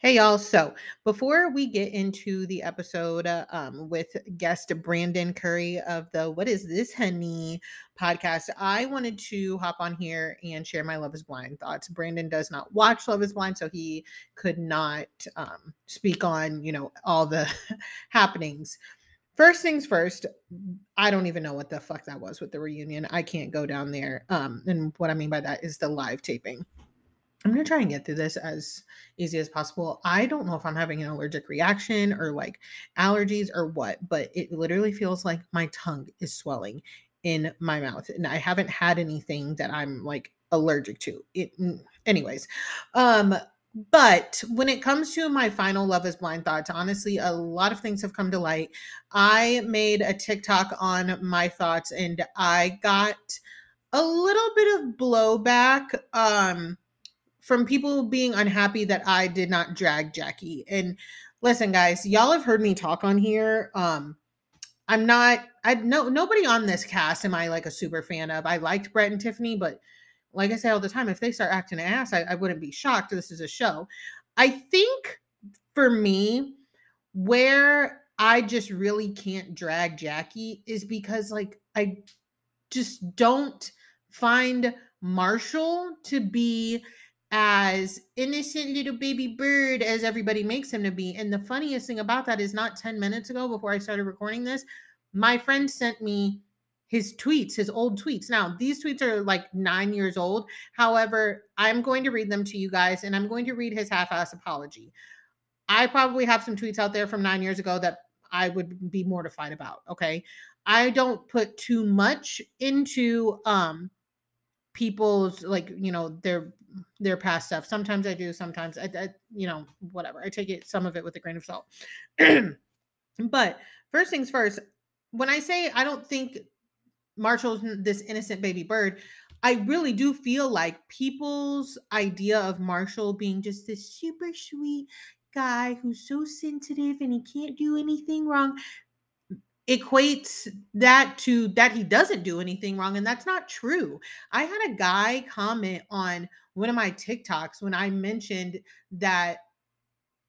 Hey y'all, so before we get into the episode uh, um, with guest Brandon Curry of the What Is This Honey podcast, I wanted to hop on here and share my Love is Blind thoughts. Brandon does not watch Love is Blind, so he could not um, speak on, you know, all the happenings. First things first, I don't even know what the fuck that was with the reunion. I can't go down there. Um, and what I mean by that is the live taping. I'm going to try and get through this as easy as possible. I don't know if I'm having an allergic reaction or like allergies or what, but it literally feels like my tongue is swelling in my mouth. And I haven't had anything that I'm like allergic to. It anyways. Um but when it comes to my final love is blind thoughts honestly a lot of things have come to light i made a tiktok on my thoughts and i got a little bit of blowback um from people being unhappy that I did not drag Jackie. And listen, guys, y'all have heard me talk on here. Um, I'm not, I no nobody on this cast am I like a super fan of. I liked Brett and Tiffany, but like I say all the time, if they start acting ass, I, I wouldn't be shocked. This is a show. I think for me, where I just really can't drag Jackie is because like I just don't find Marshall to be as innocent little baby bird as everybody makes him to be. And the funniest thing about that is not 10 minutes ago before I started recording this, my friend sent me his tweets, his old tweets. Now, these tweets are like nine years old. However, I'm going to read them to you guys and I'm going to read his half ass apology. I probably have some tweets out there from nine years ago that I would be mortified about. Okay. I don't put too much into um people's like you know their their past stuff. Sometimes I do, sometimes I, I you know, whatever. I take it some of it with a grain of salt. but first things first, when I say I don't think Marshall's this innocent baby bird, I really do feel like people's idea of Marshall being just this super sweet guy who's so sensitive and he can't do anything wrong equates that to that he doesn't do anything wrong and that's not true. I had a guy comment on one of my TikToks when I mentioned that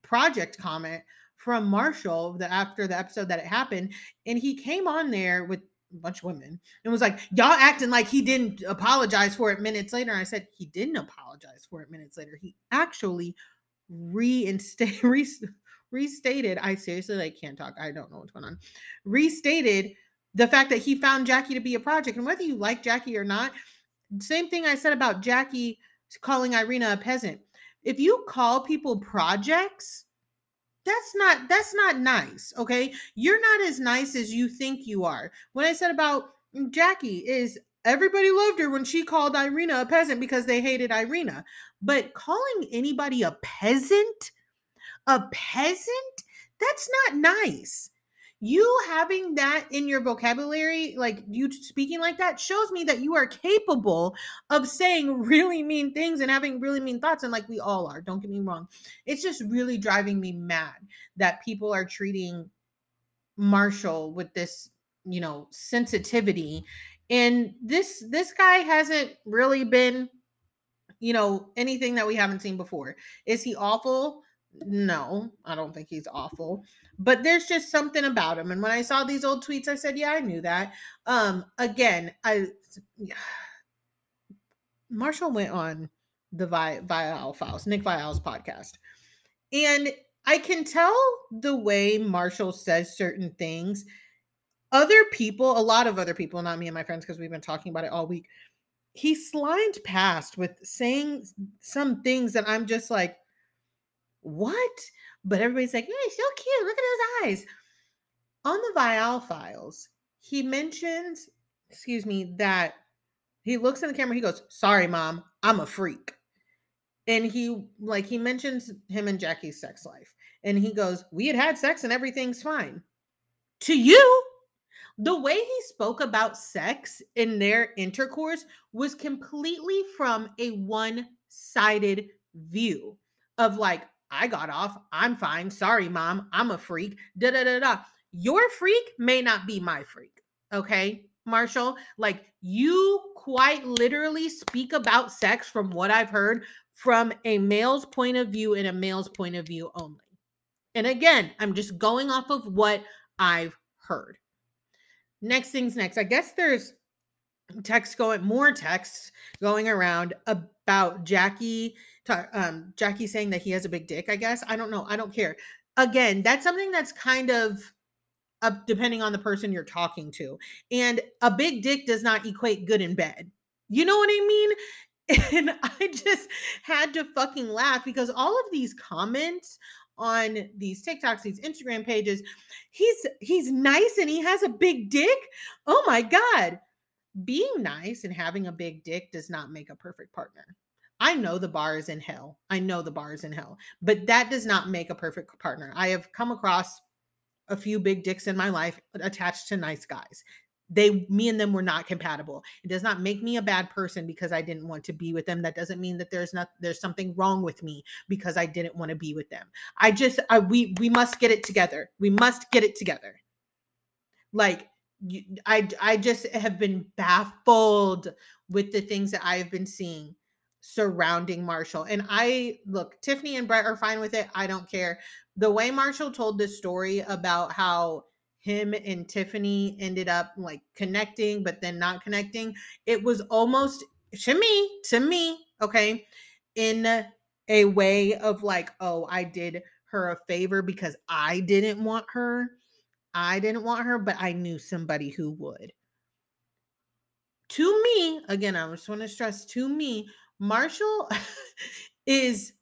project comment from Marshall that after the episode that it happened and he came on there with a bunch of women and was like y'all acting like he didn't apologize for it minutes later and I said he didn't apologize for it minutes later he actually reinstated restated i seriously like can't talk i don't know what's going on restated the fact that he found jackie to be a project and whether you like jackie or not same thing i said about jackie calling irina a peasant. If you call people projects that's not that's not nice okay? You're not as nice as you think you are. What i said about jackie is everybody loved her when she called irina a peasant because they hated irina but calling anybody a peasant a peasant? That's not nice. You having that in your vocabulary, like you speaking like that, shows me that you are capable of saying really mean things and having really mean thoughts. And like we all are, don't get me wrong. It's just really driving me mad that people are treating Marshall with this, you know, sensitivity. And this this guy hasn't really been, you know, anything that we haven't seen before. Is he awful? No, I don't think he's awful. But there's just something about him. And when I saw these old tweets, I said, yeah, I knew that. Um, again, I Marshall went on the Vi- Viall Files, Nick Viall's podcast. And I can tell the way Marshall says certain things. Other people, a lot of other people, not me and my friends, because we've been talking about it all week, he slimed past with saying some things that I'm just like, what? But everybody's like, hey, so cute. Look at those eyes. On the Viall files, he mentions, excuse me, that he looks in the camera, he goes, Sorry, mom, I'm a freak. And he like he mentions him and Jackie's sex life. And he goes, We had had sex and everything's fine. To you, the way he spoke about sex in their intercourse was completely from a one-sided view of like I got off, I'm fine. Sorry, mom, I'm a freak. Da da da da. Your freak may not be my freak. Okay, Marshall? Like you quite literally speak about sex from what I've heard from a male's point of view and a male's point of view only. And again, I'm just going off of what I've heard. Next things next. I guess there's text going more texts going around about Jackie um Jackie saying that he has a big dick, I guess. I don't know. I don't care. Again, that's something that's kind of uh, depending on the person you're talking to. And a big dick does not equate good in bed. You know what I mean? And I just had to fucking laugh because all of these comments on these TikToks, these Instagram pages, he's he's nice and he has a big dick. Oh my god. Being nice and having a big dick does not make a perfect partner. I know the bar is in hell. I know the bar is in hell, but that does not make a perfect partner. I have come across a few big dicks in my life attached to nice guys. They me and them were not compatible. It does not make me a bad person because i didn't want to be with them. That doesn't mean that there's not there's something wrong with me because i didn't want to be with them. I just I, we we must get it together. We must get it together. Like you, i i just have been baffled with the things that i have been seeing surrounding marshall and i look tiffany and brett are fine with it i don't care the way marshall told this story about how him and Tiffany ended up like connecting, but then not connecting. It was almost to me, to me, okay, in a way of like, oh, I did her a favor because I didn't want her. I didn't want her, but I knew somebody who would. To me, again, I just want to stress to me, Marshall is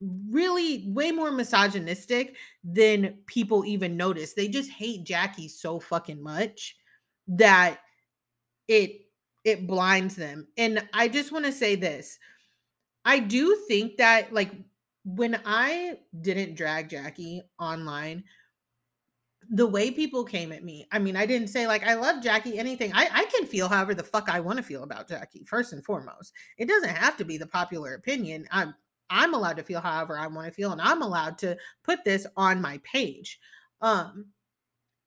really way more misogynistic than people even notice. They just hate Jackie so fucking much that it it blinds them. And I just want to say this. I do think that like when I didn't drag Jackie online, the way people came at me, I mean, I didn't say like I love Jackie, anything. I, I can feel however the fuck I want to feel about Jackie, first and foremost. It doesn't have to be the popular opinion. I'm I'm allowed to feel however I want to feel, and I'm allowed to put this on my page. Um,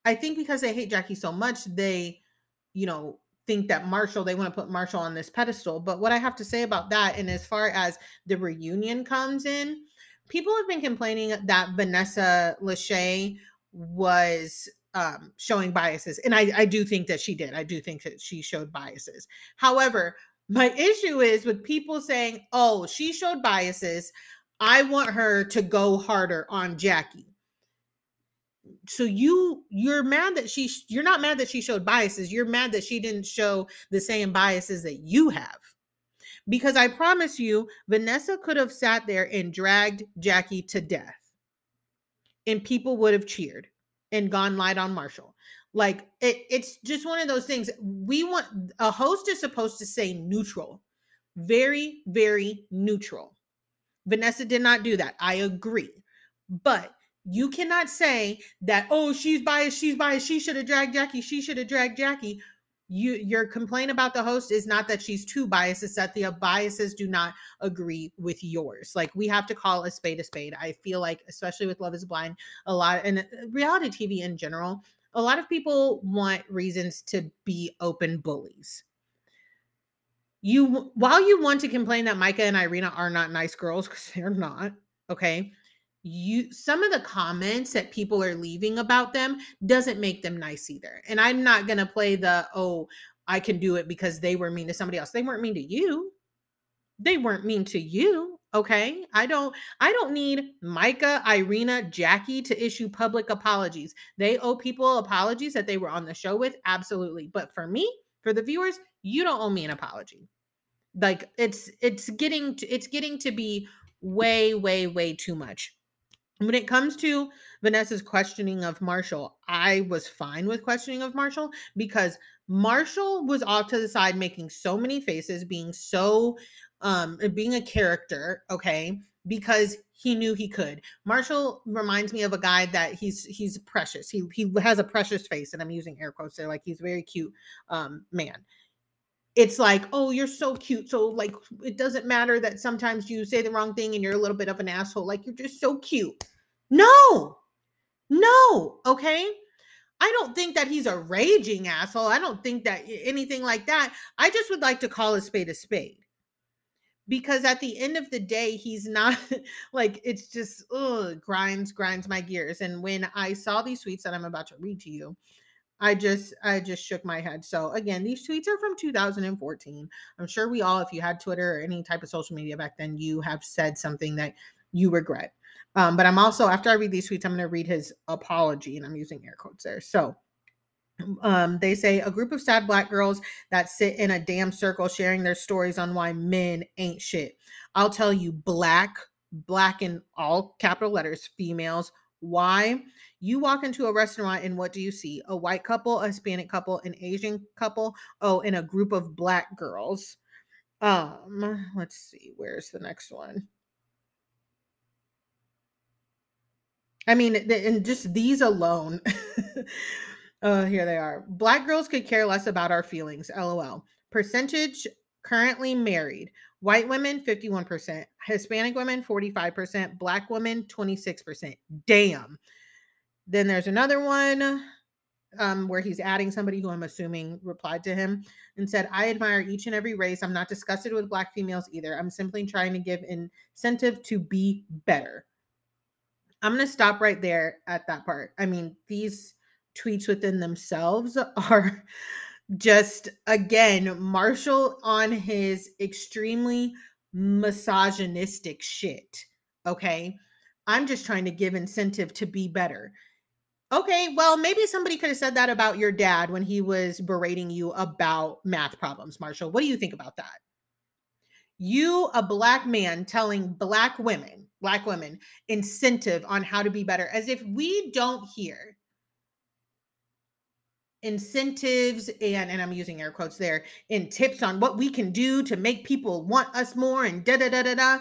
I think because they hate Jackie so much, they, you know, think that Marshall, they want to put Marshall on this pedestal. But what I have to say about that, and as far as the reunion comes in, people have been complaining that Vanessa Lachey was um, showing biases. And I, I do think that she did. I do think that she showed biases. However, my issue is with people saying, oh, she showed biases. I want her to go harder on Jackie. So you you're mad that she you're not mad that she showed biases. You're mad that she didn't show the same biases that you have. Because I promise you, Vanessa could have sat there and dragged Jackie to death. And people would have cheered and gone light on Marshall. Like it, it's just one of those things. We want a host is supposed to say neutral, very, very neutral. Vanessa did not do that. I agree. But you cannot say that, oh, she's biased, she's biased, she should have dragged Jackie, she should have dragged Jackie. You your complaint about the host is not that she's too biased, it's that the biases do not agree with yours. Like we have to call a spade a spade. I feel like, especially with Love is Blind, a lot and uh, reality TV in general, a lot of people want reasons to be open bullies. You while you want to complain that Micah and Irina are not nice girls because they're not, okay? You some of the comments that people are leaving about them doesn't make them nice either. And I'm not gonna play the oh, I can do it because they were mean to somebody else. They weren't mean to you. They weren't mean to you. Okay. I don't I don't need Micah, Irina, Jackie to issue public apologies. They owe people apologies that they were on the show with. Absolutely. But for me, for the viewers, you don't owe me an apology. Like it's it's getting to, it's getting to be way, way, way too much. When it comes to Vanessa's questioning of Marshall, I was fine with questioning of Marshall because Marshall was off to the side making so many faces, being so um being a character, okay? Because he knew he could. Marshall reminds me of a guy that he's he's precious. He he has a precious face, and I'm using air quotes there, like he's very cute um man. It's like, oh, you're so cute. So like it doesn't matter that sometimes you say the wrong thing and you're a little bit of an asshole. Like you're just so cute. No, no, okay. I don't think that he's a raging asshole. I don't think that anything like that. I just would like to call a spade a spade because at the end of the day he's not like it's just ugh, grinds grinds my gears and when i saw these tweets that i'm about to read to you i just i just shook my head so again these tweets are from 2014 i'm sure we all if you had twitter or any type of social media back then you have said something that you regret um, but i'm also after i read these tweets i'm going to read his apology and i'm using air quotes there so um, they say a group of sad black girls that sit in a damn circle sharing their stories on why men ain't shit. I'll tell you, black, black in all capital letters, females. Why? You walk into a restaurant and what do you see? A white couple, a Hispanic couple, an Asian couple, oh, and a group of black girls. Um, let's see, where's the next one? I mean, and just these alone. Uh, here they are. Black girls could care less about our feelings. LOL. Percentage currently married. White women 51%, Hispanic women 45%, black women 26%. Damn. Then there's another one um, where he's adding somebody who I'm assuming replied to him and said, I admire each and every race. I'm not disgusted with black females either. I'm simply trying to give incentive to be better. I'm going to stop right there at that part. I mean, these tweets within themselves are just again Marshall on his extremely misogynistic shit. Okay. I'm just trying to give incentive to be better. Okay, well, maybe somebody could have said that about your dad when he was berating you about math problems, Marshall. What do you think about that? You, a black man, telling black women, black women, incentive on how to be better, as if we don't hear incentives and and I'm using air quotes there and tips on what we can do to make people want us more and da da da da da.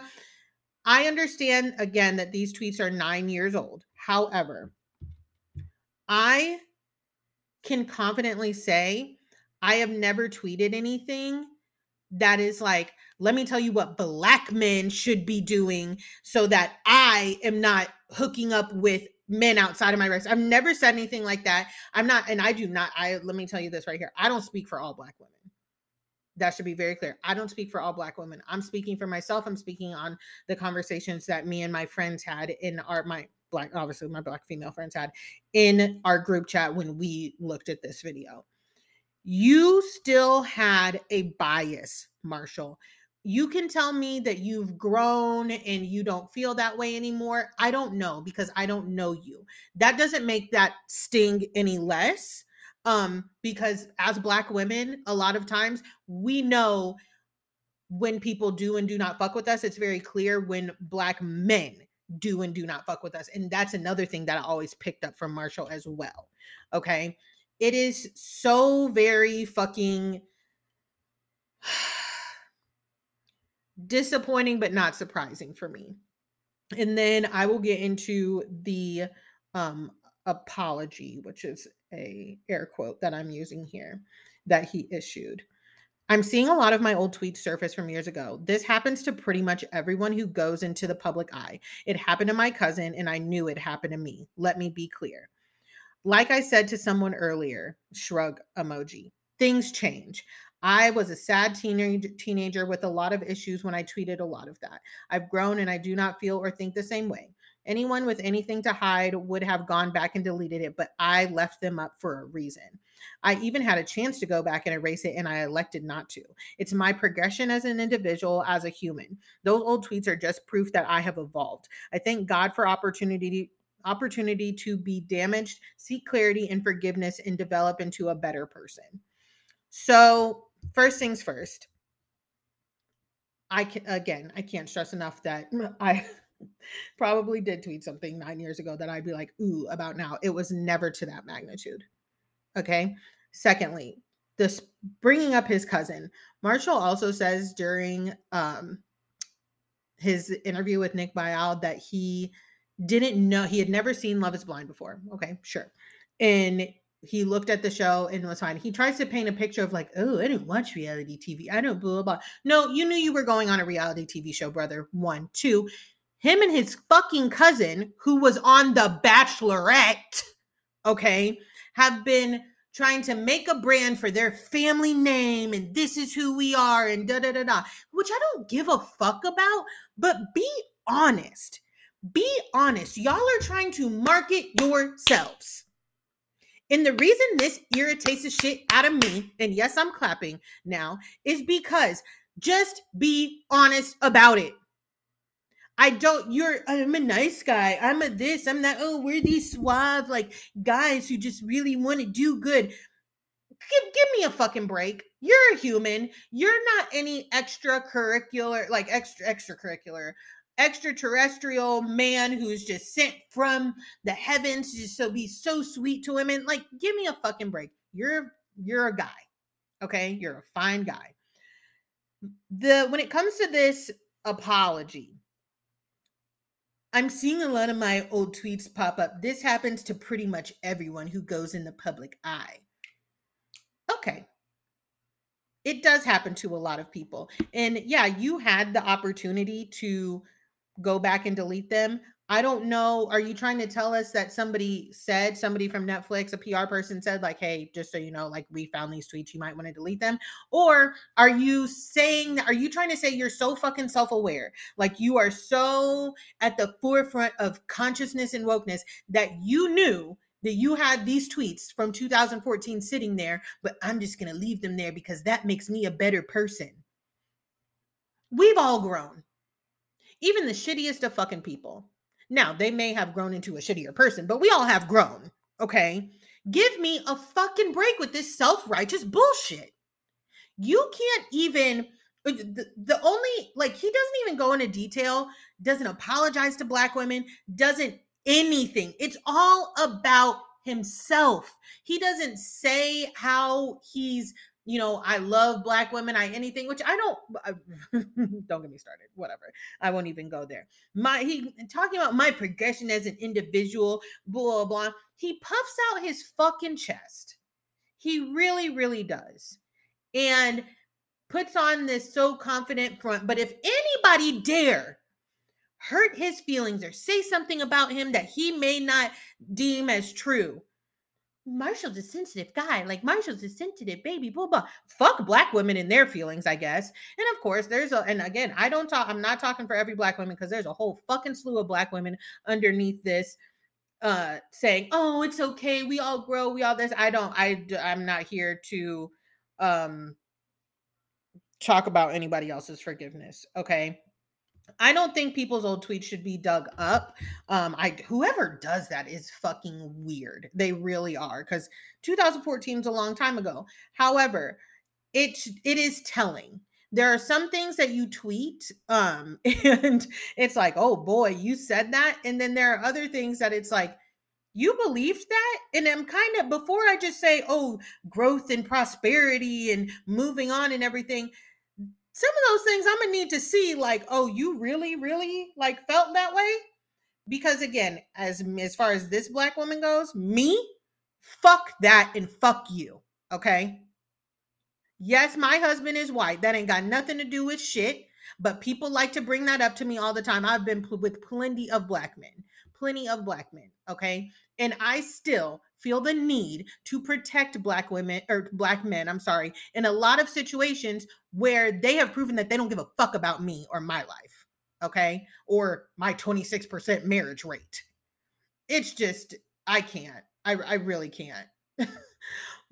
I understand again that these tweets are 9 years old. However, I can confidently say I have never tweeted anything that is like let me tell you what black men should be doing so that I am not hooking up with men outside of my race. I've never said anything like that. I'm not, and I do not. I let me tell you this right here. I don't speak for all black women. That should be very clear. I don't speak for all black women. I'm speaking for myself. I'm speaking on the conversations that me and my friends had in our my black, obviously my black female friends had in our group chat when we looked at this video. You still had a bias, Marshall you can tell me that you've grown and you don't feel that way anymore. I don't know because I don't know you. That doesn't make that sting any less. Um, because as black women, a lot of times we know when people do and do not fuck with us. It's very clear when black men do and do not fuck with us. And that's another thing that I always picked up from Marshall as well. Okay. It is so very fucking disappointing but not surprising for me. And then I will get into the um apology, which is a air quote that I'm using here that he issued. I'm seeing a lot of my old tweets surface from years ago. This happens to pretty much everyone who goes into the public eye. It happened to my cousin, and I knew it happened to me. Let me be clear. Like I said to someone earlier, shrug emoji, things change. I was a sad teenage, teenager with a lot of issues when I tweeted a lot of that. I've grown and I do not feel or think the same way. Anyone with anything to hide would have gone back and deleted it, but I left them up for a reason. I even had a chance to go back and erase it, and I elected not to. It's my progression as an individual, as a human. Those old tweets are just proof that I have evolved. I thank God for opportunity opportunity to be damaged, seek clarity and forgiveness, and develop into a better person. So first things first. I can again, I can't stress enough that I probably did tweet something nine years ago that I'd be like, ooh, about now. It was never to that magnitude. Okay. Secondly, this bringing up his cousin. Marshall also says during um his interview with Nick Viall that he didn't know he had never seen Love is Blind before. Okay, sure. And he looked at the show and was fine. He tries to paint a picture of like, oh, I didn't watch reality TV. I don't blah, blah blah. No, you knew you were going on a reality TV show, brother. One, two. Him and his fucking cousin, who was on The Bachelorette, okay, have been trying to make a brand for their family name and this is who we are and da da da da, which I don't give a fuck about. But be honest. Be honest. Y'all are trying to market yourselves. And the reason this irritates the shit out of me, and yes, I'm clapping now, is because just be honest about it. I don't, you're, I'm a nice guy. I'm a this, I'm that. Oh, we're these suave, like guys who just really want to do good. Give, give me a fucking break. You're a human. You're not any extracurricular, like extra, extracurricular extraterrestrial man who's just sent from the heavens just so be so sweet to and like give me a fucking break. You're you're a guy okay? You're a fine guy. The when it comes to this apology i'm seeing a lot of my old tweets pop up. This happens to pretty much everyone who goes in the public eye. Okay. It does happen to a lot of people. And yeah you had the opportunity to go back and delete them. I don't know. Are you trying to tell us that somebody said, somebody from Netflix, a PR person said, like, hey, just so you know, like, we found these tweets, you might want to delete them? Or are you saying, are you trying to say you're so fucking self aware? Like, you are so at the forefront of consciousness and wokeness that you knew that you had these tweets from 2014 sitting there, but I'm just going to leave them there because that makes me a better person. We've all grown even the shittiest of fucking people. Now, they may have grown into a shittier person, but we all have grown, okay? Give me a fucking break with this self righteous bullshit. You can't even, uh, the, the only, like, he doesn't even go into detail, doesn't apologize to black women, doesn't anything. It's all about himself. He doesn't say how he's you know, I love black women, I anything, which I don't I, don't get me started. Whatever. I won't even go there. My he talking about my progression as an individual, blah blah. He puffs out his fucking chest. He really, really does. And puts on this so confident front. But if anybody dare hurt his feelings or say something about him that he may not deem as true, Marshall's a sensitive guy. Like Marshall's a sensitive baby, blah blah. Fuck black women and their feelings, I guess. And of course, there's a and again, I don't talk, I'm not talking for every black woman because there's a whole fucking slew of black women underneath this uh saying, Oh, it's okay, we all grow, we all this. I don't, I I'm not here to um talk about anybody else's forgiveness. Okay. I don't think people's old tweets should be dug up. Um, I whoever does that is fucking weird. They really are because 2014 is a long time ago. However, it it is telling. There are some things that you tweet, um, and it's like, oh boy, you said that, and then there are other things that it's like, you believed that, and I'm kind of before I just say, oh, growth and prosperity and moving on and everything some of those things I'm gonna need to see, like, oh, you really, really like felt that way? Because again, as as far as this black woman goes, me, fuck that and fuck you. Okay. Yes, my husband is white. That ain't got nothing to do with shit. But people like to bring that up to me all the time. I've been pl- with plenty of black men, plenty of black men. Okay. And I still feel the need to protect black women or black men, I'm sorry, in a lot of situations where they have proven that they don't give a fuck about me or my life, okay? Or my 26% marriage rate. It's just I can't. I I really can't.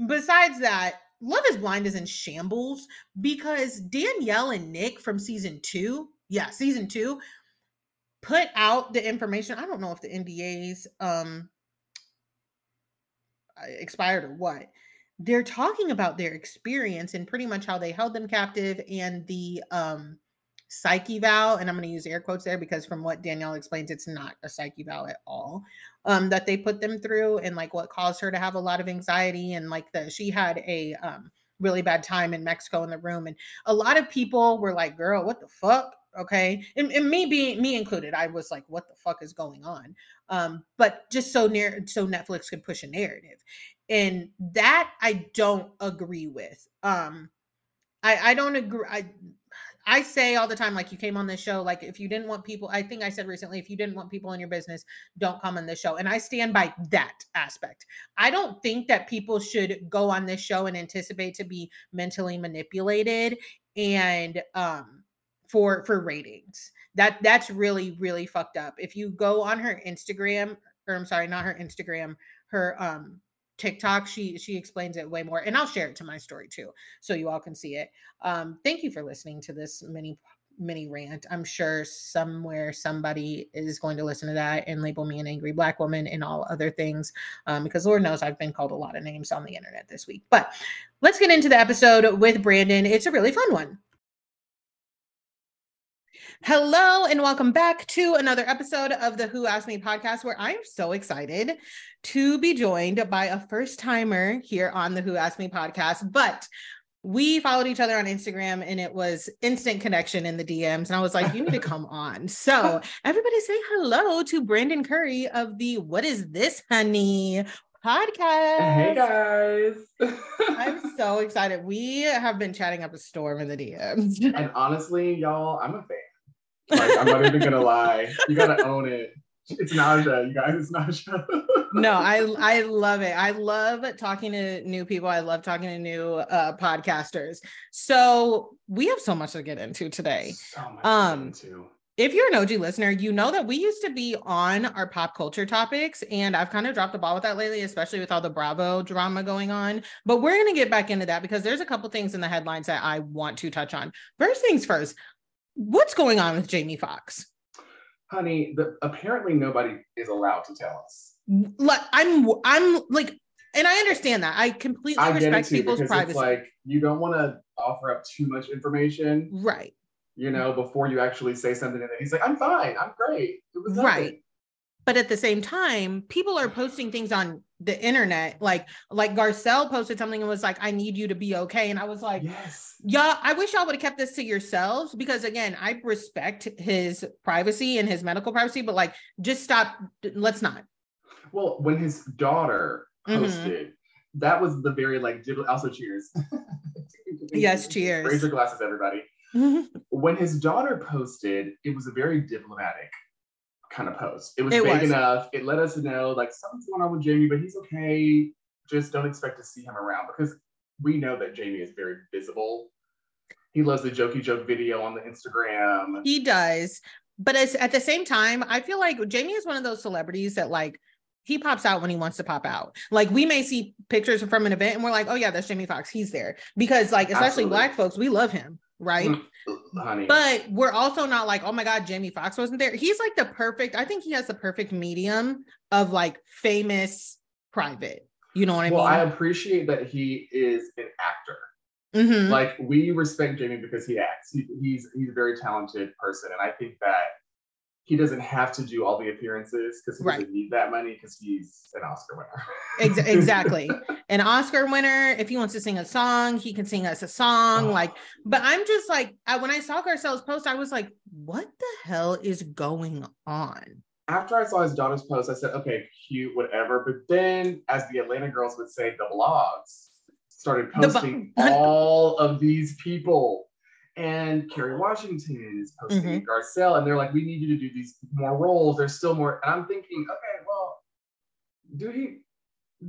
Besides that, Love is Blind is in shambles because Danielle and Nick from season 2, yeah, season 2 put out the information. I don't know if the NDAs um expired or what they're talking about their experience and pretty much how they held them captive and the um psych eval and i'm going to use air quotes there because from what danielle explains it's not a psyche eval at all um that they put them through and like what caused her to have a lot of anxiety and like the she had a um really bad time in mexico in the room and a lot of people were like girl what the fuck Okay. And, and me being me included, I was like, what the fuck is going on? Um, but just so near so Netflix could push a narrative. And that I don't agree with. Um, I, I don't agree. I I say all the time, like you came on this show, like if you didn't want people, I think I said recently, if you didn't want people in your business, don't come on this show. And I stand by that aspect. I don't think that people should go on this show and anticipate to be mentally manipulated and um for for ratings. That that's really, really fucked up. If you go on her Instagram, or I'm sorry, not her Instagram, her um TikTok, she she explains it way more, and I'll share it to my story too, so you all can see it. Um, thank you for listening to this mini mini rant. I'm sure somewhere somebody is going to listen to that and label me an angry black woman and all other things, um, because Lord knows I've been called a lot of names on the internet this week. But let's get into the episode with Brandon. It's a really fun one. Hello, and welcome back to another episode of the Who Asked Me podcast, where I'm so excited to be joined by a first timer here on the Who Asked Me podcast. But we followed each other on Instagram and it was instant connection in the DMs. And I was like, you need to come on. So, everybody say hello to Brandon Curry of the What Is This, Honey podcast. Hey guys. I'm so excited. We have been chatting up a storm in the DMs. And honestly, y'all, I'm a fan. Like, I'm not even gonna lie. You gotta own it. It's Naja, you guys. It's Naja. no, I I love it. I love talking to new people. I love talking to new uh, podcasters. So we have so much to get into today. So much Um, to get into. If you're an OG listener, you know that we used to be on our pop culture topics, and I've kind of dropped the ball with that lately, especially with all the Bravo drama going on. But we're going to get back into that because there's a couple things in the headlines that I want to touch on. First things first, what's going on with Jamie Foxx? honey, the, apparently nobody is allowed to tell us. Like I'm, I'm like, and I understand that. I completely I respect too people's privacy. it's like you don't want to offer up too much information, right. you know, before you actually say something. And then he's like, "I'm fine, I'm great." It was nothing." Right. But at the same time, people are posting things on the internet. Like, like Garcelle posted something and was like, I need you to be okay. And I was like, Yes. yeah, I wish y'all would have kept this to yourselves because again, I respect his privacy and his medical privacy, but like just stop. Let's not. Well, when his daughter Mhm. posted, that was the very like. Also, cheers. Yes, cheers. Raise your glasses, everybody. when his daughter posted, it was a very diplomatic kind of post. It was It big was. enough. It let us know like something's going on with Jamie, but he's okay. Just don't expect to see him around because we know that Jamie is very visible. He loves the jokey joke video on the Instagram. He does. But it's, at the same time, I feel like Jamie is one of those celebrities that like he pops out when he wants to pop out. Like we may see pictures from an event and we're like, oh yeah, that's Jamie Foxx. He's there. Because like especially Absolutely. black folks, we love him, right? Mm, Honey. But we're also not like, oh my God, Jamie Foxx wasn't there. He's like the perfect, I think he has the perfect medium of like famous private. You know what I mean? well, I appreciate that he is an actor. Mhm. Like we respect Jamie because he acts. He, he's he's a very talented person, and I think that he doesn't have to do all the appearances because he Right. doesn't need that money because he's an Oscar winner. Ex- exactly. An Oscar winner, if he wants to sing a song, he can sing us a song. Oh. Like, but I'm just like, I, when I saw Garcelle's post, I was like, what the hell is going on? After I saw his daughter's post, I said, "Okay, cute, whatever." But then, as the Atlanta girls would say, the blogs started posting all of these people. And Kerry Washington is posting Mm-hmm. Garcelle, and they're like, "We need you to do these more roles. There's still more." And I'm thinking, okay, well, do he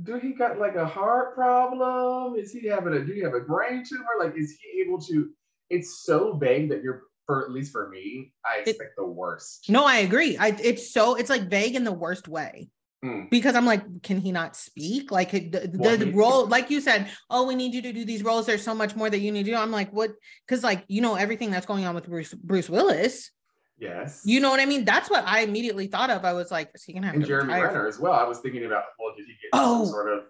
do he got like a heart problem? Is he having a do you have a brain tumor? Like, is he able to? It's so vague that you're for at least for me, I It- expect the worst. No, I agree. I it's so it's like vague in the worst way. Mm. Because I'm like, can he not speak? Like the, the, the role, like you said, oh, we need you to do these roles. There's so much more that you need to do. I'm like, what? Because like you know everything that's going on with Bruce Bruce Willis. Yes. You know what I mean? That's what I immediately thought of. I was like, is he gonna have and to Jeremy retire Renner as well. I was thinking about, well, did he get Oh. some sort of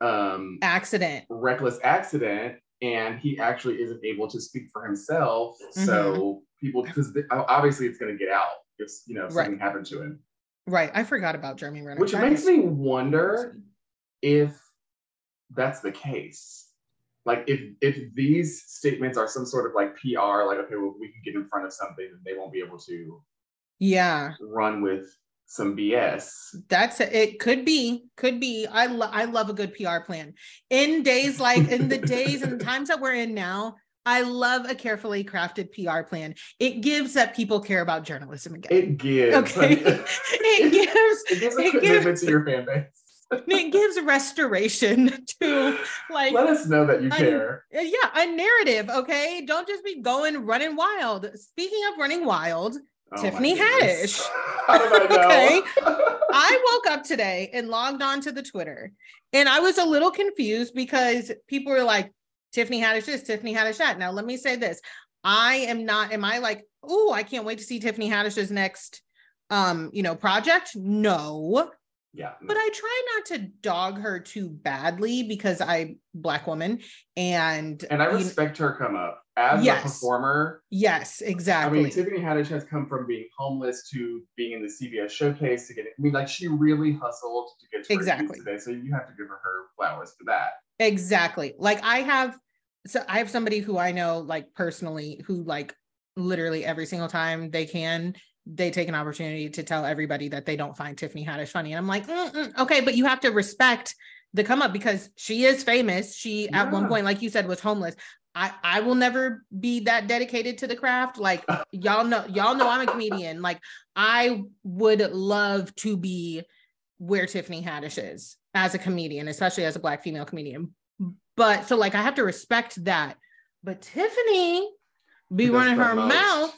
um, accident? reckless accident and he actually isn't able to speak for himself? Mm-hmm. So people, because obviously it's going to get out if you know if Right. something happened to him, Right. I forgot about Jeremy Renner. which That makes me wonder if that's the case. like if if these statements are some sort of like PR, like okay, well, we can get in front of something, and they won't be able to yeah run with some BS. That's it. Could be, could be. I love, I love a good PR plan. In days like in the days and the times that we're in now, I love a carefully crafted PR plan. It gives that people care about journalism again. It gives. Okay. it gives. It gives a it commitment gives- to your fan base. it gives restoration to like Let us know that you I- care. Uh, yeah a narrative okay don't just be going running wild speaking of running wild Oh Tiffany. Haddish. I? Okay. I woke up today and logged on to the Twitter and I was a little confused because people were like, Tiffany Haddish this, Tiffany Haddish that. Now, let me say this. I am not, am I like, oh, I can't wait to see Tiffany Haddish's next um, you know, project? No. Yeah. But I try not to dog her too badly because I black woman and and I you- respect her come up as Yes. a performer. yes, exactly. I mean, Tiffany Haddish has come from being homeless to being in the CBS showcase to get. I mean, like she really hustled to get to where she is Exactly. today. So you have to give her her flowers for that. Exactly. Like I have so I have somebody who I know like personally who like literally every single time they can they take an opportunity to tell everybody that they don't find Tiffany Haddish funny. And I'm like, "Mm-mm, okay, but you have to respect the come up because she is famous. She at one point, like you said, was homeless. I I will never be that dedicated to the craft. Like y'all know, y'all know I'm a comedian. Like I would love to be where Tiffany Haddish is as a comedian, especially as a black female comedian. But so like I have to respect that. But Tiffany be running her most. mouth.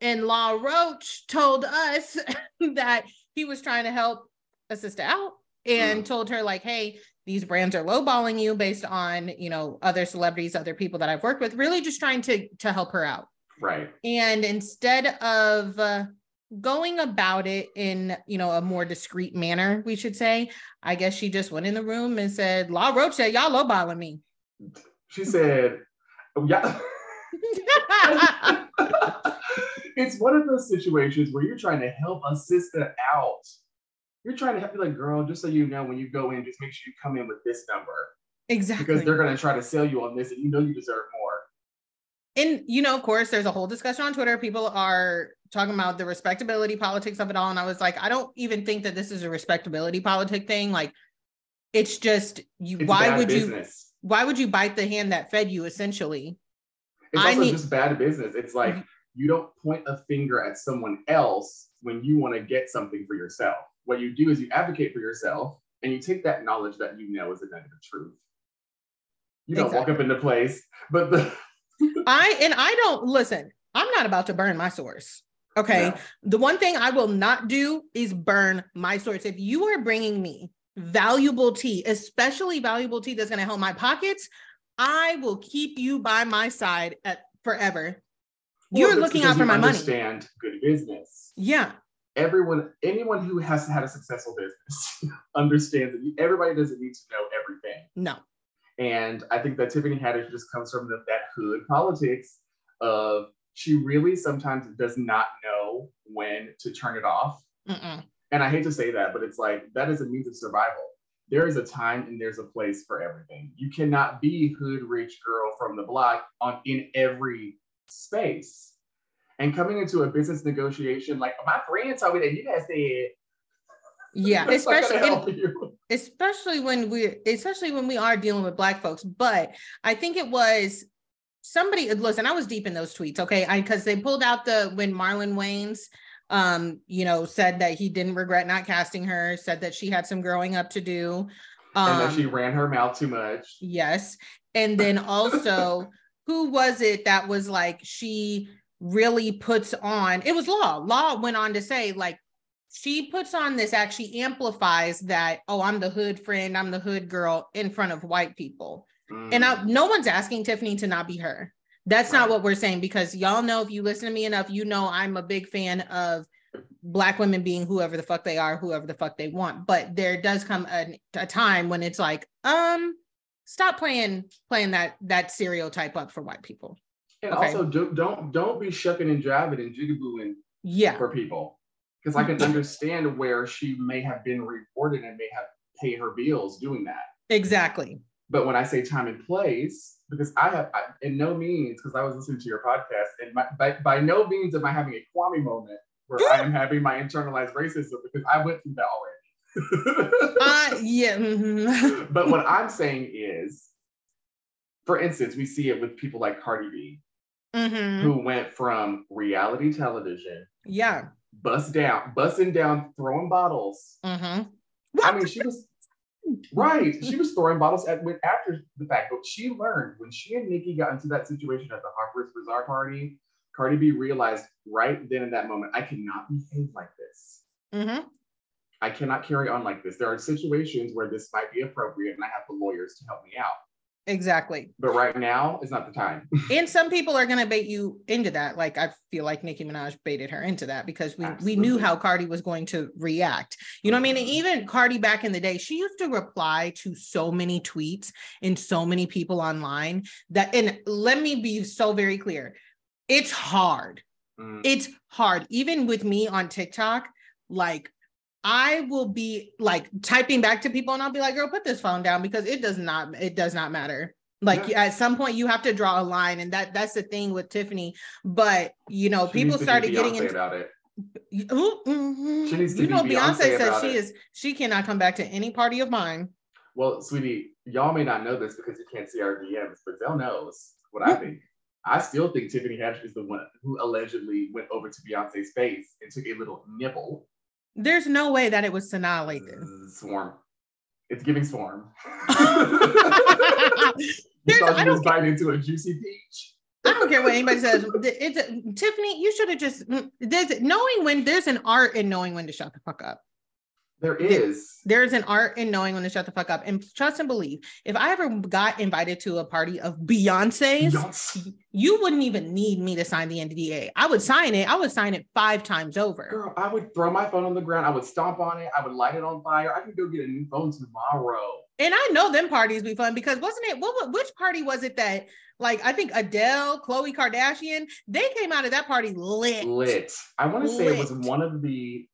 And Law Roach told us that he was trying to help a sister out and Mm. told her, like, hey, these brands are lowballing you based on, you know, other celebrities, other people that I've worked with, really just trying to to help her out. Right. And instead of uh, going about it in, you know, a more discreet manner, we should say, I guess she just went in the room and said, Law Roach said, y'all lowballing me. She said, oh, "Yeah." it's one of those situations where you're trying to help a sister out. You're trying to help you, like, girl, just so you know, when you go in, just make sure you come in with this number exactly. because they're going to try to sell you on this and you know you deserve more. and you know, of course, there's a whole discussion on Twitter. People are talking about the respectability politics of it all. And I was like, I don't even think that this is a respectability politic thing. Like, it's just you. It's why would you? Why would you bite the hand that fed you? Essentially, It's I also need- just bad business. It's like. You don't point a finger at someone else when you want to get something for yourself. What you do is you advocate for yourself and you take that knowledge that you know is a negative truth. You don't walk up into place, but the I and I don't listen. I'm not about to burn my source. Okay. No. The one thing I will not do is burn my source. If you are bringing me valuable tea, especially valuable tea that's going to help my pockets, I will keep you by my side at forever. You're Well, looking out for my money. Understand good business. Yeah. Everyone, anyone who has had a successful business understands that everybody doesn't need to know everything. No. And I think that Tiffany Haddish just comes from the, that hood politics of she really sometimes does not know when to turn it off. Mm-mm. And I hate to say that, but it's like that is a means of survival. There is a time and there's a place for everything. You cannot be hood rich girl from the block on in every space. And coming into a business negotiation, like my friend told me that you guys said, Yeah. that's not gonna especially especially when we especially when we are dealing with black folks but i think it was somebody listen i was deep in those tweets okay i because they pulled out the when marlon wayans um you know said that he didn't regret not casting her said that she had some growing up to do um and that she ran her mouth too much. yes and then also who was it that was like she really puts on it was law. Law went on to say like she puts on this actually amplifies that oh i'm the hood friend i'm the hood girl in front of white people. And I, Mm. no one's asking tiffany to not be her. That's not what we're saying because y'all know if you listen to me enough you know i'm a big fan of black women being whoever the fuck they are whoever the fuck they want. But there does come a, a time when it's like um stop playing playing that that stereotype up for white people and okay. also don't, don't don't be shucking and jiving and jigabooing yeah for people because I can understand where she may have been rewarded and may have paid her bills doing that. exactly But when I say time and place, because I have, I, in no means, because I was listening to your podcast, and my, by, by no means am I having a Kwame moment where I am having my internalized racism because I went through that already. Uh, yeah. mhm. but what I'm saying is, for instance, we see it with people like Cardi B, Mhm. who went from reality television, Yeah. bust down, busting down, throwing bottles. hmm I mean, she was right. She was throwing bottles at when after the fact, but she learned when she and Nicki got into that situation at the Harper's Bazaar party. Cardi B realized right then in that moment, I cannot behave like this. hmm I cannot carry on like this. There are situations where this might be appropriate, and I have the lawyers to help me out. Exactly. But right now is not the time. And some people are gonna bait you into that. Like I feel like Nicki Minaj baited her into that because we we knew how Cardi was going to react. You know what I mean? And even Cardi back in the day, she used to reply to so many tweets and so many people online that and let me be so very clear. It's hard. Mm, It's hard. Even with me on TikTok, like I will be like typing back to people and I'll be like, girl, put this phone down because it does not, it does not matter. Like Yeah. at some point you have to draw a line. And that that's the thing with Tiffany. But you know, she people started getting into about it. Ooh, mhm. Needs you know, Beyonce Beyonce says she it. is she cannot come back to any party of mine. Well, sweetie, y'all may not know this because you can't see our DMs, but Selle knows what I think. I still think Tiffany Haddish is the one who allegedly went over to Beyonce's face and took a little nibble. There's no way that it was Sanaa Lathan. Zzz, Swarm. It's giving swarm. you thought I don't was biting into a juicy peach. I don't care what anybody says. It's Tiffany. You should have just mm, there's knowing when there's an art in knowing when to shut the fuck up. There is. There's an art in knowing when to shut the fuck up. And trust and believe. If I ever got invited to a party of Beyonce's, Beyonce. you wouldn't even need me to sign the NDA. I would sign it. I would sign it five times over. Girl, I would throw my phone on the ground. I would stomp on it. I would light it on fire. I can go get a new phone tomorrow. And I know them parties be fun because wasn't it what what- which party was it that like I think Adele, Khloe Kardashian, they came out of that party lit. lit. I want to say it was one of the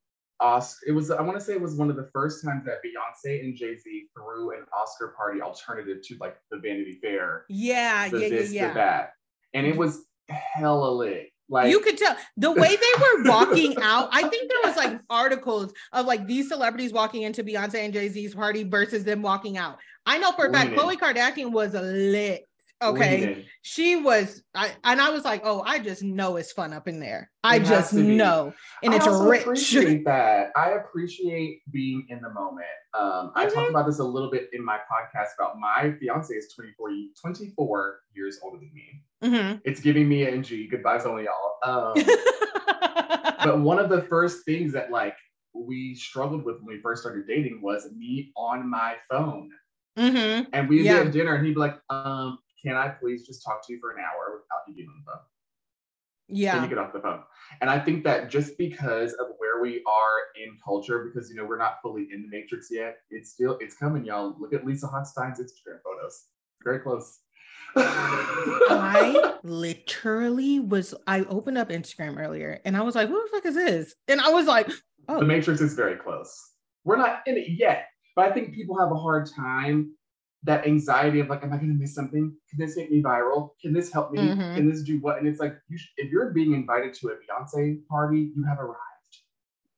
Oscar. It was. I want to say it was one of the first times that Beyonce and Jay Z threw an Oscar party alternative to like the Vanity Fair, Yeah, the yeah, this, yeah, yeah. that, and it was hella lit. Like you could tell the way they were walking out. I think there was like articles of like these celebrities walking into Beyonce and Jay Z's party versus them walking out. I know for a fact Khloe Kardashian was lit. Okay, she was. I and I was like, oh, I just know it's fun up in there. I It just know, and I it's also rich. appreciate that. I appreciate being in the moment. Um, I talked Mhm. about this a little bit in my podcast about my fiance is 24, 24 years older than me. Mhm. It's giving me an G. Goodbyes, only y'all. Um, but one of the first things that like we struggled with when we first started dating was me on my phone. Mhm. And we'd Yeah. be at dinner and he'd be like, um, can I please just talk to you for an hour without you being on the phone? Yeah. Can you get off the phone? And I think that just because of where we are in culture, because you know we're not fully in the matrix yet, it's still it's coming, y'all. Look at Lisa Hochstein's Instagram photos. Very close. I literally was. I opened up Instagram earlier, and I was like, "Who the fuck is this?" And I was like, "Oh, the matrix is very close. We're not in it yet, but I think people have a hard time. That anxiety of like, am I going to miss something? Can this make me viral? Can this help me? Mhm. Can this do what? And it's like, you sh- if you're being invited to a Beyonce party, you have arrived.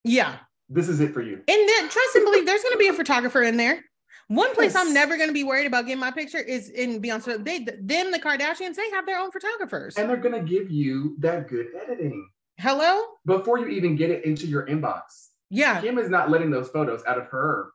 yeah." This is it for you. And then trust and believe there's going to be a photographer in there. One place I'm never going to be worried about getting my picture is in Beyonce. They, them, the Kardashians, they have their own photographers. And they're going to give you that good editing Hello? before you even get it into your inbox. Yeah. Kim is not letting those photos out of her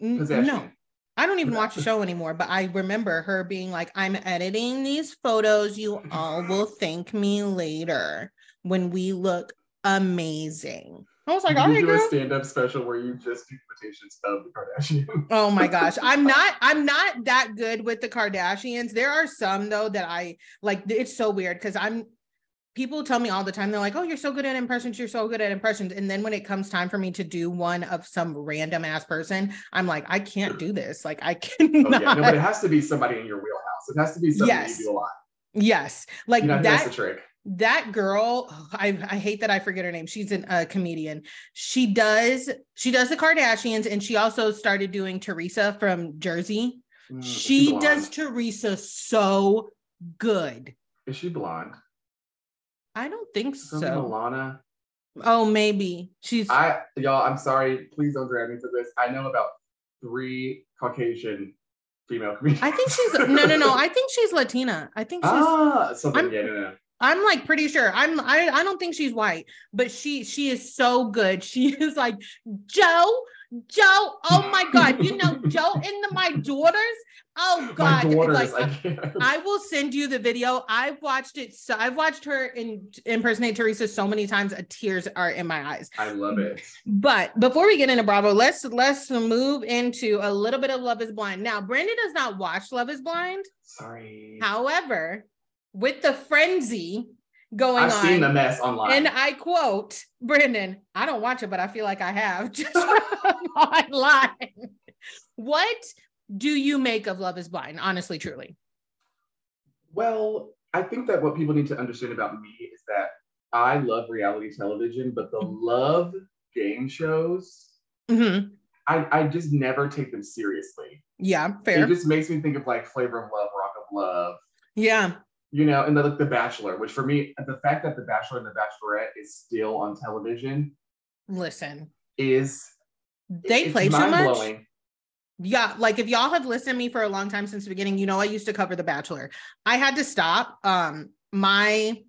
possession. No, I don't even watch the show anymore, but I remember her being like, I'm editing these photos. You all will thank me later when we look amazing. I was like, you all right, do a stand-up special where you just do imitations of the Kardashians. Oh my gosh. I'm not I'm not that good with the Kardashians. There are some though that I like it's so weird because I'm people tell me all the time they're like, "Oh, you're so good at impressions, you're so good at impressions." And then when it comes time for me to do one of some random ass person, I'm like, "I can't do this. Like I Oh cannot." yeah, no, but it has to be somebody in your wheelhouse. It has to be something Yes. you do a lot. yes. Like You know, that's that the trick. that girl I, I hate that i forget her name she's an- a comedian she does she does the kardashians and she also started doing teresa from jersey Mm, She does Teresa so good. Is she blonde? I don't think so. Milana. Oh, maybe she's. I y'all, I'm sorry. Please don't drag me for this. I know about three Caucasian female comedians. I think she's no, no, no. I think she's Latina. I think she's. ah something. I'm- yeah, no, no. I'm like pretty sure. I'm. I. I don't think she's white, but she. She is so good. She is like Joe. Joe. Oh my God. You know Joe and the, my daughters. Oh God. Daughters. Like, I. I will send you the video. I've watched it. So I've watched her in impersonate Teresa so many times. uh, Tears are in my eyes. I love it. But before we get into Bravo, let's let's move into a little bit of Love Is Blind. Now, Brandon does not watch Love Is Blind. Sorry. However, with the frenzy going I've on, seen the mess online. and I quote Brandon, I don't watch it, but I feel like I have just online. What do you make of Love Is Blind? Honestly, truly. Well, I think that what people need to understand about me is that I love reality television, but the Mm-hmm. love game shows, Mhm. I, I just never take them seriously. Yeah, fair. It just makes me think of like Flavor of Love, Rock of Love, Yeah. You know, and the, like The Bachelor, which for me, the fact that The Bachelor and The Bachelorette is still on television Listen, is they play too much. Yeah, like if y'all have listened to me for a long time since the beginning, you know I used to cover The Bachelor. I had to stop. Um, my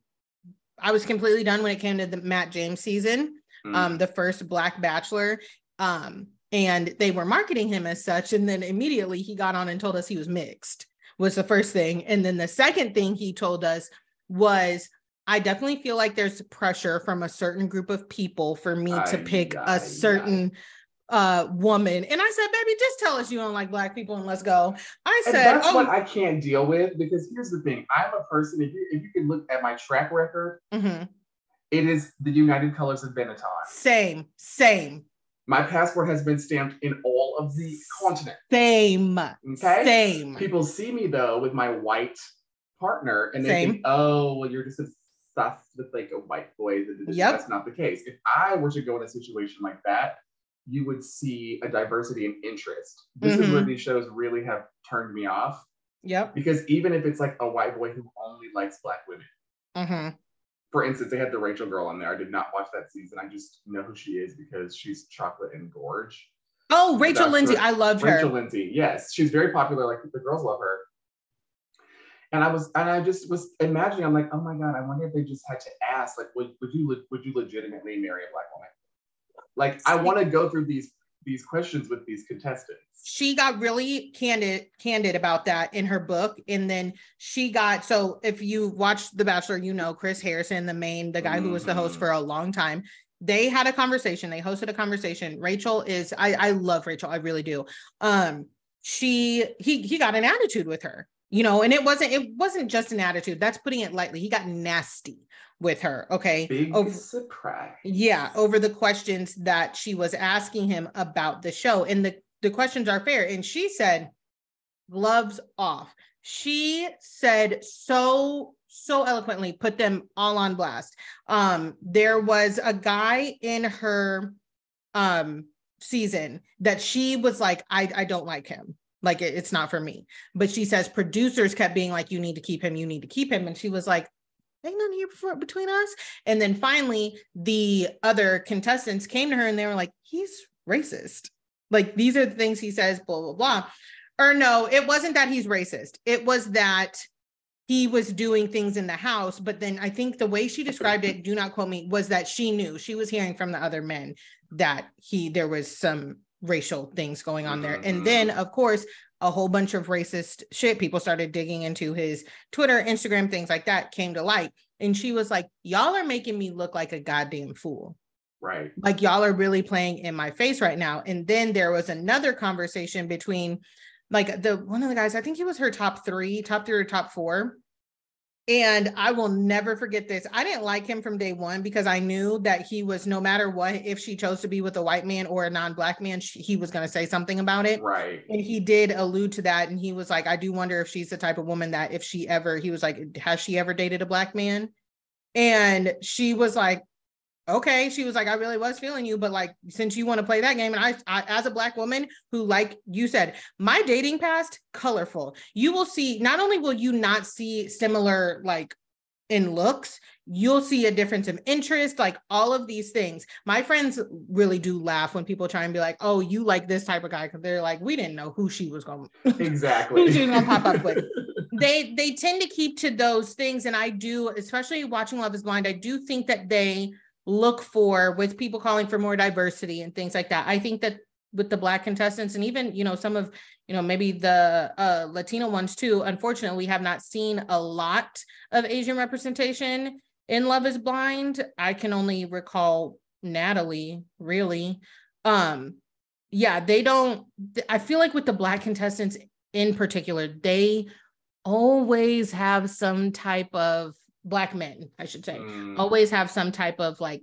I was completely done when it came to the Matt James season, Mm. um, the first Black Bachelor. Um, and they were marketing him as such, and then immediately he got on and told us he was mixed, was the first thing. And then the second thing he told us was I definitely feel like there's pressure from a certain group of people for me to Ay, pick ay, a certain uh woman. And I said, baby, just tell us you don't like black people and let's go. I said, that's oh, what I can't deal with because here's the thing: I'm a person. If you if you can look at my track record, mhm. it is the United Colors of Benetton. same, same, My passport has been stamped in all of the continents. same, Okay. same. People see me though with my white partner, and they Same. think, "Oh, well, you're just obsessed with like a white boy." Yep. That's not the case. If I were to go in a situation like that, you would see a diversity in interest. This is Mm-hmm. where these shows really have turned me off Yep. because even if it's like a white boy who only likes black women. hmm For instance, they had the Rachel girl on there. I did not watch that season. I just know who she is because she's chocolate and gorge. Oh, Rachel Lindsay, right. I loved Rachel her. Rachel Lindsay, yes, she's very popular. Like the girls love her. And I was, and I just was imagining. I'm like, oh my god, I wonder if they just had to ask, like, would, would you would you legitimately marry a black woman? Like, I want to go through these these questions with these contestants. She got really candid candid about that in her book, and then she got so if you watch The Bachelor, you know Chris Harrison, the main, the guy who was the host Mhm. for a long time. They had a conversation. They hosted a conversation. Rachel is I I love Rachel. I really do. Um, she he he got an attitude with her, you know, and it wasn't it wasn't just an attitude. That's putting it lightly. He got nasty with her. Okay, Big Over- surprise. yeah, over the questions that she was asking him about the show. And the, the questions are fair. And she said, gloves off. She said so, so eloquently, put them all on blast. Um, there was a guy in her um season that she was like, I, I don't like him. Like it- it's not for me. But she says producers kept being like, you need to keep him, you need to keep him. And she was like, ain't nothing here before, between us. And then finally, the other contestants came to her and they were like, he's racist. Like, these are the things he says, blah, blah, blah. Or no, it wasn't that he's racist. It was that he was doing things in the house. But then I think the way she described it, do not quote me, was that she knew she was hearing from the other men that he, there was some racial things going on there. And then, mm-hmm. of course, a whole bunch of racist shit. People started digging into his Twitter, Instagram, things like that came to light. And she was like, Y'all are making me look like a goddamn fool. Right. Like, y'all are really playing in my face right now. And then there was another conversation between like the one of the guys, I think he was her top three, top three or top four. And I will never forget this. I didn't like him from day one because I knew that he was no matter what, if she chose to be with a white man or a non black man, she, he was going to say something about it. Right. And he did allude to that. And he was like, I do wonder if she's the type of woman that if she ever, he was like, has she ever dated a black man? And she was like, okay she was like i really was feeling you but like since you want to play that game and I, I as a black woman who like you said my dating past colorful. You will see not only will you not see similar like in looks you'll see a difference of interest like all of these things. My friends really do laugh when people try and be like oh you like this type of guy because they're like we didn't know who she was going exactly. who she was going to pop up with. They they tend to keep to those things and i do especially watching love is blind i do think that they look for with people calling for more diversity and things like that. I think that with the black contestants and even you know some of you know maybe the uh latino ones too unfortunately we have not seen a lot of asian representation in love is blind i can only recall natalie really um yeah they don't i feel like with the black contestants in particular they always have some type of black men, I should say, mm. always have some type of like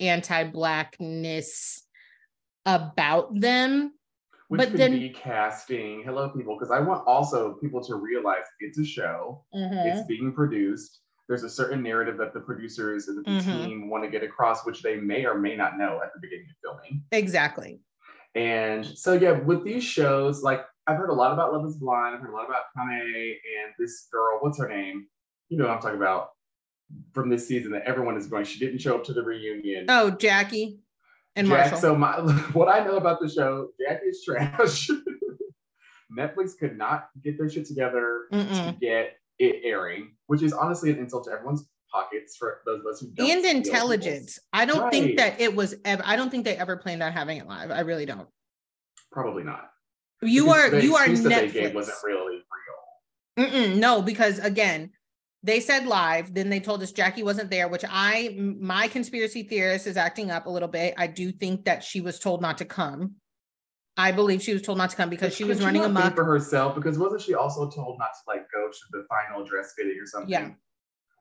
anti-blackness about them. Which but could then, be casting. Hello, people, because I want also people to realize it's a show. Mm-hmm. It's being produced. There's a certain narrative that the producers and the mm-hmm. team want to get across, which they may or may not know at the beginning of filming. Exactly. And so, yeah, with these shows, like I've heard a lot about Love Is Blind. I've heard a lot about Kane and this girl. What's her name? You know I'm talking about from this season that everyone is going. She didn't show up to the reunion. Oh, Jackie and Jack, Marshall. So my what I know about the show, Jackie is trash. Netflix could not get their shit together Mm-mm. to get it airing, which is honestly an insult to everyone's pockets for those of us who don't. And intelligence. I don't right. think that it was ever. I don't think they ever planned on having it live. I really don't. Probably not. You because are you are Netflix. That they wasn't really real. Mm-mm, no, because again, they said live then they told us jackie wasn't there which i my conspiracy theorist is acting up a little bit. I do think that she was told not to come. I believe she was told not to come because she was running a amok. for herself? Because wasn't she also told not to like go to the final dress fitting or something? Yeah.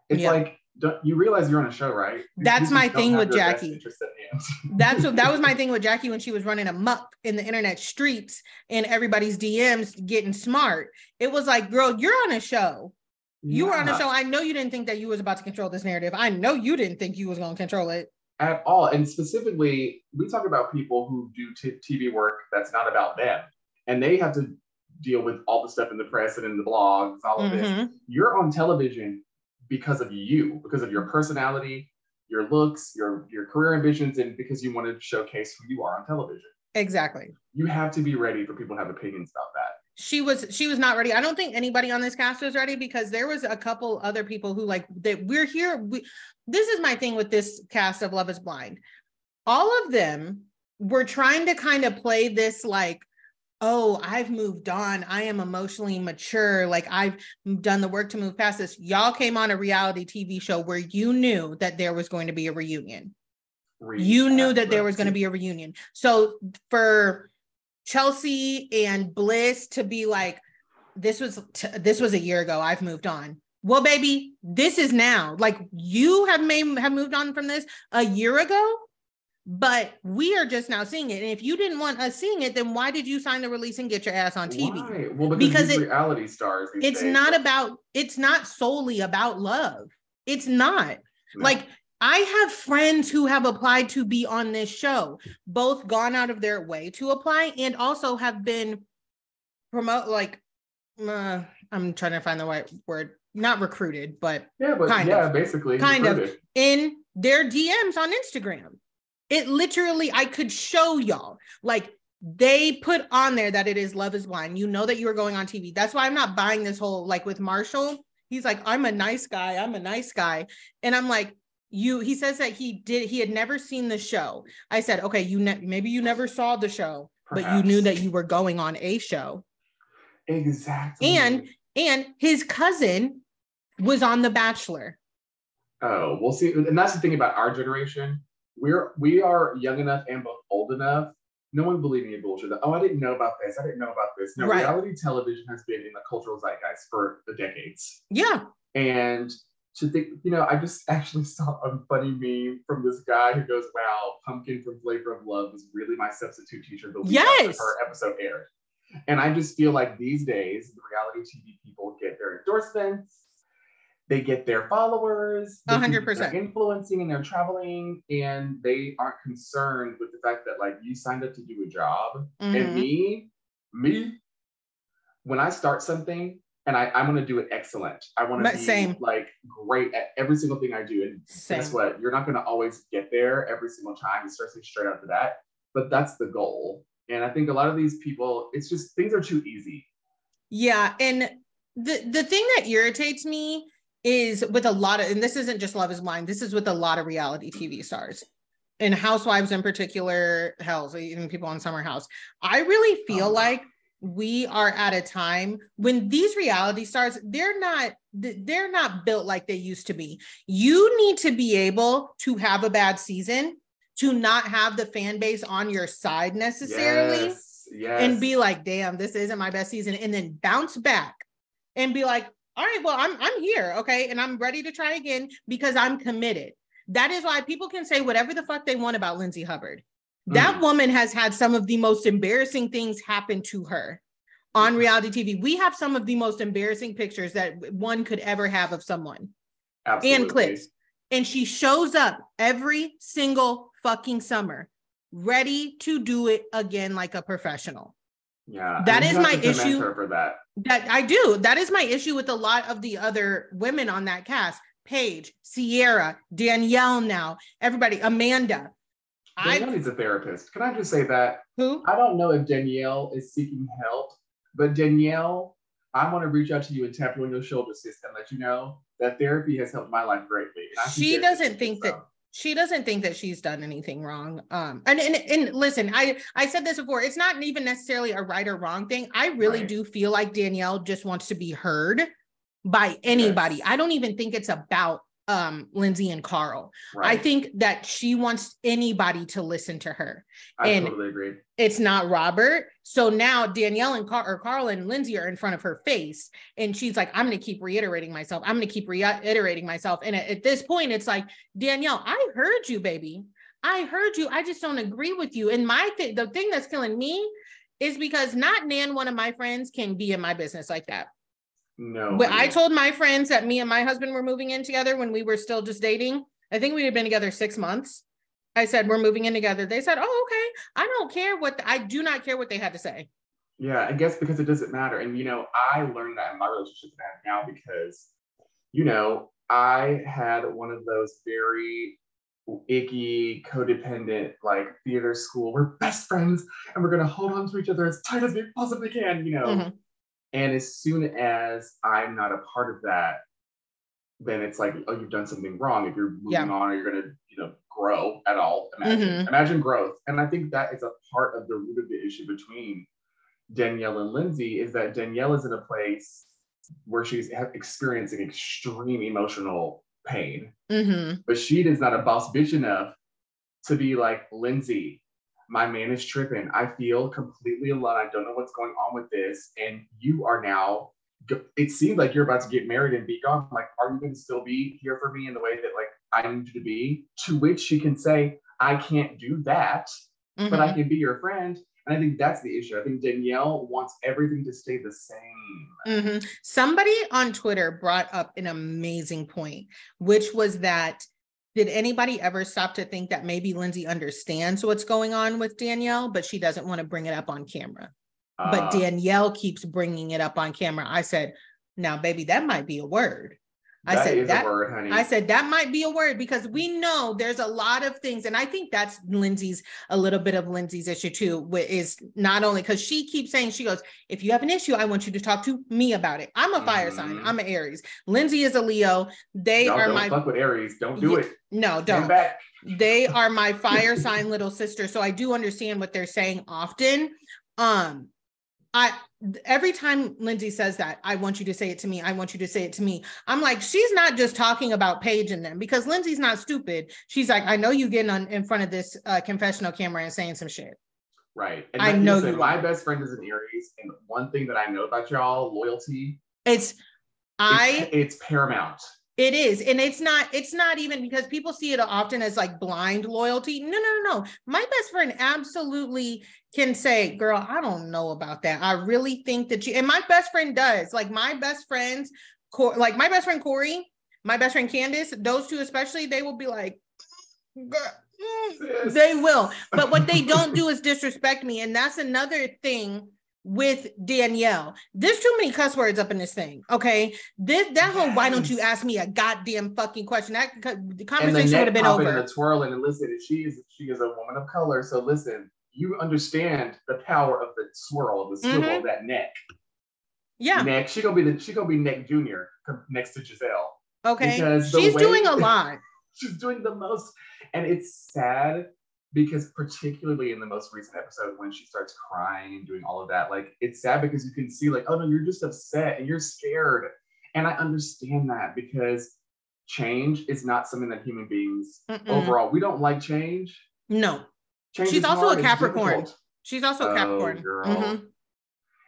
It's yeah. like you realize you're on a show right? That's you my thing with jackie. that's what that was my thing with jackie when she was running amok in the internet streets and everybody's dms getting smart. It was like girl you're on a show you yeah. were on the show. I know you didn't think that you was about to control this narrative. I know you didn't think you was going to control it at all. And specifically, we talk about people who do t- TV work that's not about them, and they have to deal with all the stuff in the press and in the blogs, all of mm-hmm. this. You're on television because of you, because of your personality, your looks, your your career ambitions, and because you want to showcase who you are on television. Exactly. You have to be ready for people to have opinions about that she was she was not ready. I don't think anybody on this cast was ready because there was a couple other people who like that we're here. We, this is my thing with this cast of Love is Blind. All of them were trying to kind of play this like oh, I've moved on. I am emotionally mature. Like I've done the work to move past this. Y'all came on a reality TV show where you knew that there was going to be a reunion. you knew that there was going to be a reunion. So for Chelsea and Bliss to be like, this was t- this was a year ago. I've moved on. Well, baby, this is now. Like you have made have moved on from this a year ago, but we are just now seeing it. And if you didn't want us seeing it, then why did you sign the release and get your ass on TV? Why? Well, because, because it, reality stars. It's days. not about. It's not solely about love. It's not. No. Like I have friends who have applied to be on this show, both gone out of their way to apply and also have been promote like uh, I'm trying to find the right word, not recruited, but yeah, but kind yeah, of, basically kind recruited. of in their DMs on Instagram. It literally, I could show y'all like they put on there that it is love is blind. You know that you are going on TV. That's why I'm not buying this whole like with Marshall. He's like, I'm a nice guy. I'm a nice guy. And I'm like, you he says that he did he had never seen the show i said okay you ne- maybe you never saw the show Perhaps. but you knew that you were going on a show exactly and and his cousin was on the bachelor oh we'll see and that's the thing about our generation we're we are young enough and old enough no one believed me in bullshit. Oh, I didn't know about this. I didn't know about this. No, right. reality television has been in the cultural zeitgeist for decades. Yeah. And to think, you know, I just actually saw a funny meme from this guy who goes, "Wow, Pumpkin from Flavor of Love was really my substitute teacher the week yes. after her episode aired." And I just feel like these days, the reality TV people get their endorsements, they get their followers, hundred percent. influencing and they're traveling, and they aren't concerned with the fact that like you signed up to do a job. And Mhm. me, me, when I start something and I, I want to do it excellent. I want to be same. like great at every single thing I do. And guess what? You're not going to always get there every single time, especially straight after that. But that's the goal. And I think a lot of these people, it's just things are too easy. Yeah, and the the thing that irritates me is with a lot of, and this isn't just Love Is Blind. This is with a lot of reality TV stars, and Housewives in particular. Hell, even people on Summer House. I really feel Oh. like we are at a time when these reality stars they're not they're not built like they used to be you need to be able to have a bad season to not have the fan base on your side necessarily Yes. yes. and be like, damn, this isn't my best season, and then bounce back and be like, all right, well, I'm I'm here, okay, and I'm ready to try again because I'm committed. That is why people can say whatever the fuck they want about Lindsay Hubbard. That Mm. woman has had some of the most embarrassing things happen to her on reality TV. We have some of the most embarrassing pictures that one could ever have of someone Absolutely. and clips. And she shows up every single fucking summer, ready to do it again like a professional. Yeah. That is my issue. for that. That I do. That is my issue with a lot of the other women on that cast. Paige, Sierra, Danielle now, everybody, Amanda. Danielle I needs a therapist. Can I just say that? who? I don't know if Danielle is seeking help, but Danielle, I want to reach out to you and tap you on your shoulder, sis, and let you know that therapy has helped my life greatly. She doesn't think do that she doesn't think that she's done anything wrong. Um, and, and and listen, I I said this before. It's not even necessarily a right or wrong thing. I really Right. do feel like Danielle just wants to be heard by anybody. Yes. I don't even think it's about um Lindsay and Carl. I think that she wants anybody to listen to her. I and- totally agree. It's not Robert. So now Danielle and Car- or Carl and Lindsay are in front of her face. And she's like, I'm going to keep reiterating myself. I'm going to keep reiterating myself. And at, at this point, it's like, Danielle, I heard you, baby. I heard you. I just don't agree with you. And my thing, the thing that's killing me is because not Nan, one of my friends, can be in my business like that. No. But I told my friends that me and my husband were moving in together when we were still just dating. I think we had been together six months. I said, We're moving in together. They said, Oh, okay. I don't care what, the- I do not care what they had to say. Yeah, I guess because it doesn't matter. And you know, I learned that in my relationship that I have now because, you know, I had one of those very icky, codependent, like theater school. We're best friends and we're gonna hold on to each other as tight as we possibly can, you know. Mhm. And as soon as I'm not a part of that, then it's like, oh, you've done something wrong. If you're moving Yeah. on or you're gonna, you know, grow at all, imagine, Mhm. imagine growth. And I think that is a part of the root of the issue between Danielle and Lindsay is that Danielle is in a place where she's experiencing extreme emotional pain, Mhm. but she is not a boss bitch enough to be like, Lindsay, my man is tripping. I feel completely alone. I don't know what's going on with this. And you are now, it seems like you're about to get married and be gone. Like, are you going to still be here for me in the way that like I need you to be? To which she can say, I can't do that but I Mhm. can be your friend. And I think that's the issue. I think Danielle wants everything to stay the same. Mhm. Somebody on Twitter brought up an amazing point, which was that did anybody ever stop to think that maybe Lindsay understands what's going on with Danielle, but she doesn't want to bring it up on camera? but Uh, Danielle keeps bringing it up on camera. I said, now, baby, that might be a word. I that said that- word, honey. I said that might be a word because we know there's a lot of things, and I think that's Lindsay's a little bit of Lindsay's issue too. Is not only because she keeps saying she goes, if you have an issue, I want you to talk to me about it. I'm a fire sign. Mhm. I'm an Aries. Lindsay is a Leo. They Y'all are don't my fuck with Aries. Don't do Yeah, it. no, don't. back. They are my fire sign little sister, so I do understand what they're saying often. Um, I every time Lindsay says that, I want you to say it to me. I want you to say it to me. I'm like, she's not just talking about Paige and them because Lindsay's not stupid. She's like, I know you getting on in front of this uh, confessional camera and saying some shit. Right. And I know listen, you my are. best friend is an Aries. And one thing that I know about y'all, loyalty, It's I it's, it's paramount. It is. And it's not, it's not even because people see it often as like blind loyalty. No, no, no, no. My best friend absolutely can say, girl, I don't know about that. I really think that you, and my best friend does. Like my best friends, like my best friend Corey, my best friend Candace, those two especially, they will be like, "Girl, mm." They will. But what they don't do is disrespect me. And that's another thing with Danielle. There's too many cuss words up in this thing. Okay. This that whole why don't you ask me a goddamn fucking question? That the conversation would have been over. and the twirling. And listen, she is she is a woman of color. So listen, you understand the power of the swirl, the swivel Mhm. of that neck. Yeah. Neck. She gonna be the she gonna be Neck Junior next to Gizelle. Okay. because She's way- doing a lot. She's doing the most, and it's sad because particularly in the most recent episode when she starts crying and doing all of that, like it's sad because you can see like, oh no, you're just upset and you're scared, and I understand that because change is not something that human beings Mm-mm. overall we don't like change. No. Change She's also a hard, it's Capricorn. She's also a Oh, Capricorn. girl. Mhm.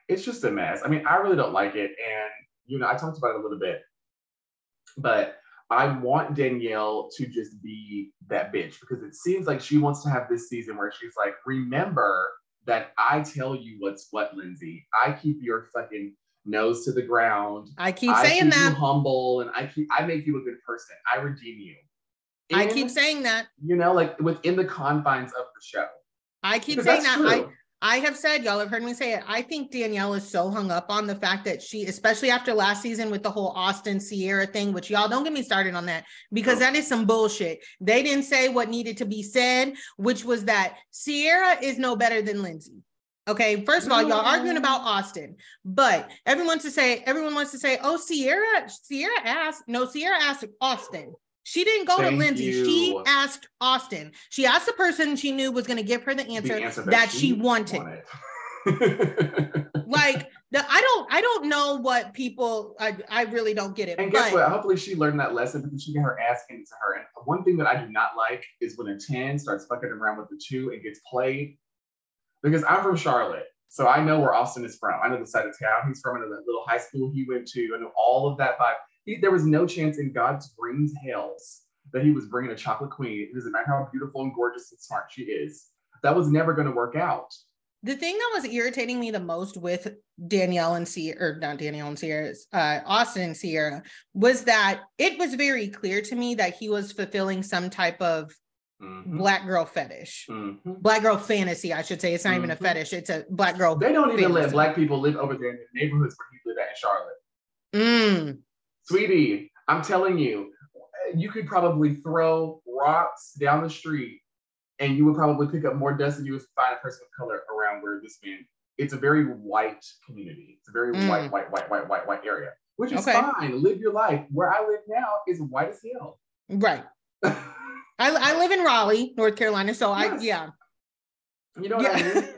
it's just a mess. I mean, I really don't like it. And, you know, I talked about it a little bit, but I want Danielle to just be that bitch because it seems like she wants to have this season where she's like, remember that I tell you what's what, Lindsay. I keep your fucking nose to the ground. I keep I saying keep that. you humble and I keep I make you a good person. I redeem you. I keep saying that. you know, like within the confines of the show. I keep Because saying that. True. I have said, y'all have heard me say it. I think Danielle is so hung up on the fact that she, especially after last season with the whole Austin Sierra thing, which y'all don't get me started on that because that is some bullshit. They didn't say what needed to be said, which was that Sierra is no better than Lindsay. Okay, first of all, y'all arguing about Austin, but everyone wants to say, everyone wants to say, oh, Sierra, Sierra asked, no, Sierra asked Austin. She didn't go to Thank Lindsay. She asked Austin. She asked the person she knew was going to give her the answer, the answer that, she wanted. wanted. Like the, I don't, I don't know what people. I, I really don't get it. And but guess what? Hopefully she learned that lesson because she got her ass handed to her. And one thing that I do not like is when a 10 starts fucking around with the two and gets played. Because I'm from Charlotte. So I know where Austin is from. I know the side of town he's from. I know the little high school he went to. I know all of that vibe. He, there was no chance in God's green hells that he was bringing a chocolate queen. It doesn't matter how beautiful and gorgeous and smart she is. That was never going to work out. the thing that was irritating me the most with Danielle and Sierra, or not Danielle and Sierra, uh, Austin and Sierra, was that it was very clear to me that he was fulfilling some type of Mhm. black girl fetish, Mhm. black girl fantasy. I should say it's not even a Mhm. fetish; it's a black girl. They don't even let black people live over there in the neighborhoods where he lived at in Charlotte. Mm, Sweetie, I'm telling you, you could probably throw rocks down the street and you would probably pick up more dust than you would find a person of color around where this man. It's a very white community. It's a very Mm. white, white, white, white, white, white area, which is Okay. fine. Live your life. Where I live now is white as hell. right. I, I live in Raleigh, North Carolina, so I yeah. You know what I mean?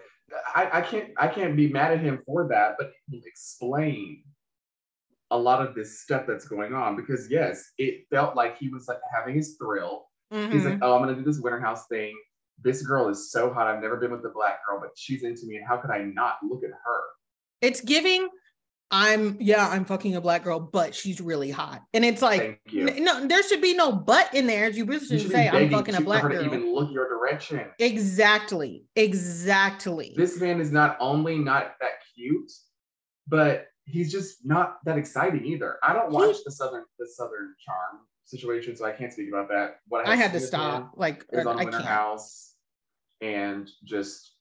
I, I can't I can't be mad at him for that, but explain a lot of this stuff that's going on because yes, it felt like he was like having his thrill. He's Mhm. like, oh, I'm gonna do this winter house thing. This girl is so hot. I've never been with a black girl, but she's into me, and how could I not look at her? it's giving. I'm yeah, I'm fucking a black girl, but she's really hot, and it's like n- no, there should be no but in there. You really You should say I'm fucking a black girl. even look your direction. Exactly, exactly. This man is not only not that cute, but he's just not that exciting either. I don't watch the southern the Southern Charm situation, so I can't speak about that. What I had to seen of him stop. Like is on I Winter can't. House and just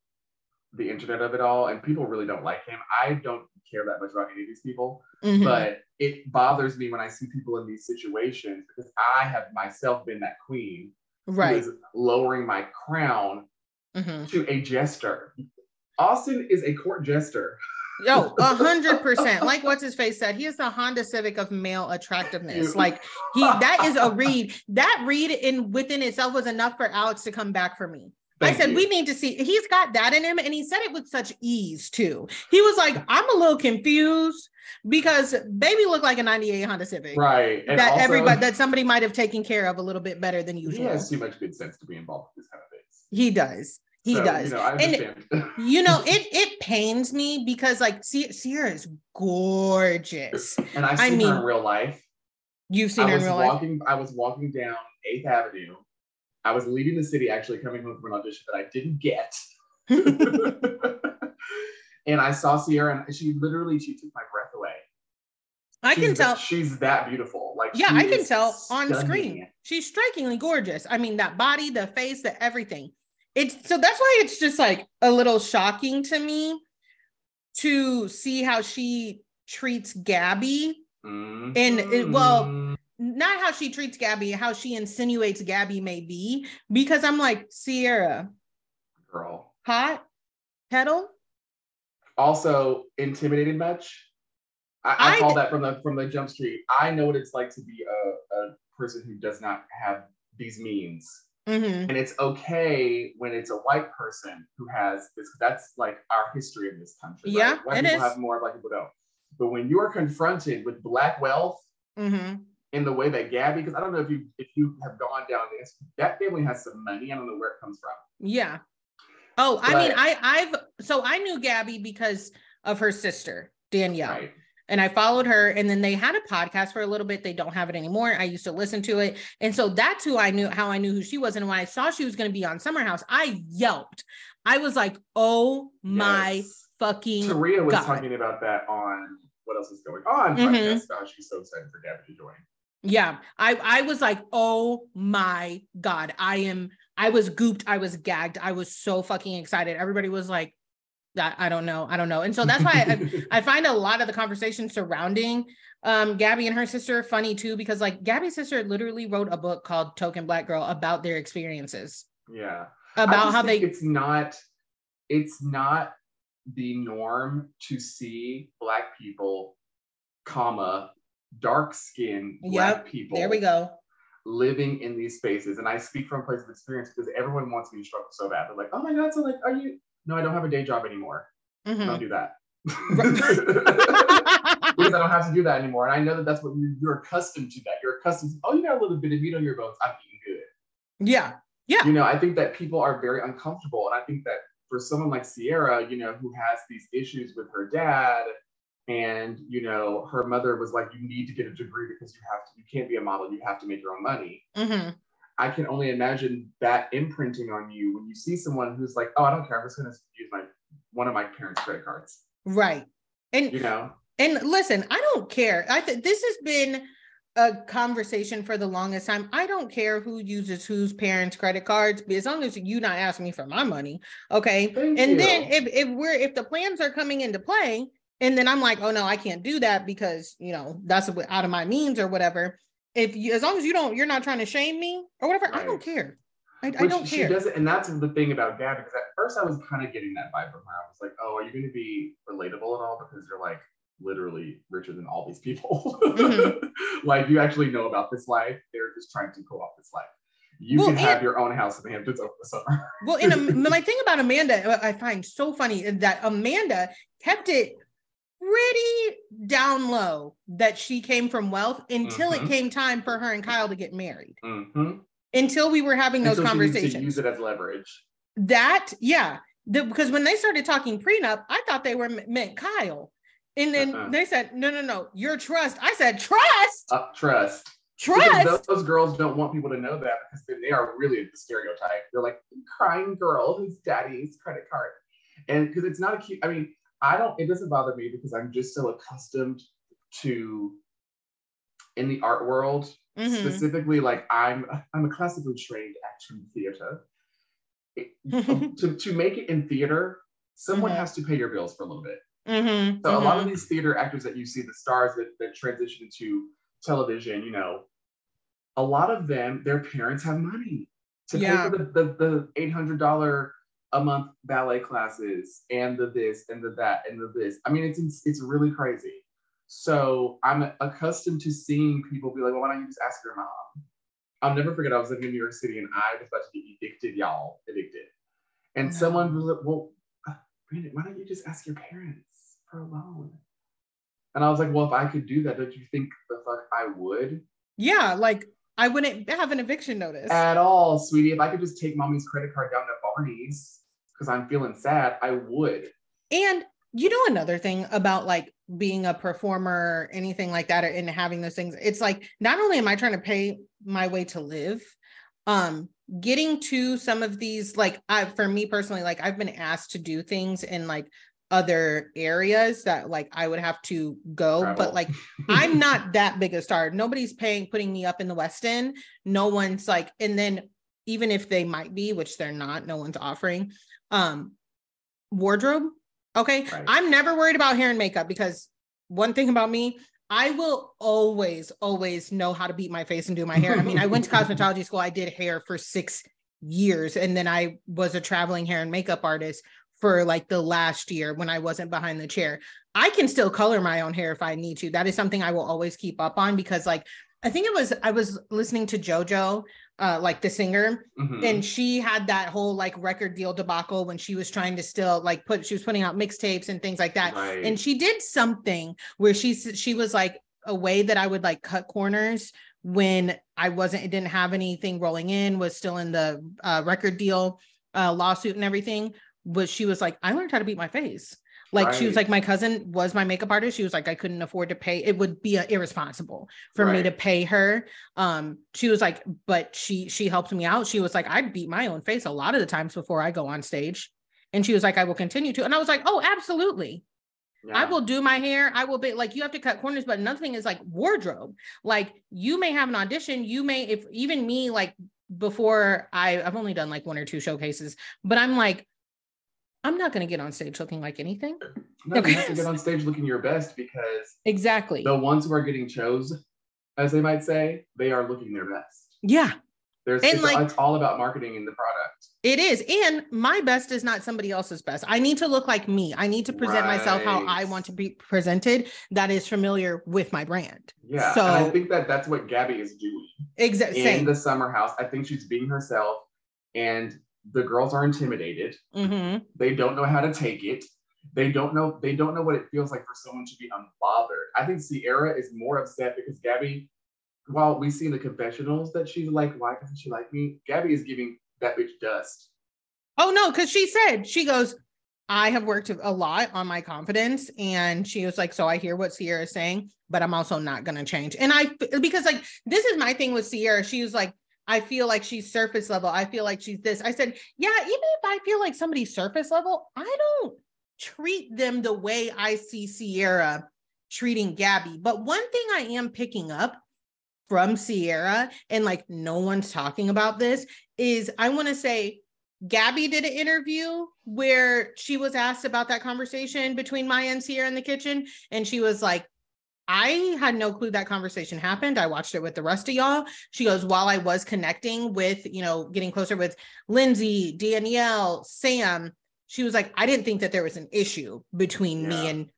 the internet of it all, and people really don't like him. I don't care that much about any of these people, Mhm. but it bothers me when I see people in these situations because I have myself been that queen right. who is lowering my crown Mhm. to a jester. Austin is a court jester. Yo, a hundred percent. Like what's his face said, he is the Honda Civic of male attractiveness. Like he, that is a read. That read in within itself was enough for Alex to come back for me. Thank I said you. we need to see. He's got that in him, and he said it with such ease too. He was like, "I'm a little confused because baby looked like a '98 Honda Civic right. And that also, everybody that somebody might have taken care of a little bit better than usual. he usual." has too much good sense to be involved with this kind of things. He does. He So, does. You know, I And- you know it it pains me because like Sie- Sierra is gorgeous and I've I seen mean, her in real life. you've seen I her in real life. I was walking down Eighth Avenue. I was leaving the city, actually coming home from an audition that I didn't get. and I saw Sierra, and she literally she took my breath away. i can She's- tell she's that beautiful. Like yeah, I can tell on screen. She's strikingly gorgeous. I mean, that body, the face, the everything. It's so that's why it's just like a little shocking to me to see how she treats Gabby. Mm-hmm. And it- well. Not how she treats Gabby, how she insinuates Gabby may be. Because I'm like, Sierra, girl. hot, pedal. Also intimidated much. I, I, I call that from the from the jump street. I know what it's like to be a, a person who does not have these means. Mhm. And it's okay when it's a white person who has this. That's like our history in this country. right? Yeah, white it people is. have more, black people don't. But when you are confronted with black wealth Mhm. in the way that Gabby, because I don't know if you if you have gone down this, that family has some money. I don't know where it comes from. Yeah. Oh, I mean, I I've so I knew Gabby because of her sister, Danielle. Right. And I followed her. And then they had a podcast for a little bit. They don't have it anymore. I used to listen to it, and so that's who I knew, how I knew who she was. And when I saw she was going to be on Summer House, I yelped. I was like, "Oh my Yes. fucking!" Taria was God. talking about that on what else is going on Mhm. podcast about she's so excited for Gabby to join. Yeah, I I was like, "Oh my god!" I am. I was gooped. I was gagged. I was so fucking excited. Everybody was like, "That I don't know. I don't know." And so that's why I, I find a lot of the conversation surrounding um, Gabby and her sister funny too, because like Gabby's sister literally wrote a book called Token Black Girl about their experiences, yeah. About how they, it's not it's not the norm to see black people, comma, dark skinned black Yep, people there we go. living in these spaces. And I speak from a place of experience because everyone wants me to struggle so bad. They're like, oh my God, so like, are you no, I don't have a day job anymore. Mhm. Don't do that. because I don't have to do that anymore. And I know that that's what you're, you're accustomed to. That you're accustomed to. Oh, you got a little bit of meat on your bones. I'm eating good. yeah, yeah, You know, I think that people are very uncomfortable, and I think that for someone like Sierra, you know, who has these issues with her dad, and you know, her mother was like, "You need to get a degree because you have to. You can't be a model. You have to make your own money." hmm I can only imagine that imprinting on you when you see someone who's like, "Oh, I don't care. I'm just going to use my one of my parents' credit cards." right. And You know. And listen, I don't care. I think this has been a conversation for the longest time. I don't care who uses whose parents' credit cards, but as long as you not ask me for my money, okay. Thank and you. then if if we're if the plans are coming into play, and then I'm like, oh no, I can't do that because you know that's out of my means or whatever. If you, as long as you don't, you're not trying to shame me or whatever, I don't care. I, I don't she care. doesn't, and that's the thing about Gabby. Because at first I was kind of getting that vibe from her. I was like, "Oh, are you going to be relatable at all? Because you're like literally richer than all these people. Mhm. like you actually know about this life. They're just trying to off this life. You Well, can have and- your own house in the Hamptons over the summer. Well, and um, my thing about Amanda, I find so funny is that Amanda kept it pretty down low that she came from wealth until Mhm. it came time for her and Kyle to get married. Mhm. Until we were having those Until she needs to conversations. use it as leverage. That, yeah, the, because when they started talking prenup, I thought they were meant Kyle, and then Uh-uh. they said, "No, no, no, your trust." I said, "Trust, Uh, trust. Trust." Those, those girls don't want people to know that because they, they are really the stereotype. They're like crying girl whose daddy's credit card, and because it's not a cute. I mean, I don't. It doesn't bother me because I'm just so accustomed to in the art world Mhm. specifically. Like I'm I'm a classically trained action theater. It- to to make it in theater, someone Mhm. has to pay your bills for a little bit. Mhm, So a lot of these theater actors that you see, the stars that, that transition into television, you know, a lot of them, their parents have money to Yeah. pay for the, the, the $800 a month ballet classes and the this and the that and the this. I mean, it's, it's really crazy. So I'm accustomed to seeing people be like, well, why don't you just ask your mom? I'll never forget, I was living in New York City and I was about to get evicted, y'all, evicted. And someone was like, well, uh, Brandon, why don't you just ask your parents for a loan? And I was like, well, if I could do that, don't you think the fuck I would? yeah, like I wouldn't have an eviction notice. At all, sweetie. If I could just take mommy's credit card down to Barney's because I'm feeling sad, I would. And you know another thing about like being a performer, anything like that, and having those things, it's like not only am I trying to pay my way to live, um, getting to some of these, like I for me personally, like I've been asked to do things in like other areas that like I would have to go, Travel. but like I'm not that big a star. Nobody's paying putting me up in the West End. No one's like, and then even if they might be, which they're not, no one's offering. Um, wardrobe. Okay. Right. I'm never worried about hair and makeup because one thing about me, I will always, always know how to beat my face and do my hair. I mean, I went to cosmetology school, I did hair for six years, and then I was a traveling hair and makeup artist for like the last year when I wasn't behind the chair. I can still color my own hair if I need to. That is something I will always keep up on because, like, I think it was I was listening to JoJo, uh, like the singer, Mhm. and she had that whole like record deal debacle when she was trying to still like put she was putting out mixtapes and things like that Right. and she did something where she she was like a way that I would like cut corners when I wasn't didn't have anything rolling in was still in the uh, record deal uh, lawsuit and everything But she was like I learned how to beat my face like she was like my cousin was my makeup artist. She was like I couldn't afford to pay. It would be irresponsible for me to pay her. Um she was like but she she helped me out. She was like I beat my own face a lot of the times before I go on stage. And she was like I will continue to. And I was like oh absolutely. I will do my hair. I will be like you have to cut corners, but another thing is like wardrobe. Like you may have an audition, you may if even me like before I I've only done like one or two showcases, but I'm like I'm not going to get on stage looking like anything. No, Okay. you have to get on stage looking your best because Exactly. the ones who are getting chose, as they might say, they are looking their best. Yeah, There's And, it's, like- it's all about marketing in the product. it is. And my best is not somebody else's best. I need to look like me. I need to present myself how I want to be presented that is familiar with my brand. Yeah. So- and I think that that's what Gabby is doing Exactly. in the summer house. I think she's being herself, and the girls are intimidated. hmm They don't know how to take it. They don't know. They don't know what it feels like for someone to be unbothered. I think Ciara is more upset because Gabby, while we see in the confessionals that she's like, "Why doesn't she like me?" Gabby is giving that bitch dust. Oh no, because she said she goes, I have worked a lot on my confidence, and she was like, so I hear what Ciara is saying, but I'm also not gonna change. And I because like this is my thing with Ciara. She was like, I feel like she's surface level. I feel like she's this. I said, yeah, even if I feel like somebody's surface level, I don't treat them the way I see Ciara treating Gabby. But one thing I am picking up from Ciara, and like no one's talking about this, is I want to say Gabby did an interview where she was asked about that conversation between Mya and Ciara in the kitchen. And she was like, I had no clue that conversation happened. I watched it with the rest of y'all. She goes, while I was connecting with, you know, getting closer with Lindsay, Danielle, Sam, she was like, I didn't think that there was an issue between me and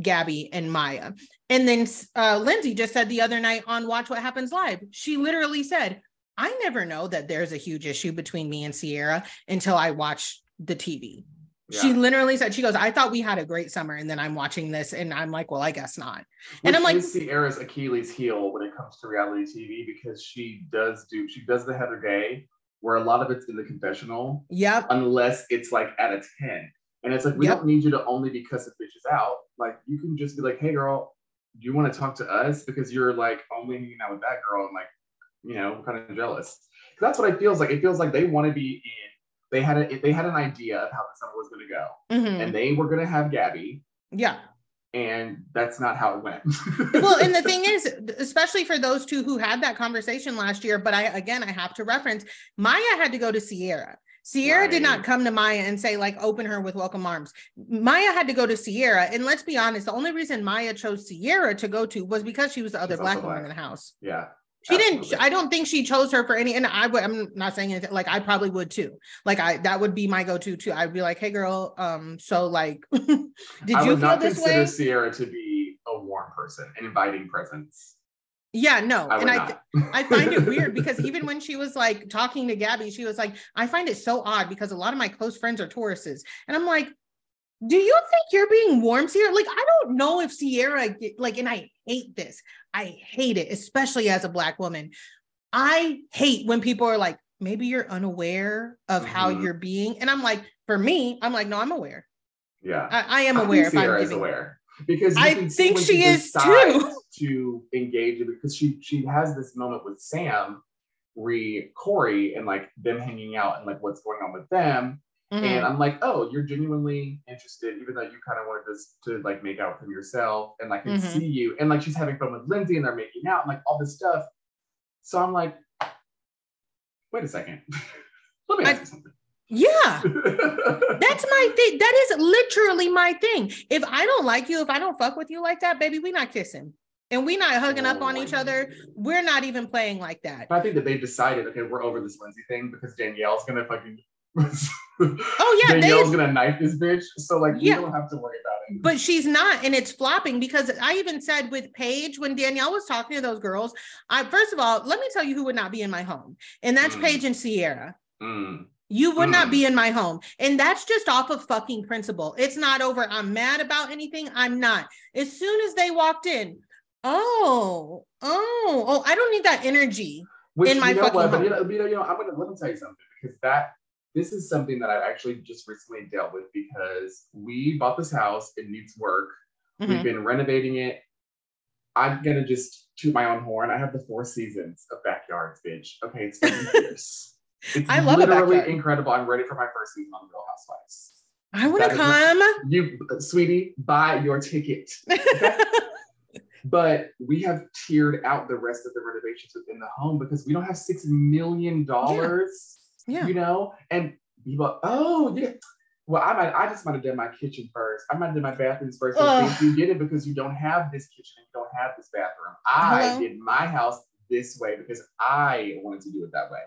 Gabby and Maya. And then uh, Lindsay just said the other night on Watch What Happens Live, she literally said, I never know that there's a huge issue between me and Ciara until I watch the TV. She literally said, she goes, I thought we had a great summer. And then I'm watching this and I'm like, well, I guess not. Which And I'm like- is Ciara's Achilles heel when it comes to reality TV because she does do she does the Heather Gay where a lot of it's in the confessional Yep. unless it's like at a 10. And it's like we Yep. don't need you to only be cussing bitches out. Like you can just be like, hey girl, do you want to talk to us? Because you're like only hanging out with that girl and like, you know, kind of jealous. that's what it feels like. It feels like they want to be in. They had a they had an idea of how the summer was gonna go. Mhm. And they were gonna have Gabby, Yeah. and that's not how it went. well and the thing is especially for those two who had that conversation last year but i again i have to reference mya had to go to ciara ciara did not come to mya and say like open her with welcome arms mya had to go to ciara and let's be honest the only reason mya chose ciara to go to was because she was the other She's black woman black. in the house yeah. She didn't i don't think she chose her for any and i would i'm not saying anything like i probably would too like i that would be my go-to too i'd be like hey girl um so like did you feel not this consider way Ciara to be a warm person, an inviting presence. yeah no I and i not. I find it weird because even when she was like talking to Gabby, she was like, I find it so odd because a lot of my close friends are Tauruses. And I'm like, do you think you're being warm, Ciara? Like, I don't know if Ciara, like, and I hate this. I hate it, especially as a Black woman. I hate when people are like, maybe you're unaware of how Mhm. you're being. And I'm like, for me, I'm like, no, I'm aware. yeah. I, I am I aware if I'm giving. aware because I think when she is too. to engage because she she has this moment with Sam, re Corey, and like them hanging out and like what's going on with them, Mm-hmm. And I'm like, oh, you're genuinely interested, even though you kind of wanted this to like make out with him yourself, and like can mm-hmm. see you, and like she's having fun with Lindsay, and they're making out, and like all this stuff. So I'm like, wait a second, let me ask I, you something. Yeah, that's my thing. That is literally my thing. If I don't like you, if I don't fuck with you like that, baby, we not kissing and we not hugging oh, up on each other. We're not even playing like that. I think that they decided, okay, we're over this Lindsay thing because Danielle's gonna fucking. oh yeah, Danielle's gonna knife this bitch. So like, yeah. we don't have to worry about it. But she's not, and it's flopping because I even said with Paige when Danielle was talking to those girls. I first of all, let me tell you who would not be in my home, and that's mm. Paige and Ciara. Mm. You would mm. not be in my home. And that's just off of fucking principle. It's not over. I'm mad about anything. I'm not. As soon as they walked in, oh, oh, oh, I don't need that energy Which, in my you know fucking what, home. But you know, you know, you know, I'm gonna let me tell you something because that this is something that I've actually just recently dealt with because we bought this house, it needs work. Mm-hmm. We've been renovating it. I'm gonna just toot my own horn. I have the four seasons of backyards, bitch. Okay, it's fierce. It's I love literally incredible. I'm ready for my first season on Real Housewives. I want to come. you, sweetie, buy your ticket. but we have tiered out the rest of the renovations within the home because we don't have six million dollars. Yeah. You know, and people, oh yeah. Well, I might, I just might have done my kitchen first. I might have done my bathrooms first. You did it because you don't have this kitchen and you don't have this bathroom. I Hello? did my house this way because I wanted to do it that way.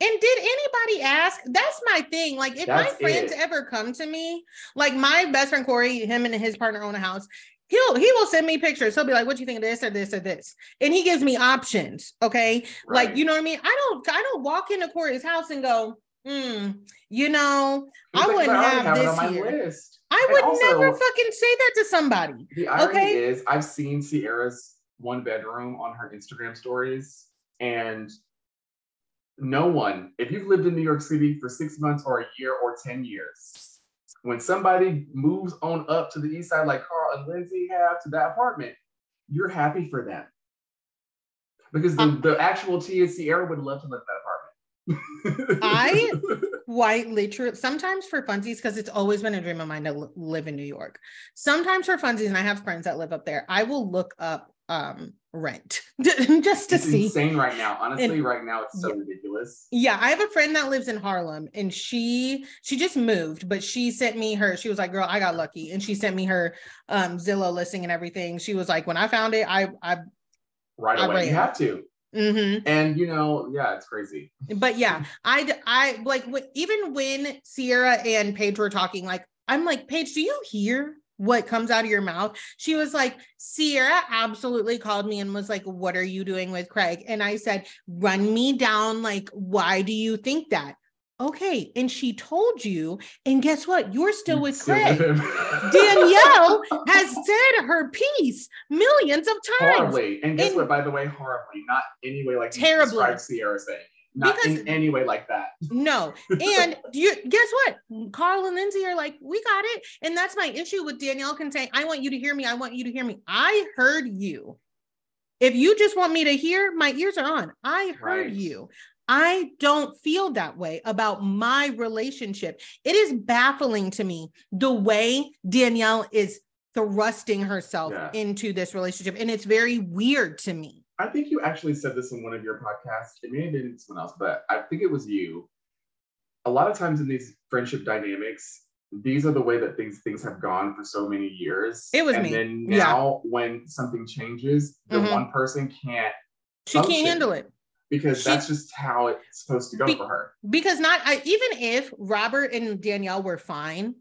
And did anybody ask? That's my thing. Like, if That's my friends it. ever come to me, like my best friend Corey, him and his partner own a house. He'll he will send me pictures. He'll be like, "What do you think of this or this or this?" And he gives me options. Okay, right. like you know what I mean. I don't I don't walk into Corey's house and go, "Hmm, you know, He's I like, wouldn't have, have this here." List. I would also, never fucking say that to somebody. The irony okay? is, I've seen Ciara's one bedroom on her Instagram stories, and no one, if you've lived in New York City for six months or a year or 10 years, when somebody moves on up to the east side, like Carl and Lindsay have to that apartment, you're happy for them. Because the, uh, the actual Tia Ciara would love to live in that apartment. I quite literally sometimes for funsies, because it's always been a dream of mine to live in New York. Sometimes for funsies, and I have friends that live up there, I will look up um rent. Just to it's see. insane right now. Honestly and, right now it's so yeah. ridiculous. Yeah i have a friend that lives in harlem and she she just moved but she sent me her she was like girl i got lucky and she sent me her um zillow listing and everything. She was like when i found it i i right away. I you have to. Mm-hmm. And you know, yeah, it's crazy. But yeah, I I like even when ciara and Paige were talking, like I'm like, Paige, do you hear what comes out of your mouth. She was like, Ciara absolutely called me and was like, What are you doing with Craig? And I said, Run me down. Like, why do you think that? Okay. And she told you. And guess what? You're still with Craig. Danielle has said her piece millions of times. Horribly. And guess and what? By the way, horribly. Not anyway like terribly. Ciara saying not because, in any way like that. no. And you guess what? Carl and Lindsay are like, we got it. And that's my issue with Danielle can say, I want you to hear me. I want you to hear me. I heard you. If you just want me to hear, my ears are on. I heard right. you. I don't feel that way about my relationship. It is baffling to me the way Danielle is thrusting herself yeah. into this relationship. And it's very weird to me. I think you actually said this in one of your podcasts. It may have been someone else, but I think it was you. A lot of times in these friendship dynamics, these are the way that things things have gone for so many years. It was and me. then now yeah. when something changes, the mm-hmm. one person can't she can't handle it because she, that's just how it's supposed to go be, for her. Because not I, even if Robert and Danielle were fine,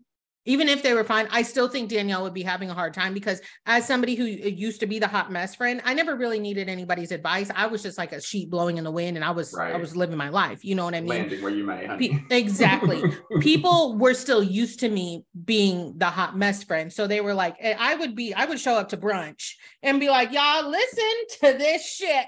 even if they were fine, I still think Danielle would be having a hard time because as somebody who uh, used to be the hot mess friend, I never really needed anybody's advice. I was just like a sheet blowing in the wind and I was right. I was living my life. You know what I mean? Landing where you may, honey. exactly. People were still used to me being the hot mess friend. So they were like, I would be, I would show up to brunch and be like, y'all listen to this shit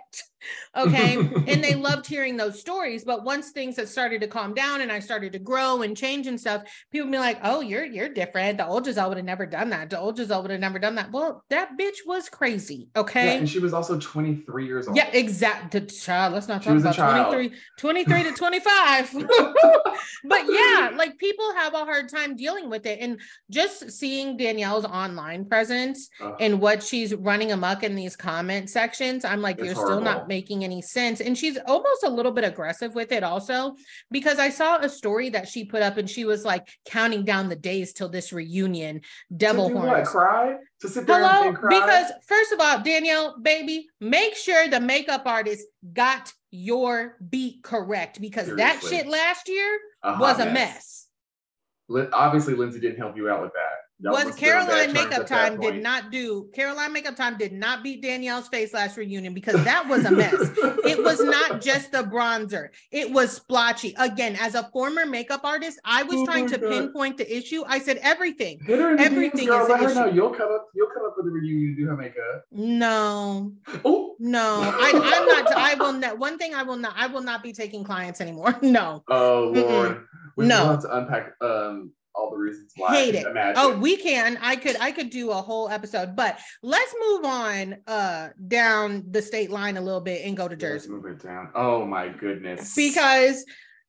Okay. and they loved hearing those stories. But once things had started to calm down and I started to grow and change and stuff, people be like, oh, you're you're different. The old Gizelle would have never done that. The old Gizelle would have never done that. Well, that bitch was crazy. Okay. Yeah, and she was also 23 years old. Yeah, exactly. Child, let's not talk about 23, 23 to 25. but yeah, like people have a hard time dealing with it. And just seeing Danielle's online presence Ugh. and what she's running amok in these comment sections, I'm like, you're still not horrible. Making any sense. And she's almost a little bit aggressive with it also, because I saw a story that she put up and she was like counting down the days till this reunion, devil to do horns. what? Cry? To sit there and- Hello, and cry? because first of all, Danielle, baby, make sure the makeup artist got your beat correct because that shit last year A was a mess. Lin- obviously, Lindsay didn't help you out with that. Was must be on bad Caroline makeup time did not do Caroline makeup time did not beat Danielle's face last reunion because that was a mess. it was not just the bronzer, it was splotchy. Again, as a former makeup artist, I was Oh trying to God. pinpoint the issue. I said everything. Hit her in the Everything girl. is Let an her know issue. you'll come up. You'll come up with the reunion to do her makeup. No, Oh, no, I, I'm not. I will not. One thing I will not. I will not be taking clients anymore. No. oh Mm-mm. Lord. We No. have to unpack um all the reasons why. Hate I it. Imagine. Oh, we can. I could. I could do a whole episode, but let's move on uh down the state line a little bit and go to Yeah, let's Move it down. Oh my goodness. because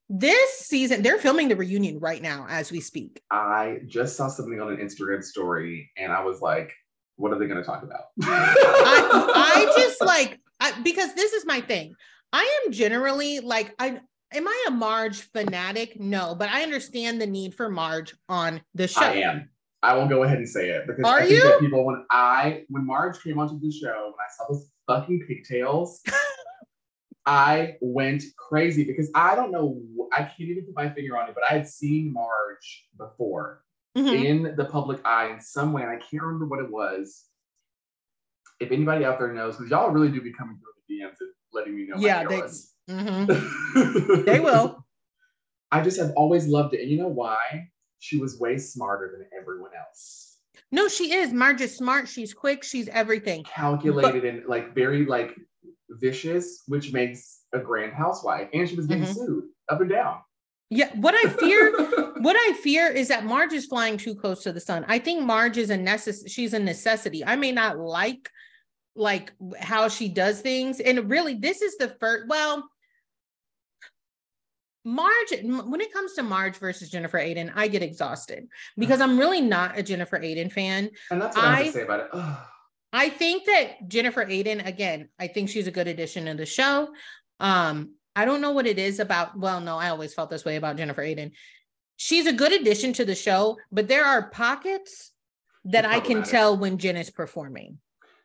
this season they're filming the reunion right now as we speak. I just saw something on an Instagram story and I was like, what are they going to talk about? I I just like I, because this is my thing. I am generally like I am I a Marge fanatic? No, but I understand the need for Marge on the show. I am. I will go ahead and say it because Are I think you? that people when I when Marge came onto the show when I saw those fucking pigtails, I went crazy because I don't know I can't even put my finger on it, but I had seen Marge before Mhm. in the public eye in some way, and I can't remember what it was. If anybody out there knows, because y'all really do be coming through the DMs and letting me know. Yeah, they- Mhm. They will. I just have always loved it. And you know why? She was way smarter than everyone else. No, she is. Marge is smart. She's quick. She's everything. Calculated and like very like vicious, which makes a grand housewife. And she was getting Mhm. sued up and down. Yeah. What I fear, what I fear is that Marge is flying too close to the sun. I think Marge is a necess- she's a necessity. I may not like like how she does things. And really, this is the first, well, Marge, when it comes to Marge versus Jennifer Aydin, I get exhausted because I'm really not a Jennifer Aydin fan. and that's what I, have I- to say about it. Ugh. I think that Jennifer Aydin, again, I think she's a good addition to the show. Um, I don't know what it is about. Well, no, I always felt this way about Jennifer Aydin. She's a good addition to the show, but there are pockets that I can tell when Jen is performing.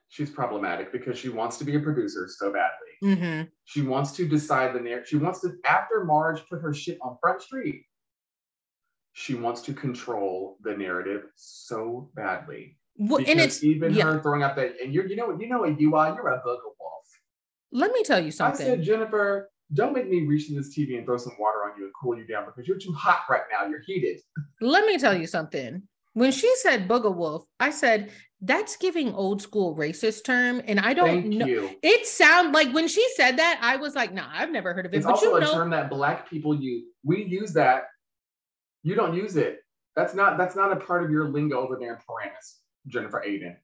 She's problematic because she wants to be a producer so badly. Mhm. She wants to decide the narrative. She wants to, after Marge put her shit on Front Street, she wants to control the narrative so badly. Well, and Because it's even yeah. her throwing out that, and you're, you know what, you know what you are. You're a booger wolf. let me tell you something. I said, Jennifer, don't make me reach to this TV and throw some water on you and cool you down because you're too hot right now. You're heated. let me tell you something. When she said booger wolf, I said that's giving old school racist term, and I don't Thank know. you. It sound like when she said that, I was like, nah, I've never heard of it. It's but also you a know, term that black people use. We use that. You don't use it. That's not that's not a part of your lingo over there in Paramus, Jennifer Aydin.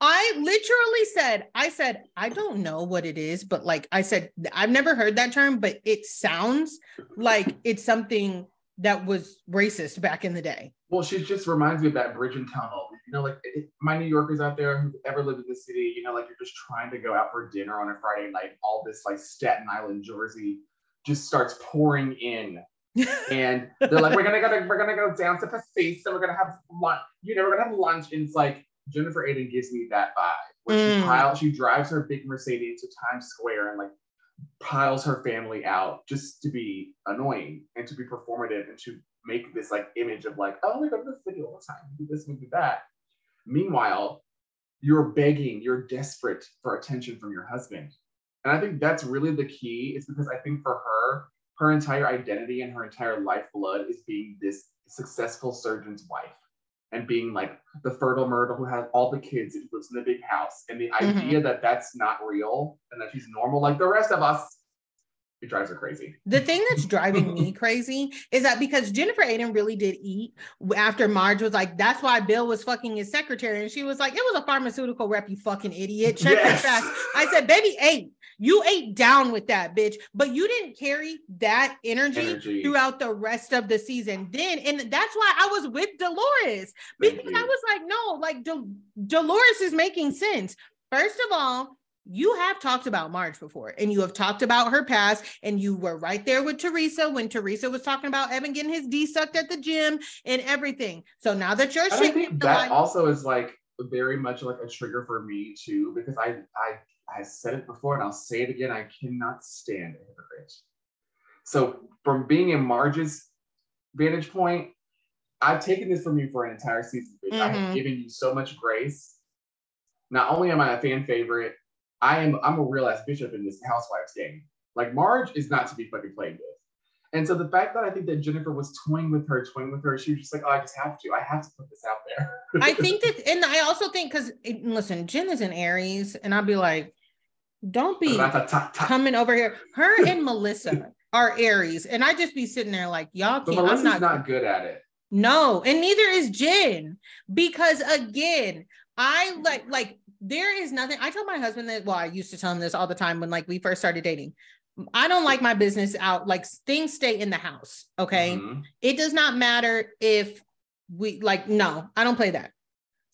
I literally said, I said, I don't know what it is, but like I said, I've never heard that term, but it sounds like it's something that was racist back in the day. Well, she just reminds me of that bridge and tunnel. You know, like my New Yorkers out there who've ever lived in the city, you know, like you're just trying to go out for dinner on a Friday night, all this like Staten Island, Jersey just starts pouring in. and they're like, we're gonna go to, we're gonna go down to Pastis and we're gonna have lunch. You know, we're gonna have lunch. And it's like Jennifer Aydin gives me that vibe. When Mm. she piles, she drives her big Mercedes to Times Square and like piles her family out just to be annoying and to be performative and to make this like image of like, oh, we go to the city all the time, we do this, we do that. Meanwhile, you're begging, you're desperate for attention from your husband. And I think that's really the key, is because I think for her, her entire identity and her entire lifeblood is being this successful surgeon's wife. And being like the fertile myrtle who has all the kids and lives in the big house, and the Mhm. idea that that's not real and that she's normal like the rest of us, it drives her crazy. The thing that's driving me crazy is that because Jennifer Aydin really did eat after Marge was like, that's why Bill was fucking his secretary. And she was like, it was a pharmaceutical rep, you fucking idiot. Check Yes. your facts. I said, baby, ate. You ate down with that bitch, but you didn't carry that energy, Energy. throughout the rest of the season. Then, and that's why I was with Dolores because. I was like, no, like Dol- Dolores is making sense. First of all, you have talked about Marge before, and you have talked about her past, and you were right there with Teresa when Teresa was talking about Evan getting his D sucked at the gym and everything. So now that you're that light- also is like very much like a trigger for me too, because I I I said it before and I'll say it again. I cannot stand a hypocrite. So from being in Marge's vantage point, I've taken this from you for an entire season. bitch. I have Mhm. given you so much grace. Not only am I a fan favorite, I am I'm a real ass bishop in this housewives game. Like Marge is not to be fucking played with. And so the fact that I think that Jennifer was toying with her, toying with her, she was just like, oh, I just have to. I have to put this out there. I think that, and I also think because listen, Jen is an Aries, and I'd be like, don't be coming over here. Her and Melissa are Aries, and I just be sitting there like, y'all But can't. I'm Melissa's not, not, good at it. No, and neither is Jen. Because again, I like like there is nothing. I tell my husband that well, I used to tell him this all the time when like we first started dating. I don't like my business out, like things stay in the house. Okay. Mhm. It does not matter if we like, no, I don't play that.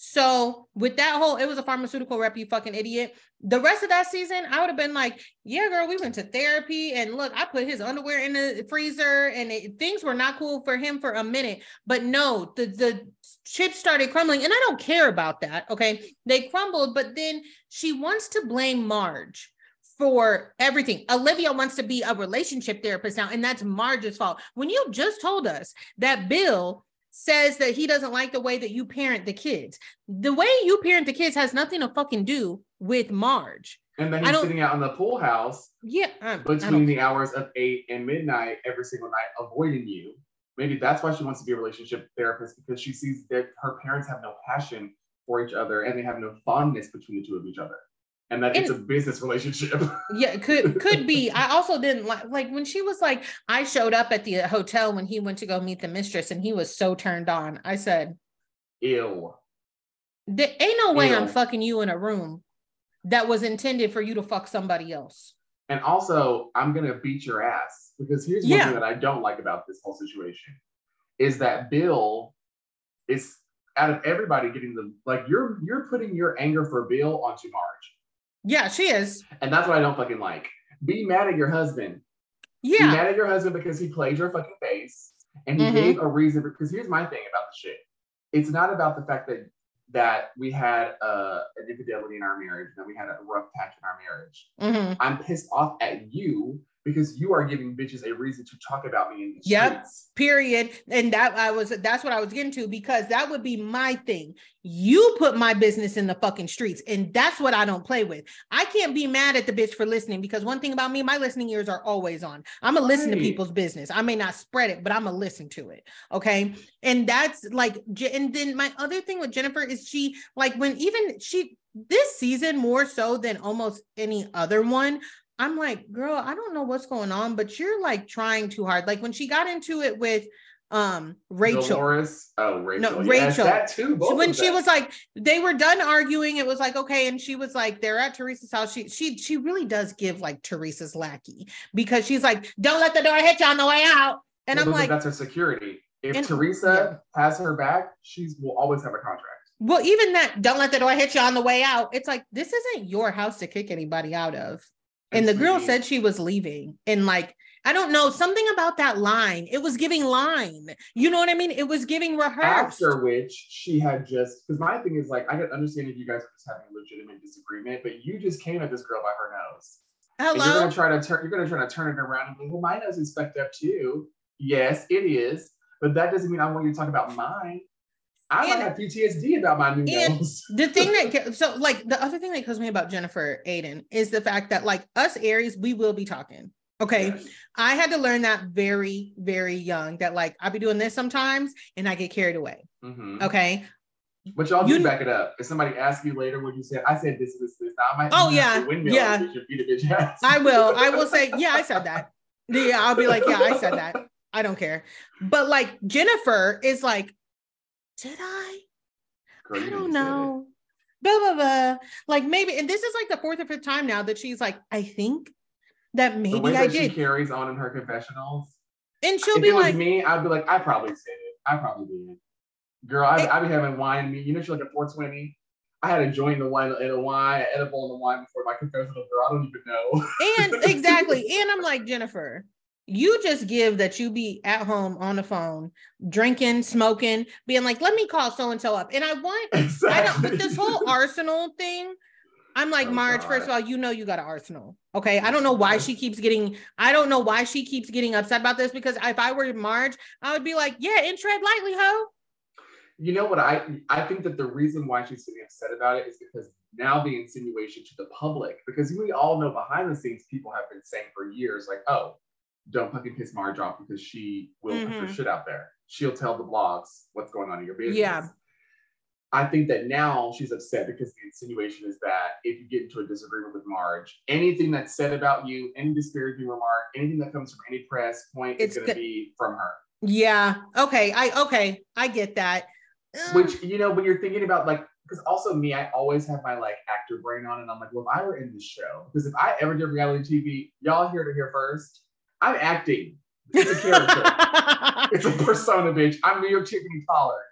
So with that whole, it was a pharmaceutical rep, you fucking idiot. The rest of that season, I would have been like, yeah, girl, we went to therapy and look, I put his underwear in the freezer and it, things were not cool for him for a minute. But no, the the chips started crumbling, and I don't care about that. Okay, they crumbled, but then she wants to blame Marge for everything. Olivia wants to be a relationship therapist now, and that's Marge's fault. When you just told us that Bill says that he doesn't like the way that you parent the kids, the way you parent the kids has nothing to fucking do with Marge. And then he's sitting out in the pool house Yeah, I- I between the hours of eight and midnight every single night, avoiding you. Maybe that's why she wants to be a relationship therapist because she sees that her parents have no passion for each other and they have no fondness between the two of each other. And that it's a business relationship. yeah, could could be. I also didn't like like when she was like, I showed up at the uh, hotel when he went to go meet the mistress, and he was so turned on. I said, Ew. There ain't no way I'm fucking you in a room that was intended for you to fuck somebody else. And also, I'm gonna beat your ass because here's one thing that I don't like about this whole situation is that Bill is out of everybody getting the like you're you're putting your anger for Bill onto Marge. Yeah, she is. And that's what I don't fucking like. Be mad at your husband. Be Yeah. mad at your husband because he played your fucking face and he Mhm. gave a reason. Because here's my thing about the shit. It's not about the fact that that we had uh, an infidelity in our marriage, that we had a rough patch in our marriage. Mhm. I'm pissed off at you because you are giving bitches a reason to talk about me in the Yep. streets. Period. And that I was that's what I was getting to because that would be my thing. You put my business in the fucking streets, and that's what I don't play with. I can't be mad at the bitch for listening because one thing about me, my listening ears are always on. I'm gonna listen to people's business. I may not spread it, but I'm gonna listen to it. Okay. And that's like, and then my other thing with Jennifer is she like when even she this season more so than almost any other one. I'm like, girl, I don't know what's going on, but you're like trying too hard. Like when she got into it with um Rachel. Dolores. Oh, Rachel. No, Yes, Rachel. that too. when she was like they were done arguing it was like okay and she was like they're at teresa's house she she she really does give like teresa's lackey because she's like don't let the door hit you on the way out and Well, i'm like that's her security. If And- Teresa has her back, she's will always have a contract. well even that don't let the door hit you on the way out it's like this isn't your house to kick anybody out of and the girl said she was leaving. And like i don't know something about that line it was giving line. You know what i mean? It was giving rehearsed. After which she had just because my thing is like I can understand if you guys are just having a legitimate disagreement, but you just came at this girl by her nose. And you're gonna try to turn you're gonna try to turn it around and be, well, my nose is fucked up too. Yes, it is, but that doesn't mean I want you to talk about mine. I And- have PTSD about my new nose. the thing that so like the other thing that kills me about Jennifer Aydin is the fact that like us Aries, we will be talking. Okay. Yes. I had to learn that very, very young that like I'll be doing this sometimes and I get carried away. Mhm. Okay. But y'all You- do back it up. If somebody asks you later what you said, I said this, this, this. I might Oh, yeah, yeah. to beat your bitch ass. I will. I will say, yeah, I said that. Yeah, I'll be like, yeah, I said that. I don't care. But like Jennifer is like, did I? Girl, I don't you said it. know. Blah blah blah. Like maybe, and this is like the fourth or fifth time now that she's like, I think that The maybe way I that she carries on in her confessionals. And she'll if be it was like, me, I'd be like, I probably said it. I probably did. Girl, I It- I be having wine me. You know, she's like at 420. I had a joint in the wine in a wine, an edible in the wine before my confessional. Girl, I don't even know. and exactly. And I'm like, Jennifer, you just give that you be at home on the phone, drinking, smoking, being like, let me call so and so up. And I want I don't exactly. but this whole arsenal thing. I'm like, Oh, Marge, first of all, you know you got an arsenal. Okay. I don't know why she keeps getting, I don't know why she keeps getting upset about this because if I were Marge, I would be like, yeah, and tread lightly, ho. You know what? I I think that the reason why she's getting upset about it is because now the insinuation to the public, because we all know behind the scenes people have been saying for years, like, oh, don't fucking piss Marge off because she will put her Mhm. shit out there. She'll tell the blogs what's going on in your business. Yeah. I think that now she's upset because the insinuation is that if you get into a disagreement with Marge, anything that's said about you, any disparaging remark, anything that comes from any press point It's is going to be from her. Yeah. Okay. I, okay. I get that. Which you know, when you're thinking about like, because also me, I always have my like actor brain on, and I'm like, well, if I were in this show, because if I ever did reality TV, y'all here to hear first. I'm acting. It's a character. it's a persona, bitch. I'm New York Tiffany Pollard.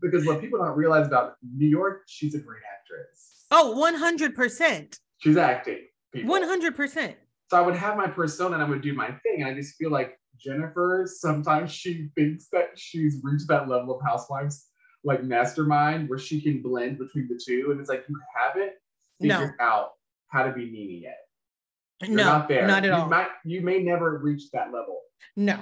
Because what people don't realize about New York, she's a great actress. oh, 100%. She's acting. People. 100%. So I would have my persona and I would do my thing. And I just feel like Jennifer, sometimes she thinks that she's reached that level of housewives like mastermind where she can blend between the two. And it's like you haven't No. figured out how to be Nene yet. You're no, not there. not at you all. Might, you may never reach that level. No,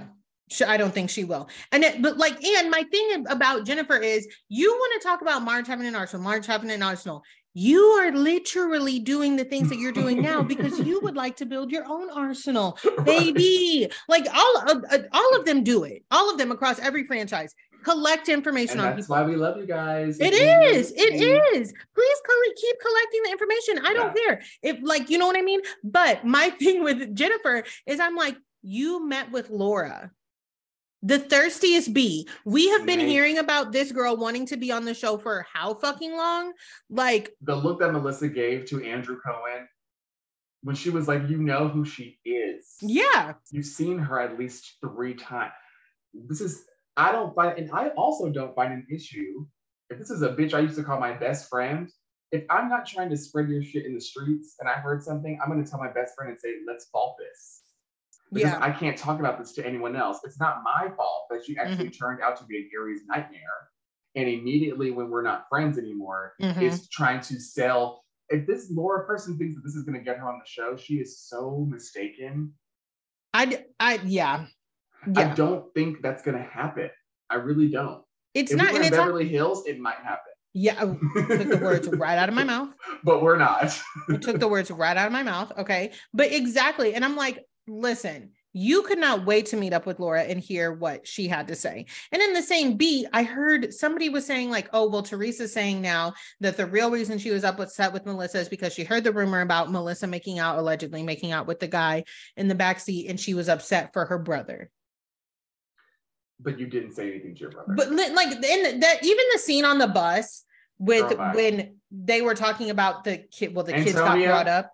I don't think she will. And it, but like, and my thing about Jennifer is, you want to talk about Marge having an arsenal, Marge having an arsenal. You are literally doing the things that you're doing now because you would like to build your own arsenal, baby. Like all of uh, all of them do it. All of them across every franchise collect information And on that's people. why we love you guys. It If you love is. It is. Please keep collecting the information. I don't care if, like, you know what I mean. But my thing with Jennifer is, I'm like, you met with Laura, the thirstiest bee. We have been Right. hearing about this girl wanting to be on the show for how fucking long? Like, The look that Melissa gave to Andrew Cohen when she was like, you know who she is. yeah, You've seen her at least three times. This is, I don't find, and I also don't find an issue. If this is a bitch I used to call my best friend, if I'm not trying to spread your shit in the streets and I heard something, I'm going to tell my best friend and say, let's fault this. Because yeah, I can't talk about this to anyone else. It's not my fault that she actually Mm-hmm. turned out to be an Aries nightmare. And immediately, when we're not friends anymore, Mhm. is trying to sell. If this Laura person thinks that this is going to get her on the show, she is so mistaken. I, I, yeah, I don't think that's going to happen. I really don't. It's if not, we and in it's not, Beverly Hills, it might happen. yeah. Oh, I took the words right out of my mouth. but we're not. I took the words right out of my mouth. Okay. But exactly. And I'm like, listen, you could not wait to meet up with Laura and hear what she had to say. And in the same beat, I heard somebody was saying, like, oh, well, Teresa's saying now that the real reason she was upset with Melissa is because she heard the rumor about Melissa making out, allegedly making out with the guy in the backseat, and she was upset for her brother. But you didn't say anything to your brother. But like in that, even the scene on the bus with Girl, when they were talking about the kid, well, the kids got brought up.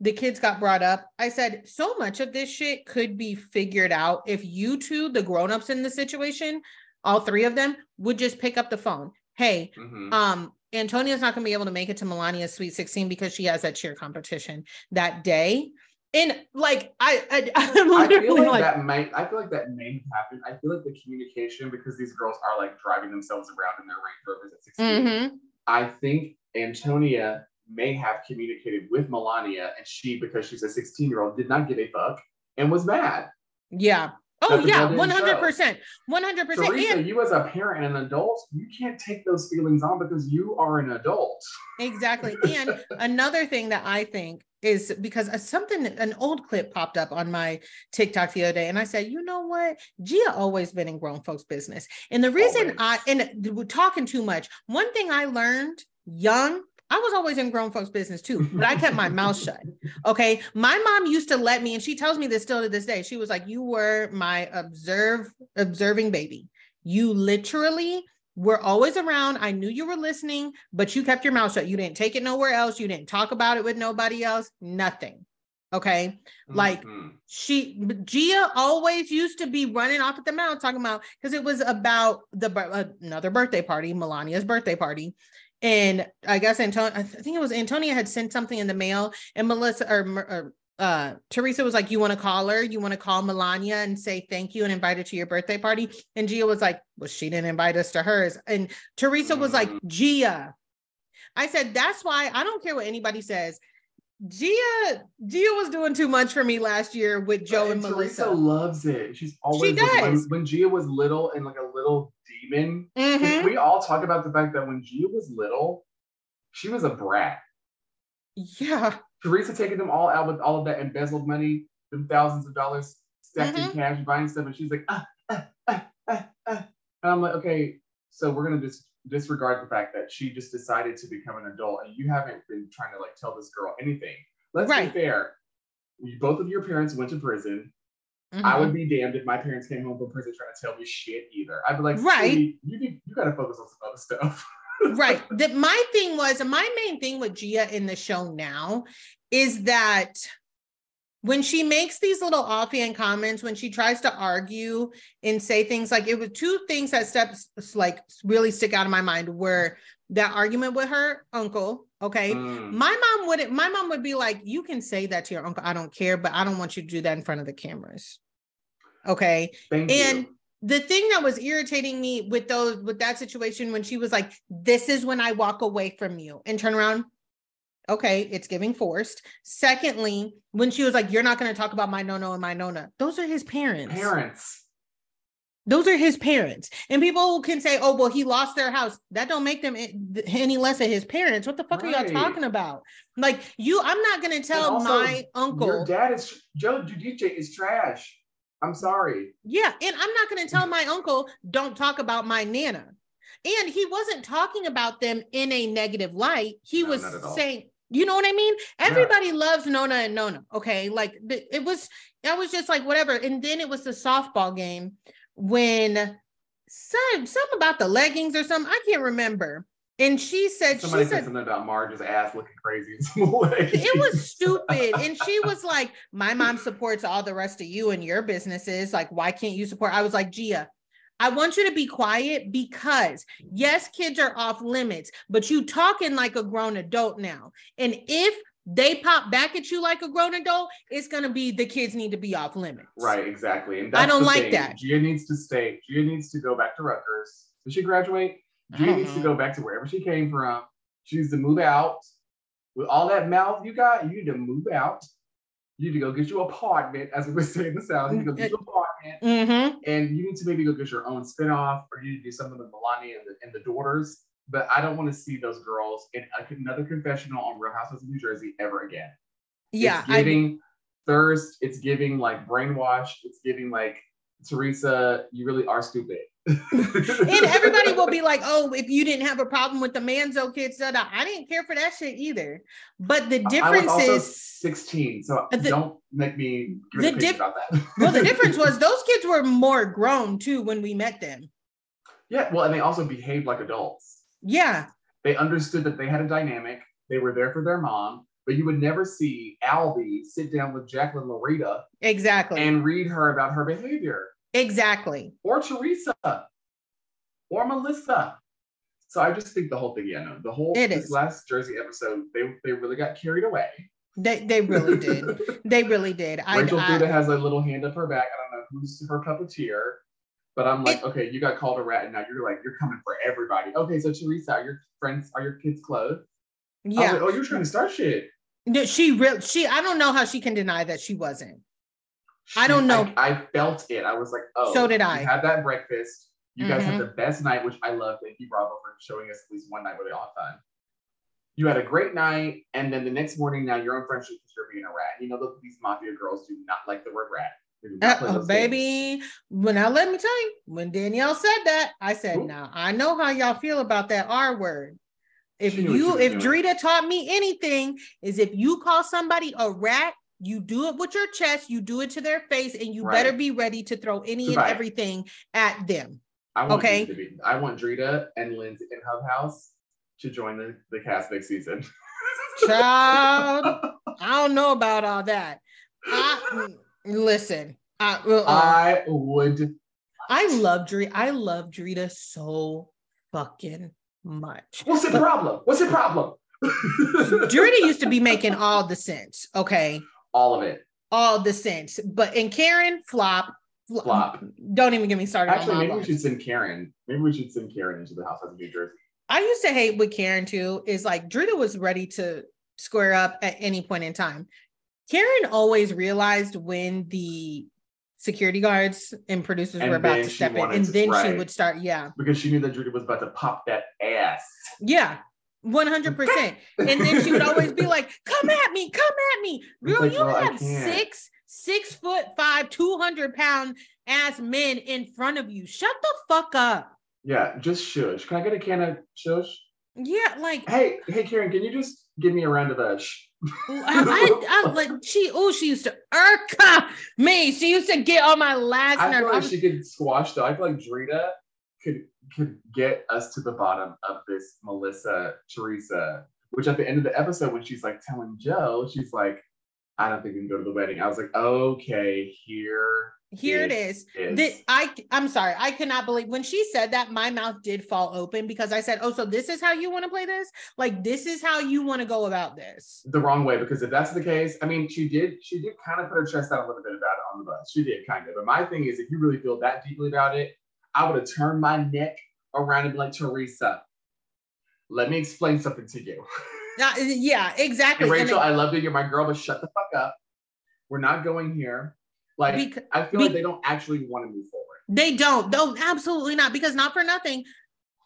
The kids got brought up. I said, so much of this shit could be figured out if you two, the grown-ups in the situation, all three of them, would just pick up the phone. Hey, Mhm. um, Antonia's not gonna be able to make it to Milania's Sweet 16 because she has that cheer competition that day. And like I, I I'm I feel like, like, that might. I feel like that may have happened. I feel like the communication because these girls are like driving themselves around in their Range Rovers at 16. Mhm. I think Antonia may have communicated with Milania, and she, because she's a 16 year old, did not give a fuck and was mad. yeah. Oh That the yeah, one hundred percent, one hundred percent. Teresa, And you as a parent and an adult, you can't take those feelings on because you are an adult. exactly. And another thing that I think is because uh, something an old clip popped up on my TikTok the other day and I said, "You know what? Gia always been in grown folks business." And the reason always. I and we're talking too much. One thing I learned young I was always in grown folks' business too, but I kept my mouth shut. Okay. My mom used to let me, and she tells me this still to this day. She was like, You were my observe observing baby. You literally were always around. I knew you were listening, but you kept your mouth shut. You didn't take it nowhere else. You didn't talk about it with nobody else. Nothing. Okay. Mm-hmm. Like she, Gia always used to be running off at the mouth talking about because it was about the uh, another birthday party, Milania's birthday party. And I guess Antonio, I think it was Antonia had sent something in the mail, and Melissa or, or uh Teresa was like, You want to call her? You want to call Milania and say thank you and invite her to your birthday party? And Gia was like, Well, she didn't invite us to hers. And Teresa was like, mm. Gia. I said, That's why I don't care what anybody says. Gia Gia was doing too much for me last year with Joe and, and Melissa. Teresa loves it. She's always she does. When, when Gia was little and like a little demon. Mm-hmm. We all talk about the fact that when Gia was little, she was a brat. Yeah. Teresa taking them all out with all of that embezzled money, them thousands of dollars stacked mm-hmm. in cash, buying stuff, and she's like, ah, ah, ah, ah, ah. And I'm like, okay, so we're gonna just disregard the fact that she just decided to become an adult and you haven't been trying to like tell this girl anything. Let's right. be fair. Both of your parents went to prison. Mm-hmm. I would be damned if my parents came home from prison trying to tell me shit either. I'd be like, right, you you, you got to focus on some other stuff. right. That my thing was, and my main thing with Gia in the show now is that when she makes these little offhand comments, when she tries to argue and say things like it was two things that steps like really stick out of my mind were that argument with her uncle. Okay. Mm. My mom would my mom would be like, you can say that to your uncle. I don't care, but I don't want you to do that in front of the cameras. Okay. Thank and you. The thing that was irritating me with those with that situation when she was like, This is when I walk away from you and turn around okay, it's giving forced. Secondly, when she was like, You're not going to talk about my no no and my nona, those are his parents. Parents. Those are his parents. And people can say, oh, well, he lost their house. That don't make them any less of his parents. What the fuck right. are y'all talking about? Like you, I'm not gonna tell also, my uncle. Your dad is Joe Giudice is trash. I'm sorry. Yeah, and I'm not gonna tell my uncle, don't talk about my nana. And he wasn't talking about them in a negative light. He no, was saying, you know what I mean? Everybody yeah. loves Nona and Nona. Okay. Like it was, I was just like, whatever. And then it was the softball game when some some about the leggings or something. I can't remember. And she said somebody she said, said something about Marge's ass looking crazy. it was stupid. And she was like, My mom supports all the rest of you and your businesses. Like, why can't you support? I was like, Gia, I want you to be quiet because yes, kids are off limits, but you talking like a grown adult now. And if they pop back at you like a grown adult, it's gonna be the kids need to be off limits. Right, exactly. And I don't like thing. that. Gia needs to stay. Gia needs to go back to Rutgers. Did she graduate? Gia needs to go back to wherever she came from. She needs to move out. With all that mouth you got, you need to move out. You need to go get you an apartment, as we would say in the South. You need to go get you an apartment. Mm-hmm. And you need to maybe go get your own spinoff, or you need to do something with Milania and the, and the daughters. But I don't want to see those girls in another confessional on Real Housewives of New Jersey ever again. Yeah. It's giving I... thirst. It's giving like brainwashed. It's giving like Teresa, you really are stupid. And everybody will be like, "Oh, if you didn't have a problem with the Manzo kids, da, da. I didn't care for that shit either." But the difference is 16, so the, don't make me the that. well, the difference was those kids were more grown too when we met them. Yeah, well, and they also behaved like adults. Yeah, they understood that they had a dynamic. They were there for their mom, but you would never see Albie sit down with Jacqueline Laurita exactly and read her about her behavior. Exactly. Or Teresa. Or Melissa. So I just think the whole thing, yeah, no, the whole it this is. last Jersey episode, they they really got carried away. They they really did. they really did. Rachel I, Fuda has a little hand up her back. I don't know who's her puppeteer, but I'm like, it, okay, you got called a rat, and now you're like, you're coming for everybody. Okay, so Teresa, are your friends, are your kids clothed? Yeah. Like, oh, you're trying to start shit. No, she real she. I don't know how she can deny that she wasn't. I don't know. I, I, felt it. I was like, oh, so did I. had that breakfast. You mm-hmm. guys had mm-hmm. the best night, which I love. Thank you, Bravo, for showing us at least one night where they all had fun. you had a great night, and then the next morning now you're on friendship because you're being a rat. You know that these mafia girls do not like the word rat. They do not play Uh, baby, when I let me tell you, when Danielle said that, I said, Ooh. now I know how y'all feel about that R word. If She knew what she you, if doing. Drita taught me anything, is if you call somebody a rat, you do it with your chest, you do it to their face, and you better be ready to throw any and everything at them. I want Okay. Be. I want Drita and Lindsay in Hub House to join the, the cast next season. Child, I don't know about all that. I listen. I, uh-uh. I would. I love Drita. I love Drita so fucking much. What's the problem? What's the problem? Drita used to be making all the sense. Okay. All of it. All the sense. But in Karen, flop. fl- Flop. Don't even get me started Actually, maybe we should send Karen. Maybe we should send Karen into the House of New Jersey. I used to hate with Karen too, is like Drita was ready to square up at any point in time. Karen always realized when the security guards and producers And were about to step in, and to- then she would start, yeah, because she knew that Drita was about to pop that ass. yeah, 100%. And then she would always be like, come at me, come at me. Girl, like, you I have six, six foot five, 200 pound ass men in front of you. Shut the fuck up. yeah, just shush. Can I get a can of shush? Yeah, like Hey, hey, Karen, can you just give me a round of that? I, I, I like she oh she used to irk me. She used to get on my last I nerve. feel like she could squash though. I feel like Drita could could get us to the bottom of this Melissa Teresa. Which at the end of the episode, when she's like telling Joe, she's like, "I don't think we can go to the wedding." I was like, "Okay, here here it is. is." That I I'm sorry, I cannot believe when she said that my mouth did fall open because I said, "Oh, so this is how you want to play this? Like this is how you want to go about this?" the wrong way because if that's the case, I mean, she did she did kind of put her chest out a little bit about it on the bus. She did kind of. But my thing is, if you really feel that deeply about it, I would have turned my neck around and be like, Teresa, let me explain something to you. Uh, yeah, exactly. Rachel, it- I love you. You're my girl, but shut the fuck up. We're not going here. Like, I feel be- like they don't actually want to move forward. They don't. Don't absolutely not. Because not for nothing.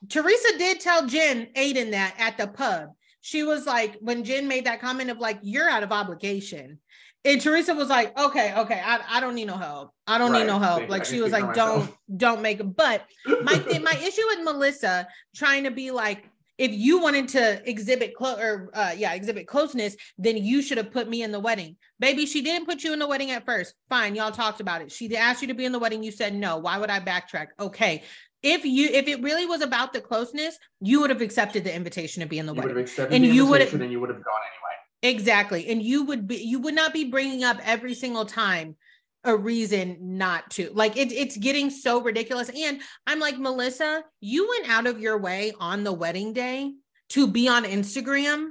Teresa did tell Jen Aydin that at the pub. She was like, when Jen made that comment of like, you're out of obligation. And Teresa was like, okay, okay, I, I don't need no help. I don't need no help. Like I she was like, don't, myself. don't make it. But my thing, my issue with Melissa trying to be like, if you wanted to exhibit clo- or uh, yeah, exhibit closeness, then you should have put me in the wedding. Baby, she didn't put you in the wedding at first. Fine, y'all talked about it. She asked you to be in the wedding. You said no. Why would I backtrack? Okay. If you if it really was about the closeness, you would have accepted the invitation to be in the You would have wedding. accepted And the you would've- and you would have gone anyway. Exactly. And you would be you would not be bringing up every single time a reason not to. Like it, it's getting so ridiculous. And I'm like, Melissa, you went out of your way on the wedding day to be on Instagram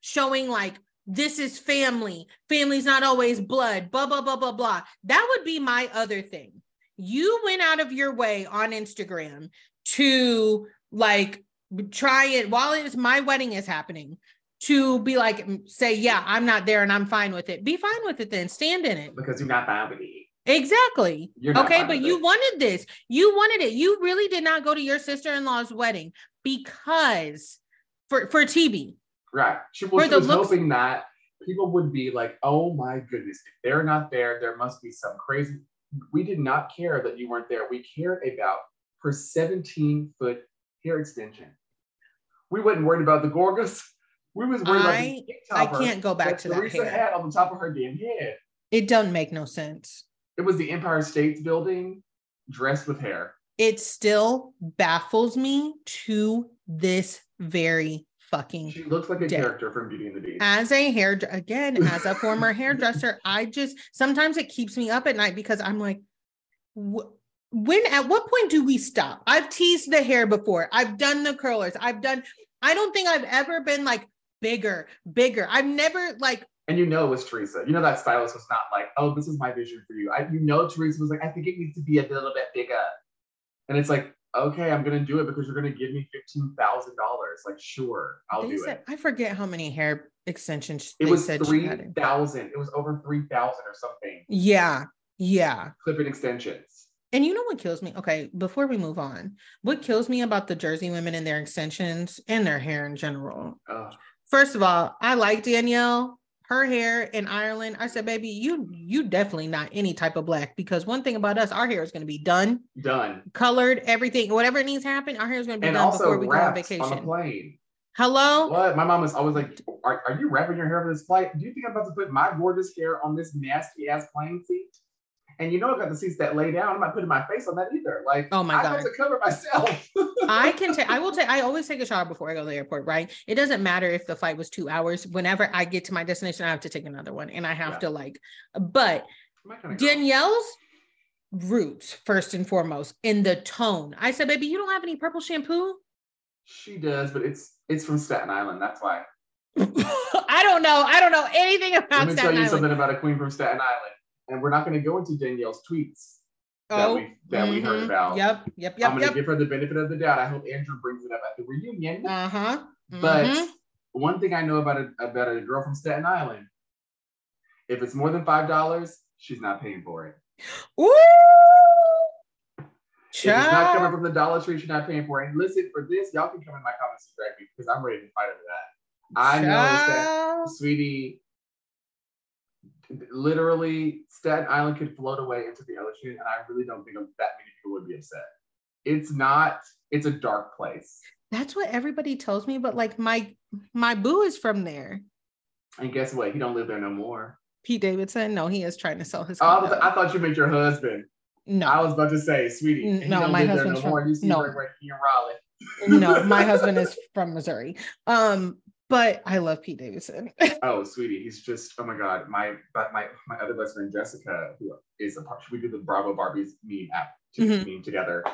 showing like this is family. Family's not always blood, blah, blah, blah, blah, blah. That would be my other thing. You went out of your way on Instagram to like try it while it's my wedding is happening to be like say yeah i'm not there and i'm fine with it be fine with it then stand in it Because you're not family. exactly okay but you it. wanted this you wanted it you really did not go to your sister-in-law's wedding because for for tb Right. She, well, For she the was looks- hoping that people would be like, oh my goodness, if they're not there, there must be some crazy. We did not care that you weren't there. We cared about her 17 foot hair extension. We wasn't worried about the Gorgas. We was worried I- about i can't go back to that Teresa hair had on the top of her damn head. it doesn't make no sense It was the Empire States Building dressed with hair. it still baffles me to this very fucking She looks like a Day. character from Beauty and the Beast. as a hair again as a former hairdresser i just sometimes it keeps me up at night because i'm like wh- when at what point do we stop i've teased the hair before i've done the curlers i've done i don't think i've ever been like bigger bigger i've never like And you know it was Teresa. You know that stylist was not like, oh, this is my vision for you. I, you know Teresa was like, I think it needs to be a little bit bigger. And it's like, okay, I'm gonna do it because you're gonna give me fifteen thousand dollars. Like, sure, I'll they do said, it. i forget how many hair extensions It they was three thousand. It was over three thousand or something. yeah yeah Clipping extensions. And you know what kills me? Okay, before we move on, what kills me about the Jersey women and their extensions and their hair in general? Ugh. First of all, I like Danielle. Her hair in Ireland. I said, baby, you you definitely not any type of black because one thing about us, our hair is going to be done, Done. colored, everything, whatever needs to happen, our hair is going to be And done before we go on vacation. on a plane. Hello? What? My mom is always like, are, are you wrapping your hair for this flight? Do you think I'm about to put my gorgeous hair on this nasty ass plane seat? And you know I got the seats that lay down. I'm not putting my face on that either. Like, Oh my I God. have to cover myself. I can take I will take I always take a shower before I go to the airport, right? It doesn't matter if the flight was two hours. Whenever I get to my destination, I have to take another one and I have Yeah. to like, but. Danielle's roots, first and foremost, in the tone. I said, baby, you don't have any purple shampoo? She does, but it's it's from Staten Island. That's why. I don't know. I don't know anything about. Let me tell you Island. something about a queen from Staten Island. And we're not going to go into Danielle's tweets that Oh, we that we heard mhm. about. Yep, yep, yep. I'm going to yep. give her the benefit of the doubt. I hope Andrew brings it up at the reunion. Uh huh. But one thing I know about a about a girl from Staten Island, if it's more than five dollars, she's not paying for it. Ooh, If it's not coming from the Dollar Tree, she's not paying for it. And listen, for this, y'all can come in my comments and drag me because I'm ready to fight over that. I know that, sweetie. Literally, Staten Island could float away into the ocean, and I really don't think that many people would be upset. It's not. It's a dark place. That's what everybody tells me, but like my my boo is from there. And guess what? He don't live there no more. Pete Davidson. No, he is trying to sell his. Oh, I, was- I thought you meant your husband. no, I was about to say, sweetie, no, my husband's no more. from- You see no. right, right here in Raleigh. no, my husband is from Missouri. Um, but I love Pete Davidson. Oh, sweetie, he's just oh my god. My but my my other best friend Jessica, who is a part, we do the Bravo Barbies meme app to Mhm. meme together.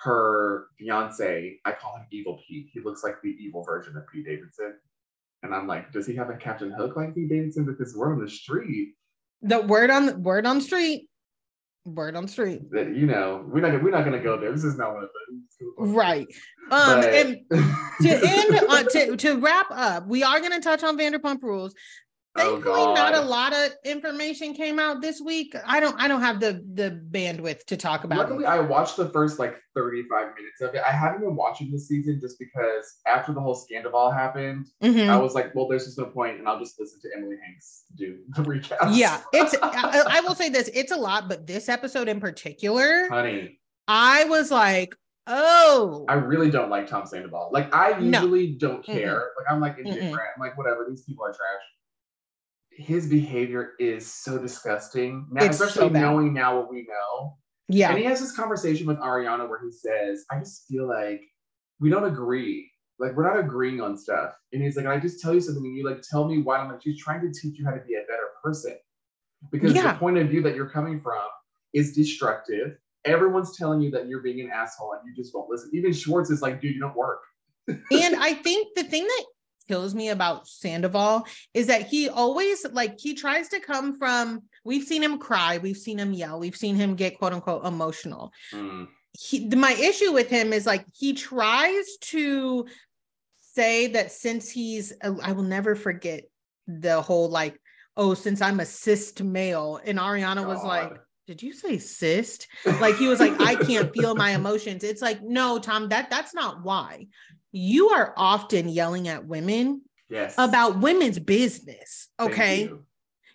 Her fiance, I call him Evil Pete. He looks like the evil version of Pete Davidson. And I'm like, does he have a Captain Hook like Pete Davidson? Because we're on the street. the word on the word on street, word on street. That you know, we're not gonna- we're not gonna go there. This is not one of those. Right. Um, But- and to end on to, to wrap up, we are going to touch on Vanderpump Rules. Oh, Thankfully, not a lot of information came out this week. I don't I don't have the the bandwidth to talk about Luckily, it. I watched the first like 35 minutes of it. I haven't been watching this season just because after the whole scandal happened, Mhm. I was like, well, there's just no point, and I'll just listen to Emily Hanks do the recap. Yeah, it's I, I will say this, it's a lot, but this episode in particular, honey. I was like, oh, I really don't like Tom Sandoval. Like, I No. usually don't care. Like, I'm like indifferent. I'm like, whatever. These people are trash. His behavior is so disgusting. Now, It's so especially bad. knowing now what we know. yeah. And he has this conversation with Ariana where he says, I just feel like we don't agree. Like we're not agreeing on stuff. And he's like, I just tell you something and you like tell me why I'm like, she's trying to teach you how to be a better person. Because Yeah. the point of view that you're coming from is destructive. Everyone's telling you that you're being an asshole and you just won't listen. Even Schwartz is like, dude, you don't work. and I think the thing that kills me about Sandoval is that he always like he tries to come from we've seen him cry, we've seen him yell, we've seen him get quote unquote emotional. Mm. He, my issue with him is like he tries to say that since he's I will never forget the whole like oh since I'm a cis male and Ariana was like did you say cyst? Like he was like, I can't feel my emotions. It's like, no, Tom, that that's not why. You are often yelling at women Yes. about women's business. Okay. you.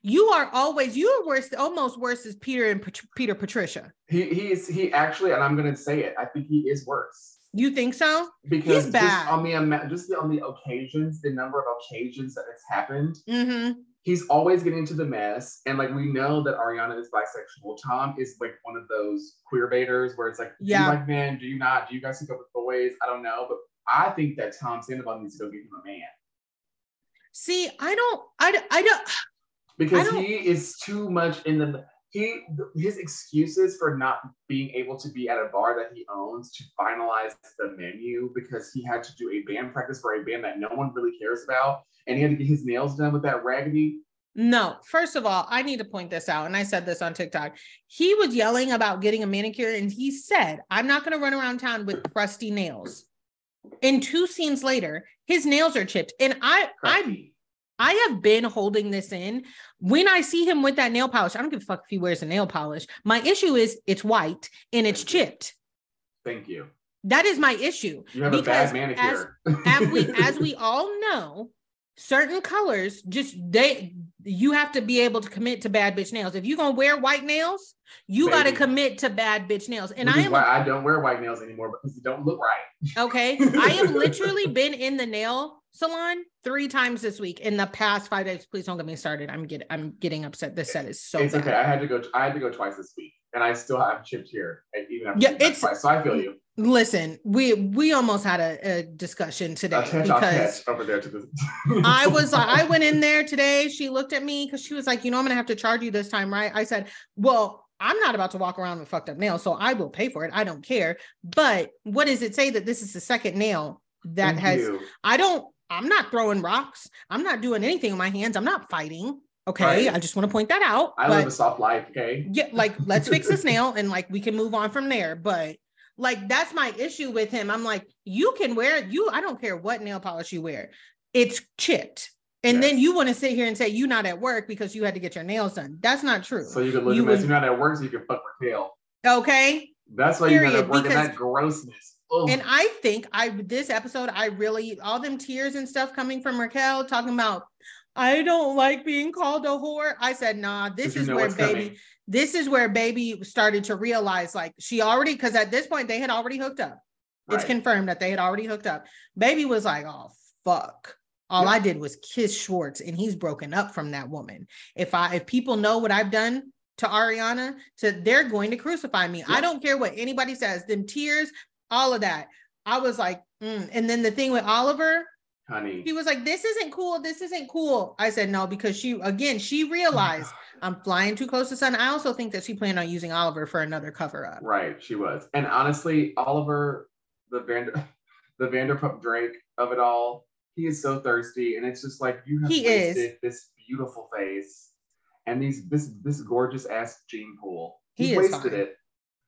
You. are always you are worse, almost worse as Peter and Pat- Peter Patricia. He he's he actually, and I'm gonna say it, I think he is worse. You think so? Because He's bad. just on the just on the occasions, the number of occasions that it's happened, Mm-hmm. he's always getting into the mess. And like we know that Ariana is bisexual. Tom is like one of those queer baiters where it's like, Yeah. you like men? Do you not? Do you guys hook up with boys? I don't know. But I think that Tom Sandoval needs to go get him a man. See, I don't, I, don't- I don't. Because don't- he is too much in the he his excuses for not being able to be at a bar that he owns to finalize the menu because he had to do a band practice for a band that no one really cares about and he had to get his nails done with that raggedy No, first of all, I need to point this out. And I said this on TikTok. He was yelling about getting a manicure, and he said, I'm not going to run around town with crusty nails. And two scenes later, his nails are chipped. And I, I. I have been holding this in. When I see him with that nail polish, I don't give a fuck if he wears a nail polish. My issue is it's white and it's chipped. Thank you. That is my issue. You have a bad manicure. As we, as we all know, certain colors just they you have to be able to commit to bad bitch nails. If you're gonna wear white nails, you got to commit to bad bitch nails. And Which I am why I don't wear white nails anymore because they don't look right. okay. I have literally been in the nail salon three times this week in the past five days. Please don't get me started. I'm getting I'm getting upset. This set is so it's bad. okay. I had to go. I had to go twice this week, and I still have chipped here, even after Yeah, it's- twice. So I feel you. Listen, we we almost had a, a discussion today I'll catch, I'll because over there to the. I was I went in there today. She looked at me because she was like, you know, I'm gonna have to charge you this time, right? I said, Well, I'm not about to walk around with fucked up nails, so I will pay for it. I don't care. But what does it say that this is the second nail that Thank has you. I don't, I'm not throwing rocks, I'm not doing anything with my hands, I'm not fighting. Okay. Right. I just want to point that out. I but live a soft life. Okay. yeah, like let's fix this nail and like we can move on from there. But like that's my issue with him. I'm like, you can wear you, I don't care what nail polish you wear, it's chipped. And then you want to sit here and say you're not at work because you had to get your nails done. That's not true. So you can look You at me would- you're not at work, so you can fuck Raquel. okay. That's why you're not at work, and that grossness. Ugh. And I think I this episode, I really all them tears and stuff coming from Raquel talking about I don't like being called a whore. I said, nah, this is where baby, coming. This is where baby started to realize like she already because at this point they had already hooked up. It's confirmed that they had already hooked up. Baby was like, oh fuck. All Yeah. I did was kiss Schwartz and he's broken up from that woman. If I if people know what I've done to Ariana, to they're going to crucify me. I don't care what anybody says, them tears, all of that. I was like, mm. and then the thing with Oliver, honey. he was like, This isn't cool. This isn't cool. I said, No, because she again, she oh realized I'm flying too close to sun. I also think that she planned on using Oliver for another cover up. Right, she was. And honestly, Oliver, the Vander, the Vanderpump Drake of it all, he is so thirsty, and it's just like you have He is. wasted this beautiful face and these this this gorgeous ass gene pool. He He, is wasted fine. it.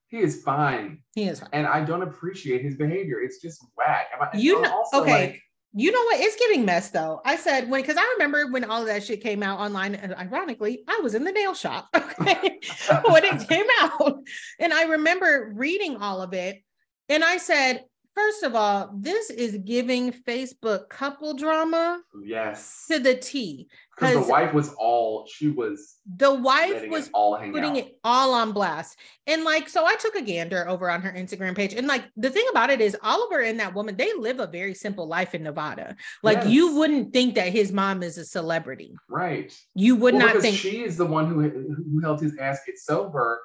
He is fine, He is fine. and I don't appreciate his behavior. It's just whack. I- You know- also okay. like, You know what? It's getting messed though. I said when because I remember when all of that shit came out online, and ironically, I was in the nail shop okay, when it came out. And I remember reading all of it. And I said, first of all, this is giving Facebook couple drama yes, to the T. because the wife was all she was The wife was it all putting out. it all on blast. And like, so I took a gander over on her Instagram page. And like, the thing about it is, Oliver and that woman, they live a very simple life in Nevada. Like, Yes. you wouldn't think that his mom is a celebrity. right. You would Well, not think. she is the one who who held his ass get sober.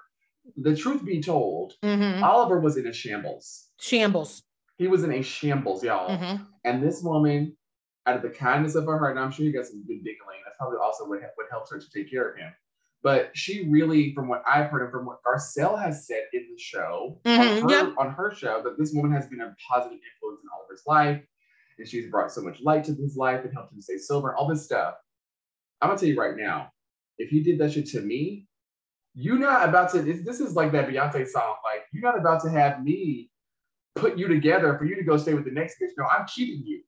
The truth be told, Mhm. Oliver was in a shambles. Shambles. He was in a shambles, y'all. Mhm. And this woman, out of the kindness of her heart, and I'm sure he got some good diggling. That's probably also what, what helps her to take care of him. But she really, from what I've heard and from what Garcelle has said in the show, Mhm, on, her, yep. on her show, that this woman has been a positive influence in Oliver's life. And she's brought so much light to his life and helped him stay sober, all this stuff. I'm gonna tell you right now, if he did that shit to me, you're not about to. This is like that Beyonce song. Like you're not about to have me put you together for you to go stay with the next bitch. No, I'm cheating you.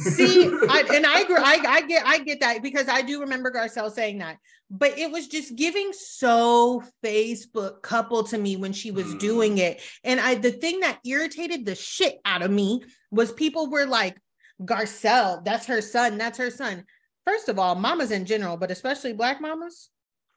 See, I, and I agree. I, I get, I get that because I do remember Garcelle saying that, but it was just giving so Facebook couple to me when she was Mm. doing it. And I, the thing that irritated the shit out of me was people were like, Garcelle, that's her son, that's her son. First of all, mamas in general, but especially black mamas.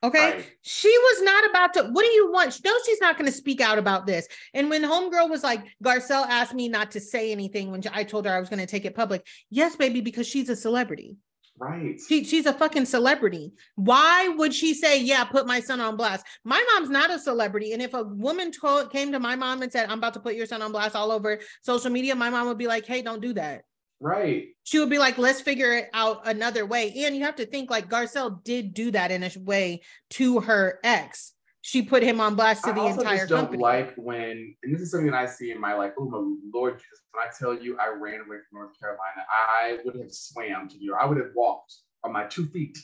Okay. Right. She was not about to. What do you want? No, she's not going to speak out about this. And when Homegirl was like, Garcelle asked me not to say anything when I told her I was going to take it public. Yes, baby, because she's a celebrity. Right. She, she's a fucking celebrity. Why would she say, Yeah, put my son on blast? My mom's not a celebrity. And if a woman told, came to my mom and said, I'm about to put your son on blast all over social media, my mom would be like, Hey, don't do that right. she would be like, let's figure it out another way. And you have to think like Garcelle did do that in a way to her ex. She put him on blast to I the also entire just don't company. like when, and this is something that I see in my life. Oh my Lord Jesus! When I tell you, I ran away from North Carolina. I would have swam to New York. I would have walked on my two feet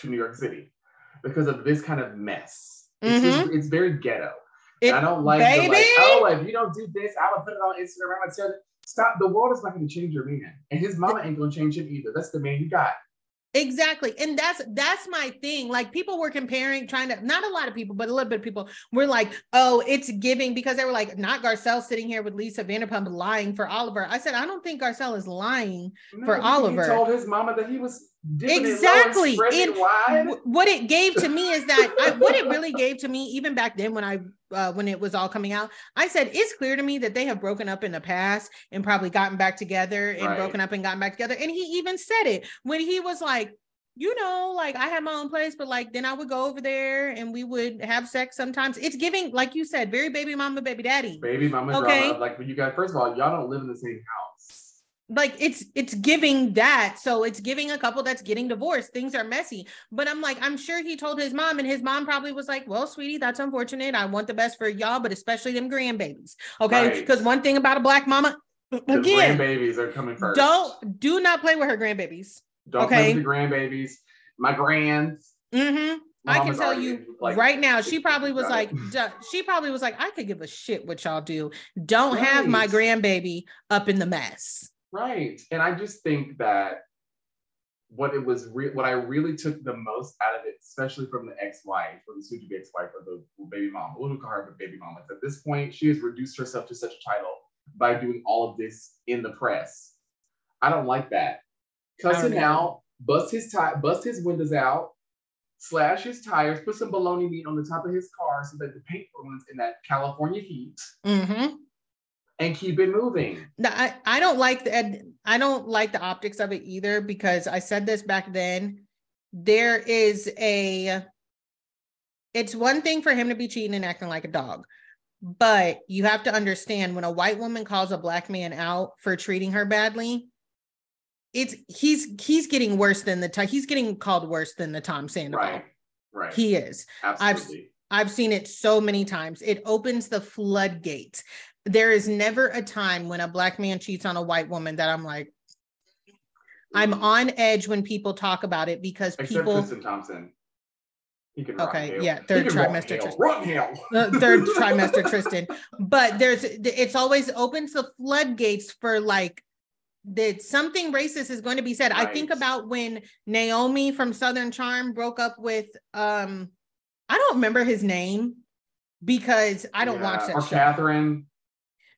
to New York City because of this kind of mess. It's just, it's very ghetto. Mm-hmm. It- I don't like, the, like, oh, if you don't do this, I will put it on Instagram. I'm gonna tell you, stop. The world is not going to change your man, and his mama ain't going to change him either. That's the man you got. Exactly. And that's that's my thing. Like people were comparing, trying to not a lot of people, but a little bit of people were like, oh, it's giving because they were like, not Garcelle sitting here with Lisa Vanderpump lying for Oliver. I said, I don't think Garcelle is lying no, for Oliver. Told his mama that he was exactly and w- what it gave to me is that I, what it really gave to me even back then when i uh, when it was all coming out i said it's clear to me that they have broken up in the past and probably gotten back together and right. broken up and gotten back together and he even said it when he was like you know, like I had my own place, but like then I would go over there and we would have sex sometimes. It's giving, like you said, very baby mama, baby daddy. Baby mama okay. drama. Like when you guys, first of all, y'all don't live in the same house like it's it's giving that so it's giving a couple that's getting divorced things are messy but i'm like i'm sure he told his mom and his mom probably was like well sweetie that's unfortunate i want the best for y'all but especially them grandbabies okay because right. one thing about a black mama again grandbabies are coming first don't do not play with her grandbabies don't okay? play with the grandbabies my grands mm-hmm. I can tell you like, right now, she probably was like, she probably was like, I could give a shit what y'all do. Don't right. have my grandbaby up in the mess. Right. And I just think that what it was, re- what I really took the most out of it, especially from the ex-wife or the soon-to-be ex-wife or the baby mom, we'll call her the baby mama. At this point, she has reduced herself to such a title by doing all of this in the press. I don't like that. Cuss him out, bust his tie, bust his windows out, slash his tires, put some bologna meat on the top of his car so that the paint ruins in that California heat. Mm-hmm and keep it moving. No, I, I don't like the I don't like the optics of it either because I said this back then. There is a it's one thing for him to be cheating and acting like a dog. But you have to understand when a white woman calls a black man out for treating her badly, it's he's he's getting worse than the he's getting called worse than the Tom Sandoval. Right. Right. He is. Absolutely. I've I've seen it so many times. It opens the floodgates there is never a time when a black man cheats on a white woman that I'm like, I'm on edge when people talk about it because Except people. Tristan Thompson. He can okay, yeah, third trimester Tristan. Run hell. third trimester Tristan. But there's it's always opens the floodgates for like that something racist is going to be said. Right. I think about when Naomi from Southern Charm broke up with um I don't remember his name because I don't yeah. watch that or show. Catherine.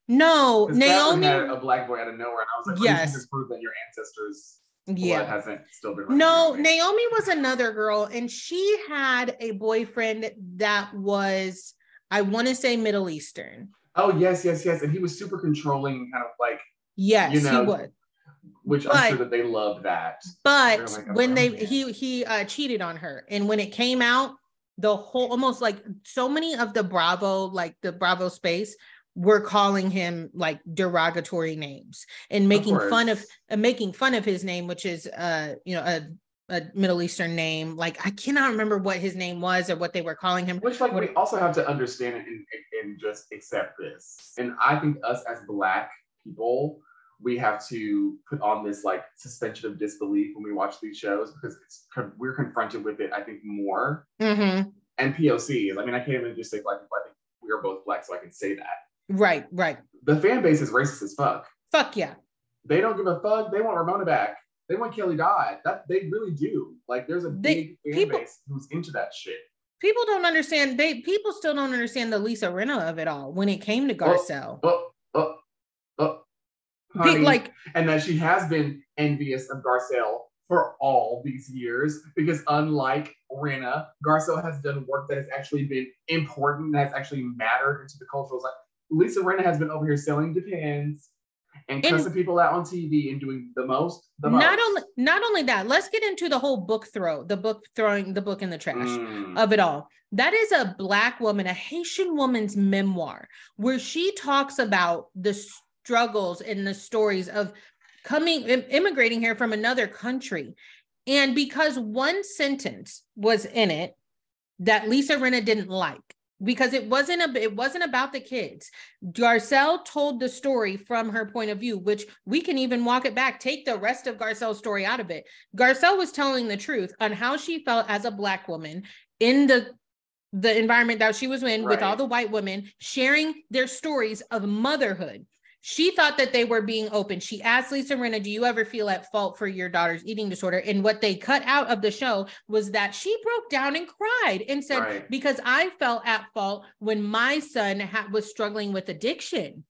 No, Naomi had a black boy out of nowhere, and I was like, yes, to prove that your ancestors yeah hasn't still been. No, Naomi was another girl, and she had a boyfriend that was, I want to say, Middle Eastern. Oh yes, yes, yes, and he was super controlling, kind of like yes, you know, he would. Which but, I'm sure that they loved that. But like, oh, when they man. he he uh, cheated on her, and when it came out, the whole almost like so many of the Bravo, like the Bravo space we're calling him like derogatory names and making of fun of uh, making fun of his name which is uh you know a, a middle eastern name. Like i cannot remember what his name was or what they were calling him. Which like we also have to understand it and, and just accept this. And i think us as black people we have to put on this like suspension of disbelief when we watch these shows because it's we're confronted with it i think more. Mm-hmm. and pocs i mean i can't even just say black people. I think we are both black so i can say that Right, right. The fan base is racist as fuck. Fuck yeah. They don't give a fuck. They want Ramona back. They want Kelly Dodd. That they really do. Like there's a they, big fan people, base who's into that shit. People don't understand. They people still don't understand the Lisa Rinna of it all when it came to oh, Garcelle. Oh, oh, oh, oh. honey, like, and that she has been envious of Garcelle for all these years because unlike Rinna, Garcelle has done work that has actually been important, that has actually mattered into the cultural. Lisa Rinna has been over here selling Depends and cussing and people out on TV and doing the most. The not most. only not only that, let's get into the whole book throw, the book throwing the book in the trash mm. of it all. That is a black woman, a Haitian woman's memoir, where she talks about the struggles and the stories of coming immigrating here from another country. And because one sentence was in it that Lisa Rinna didn't like, because it wasn't a it wasn't about the kids. Garcelle told the story from her point of view, which we can even walk it back. Take the rest of Garcelle's story out of it. Garcelle was telling the truth on how she felt as a black woman in the the environment that she was in right. with all the white women sharing their stories of motherhood she thought that they were being open. She asked Lisa Rinna, Do you ever feel at fault for your daughter's eating disorder? And what they cut out of the show was that she broke down and cried and said, Right. Because I felt at fault when my son ha- was struggling with addiction.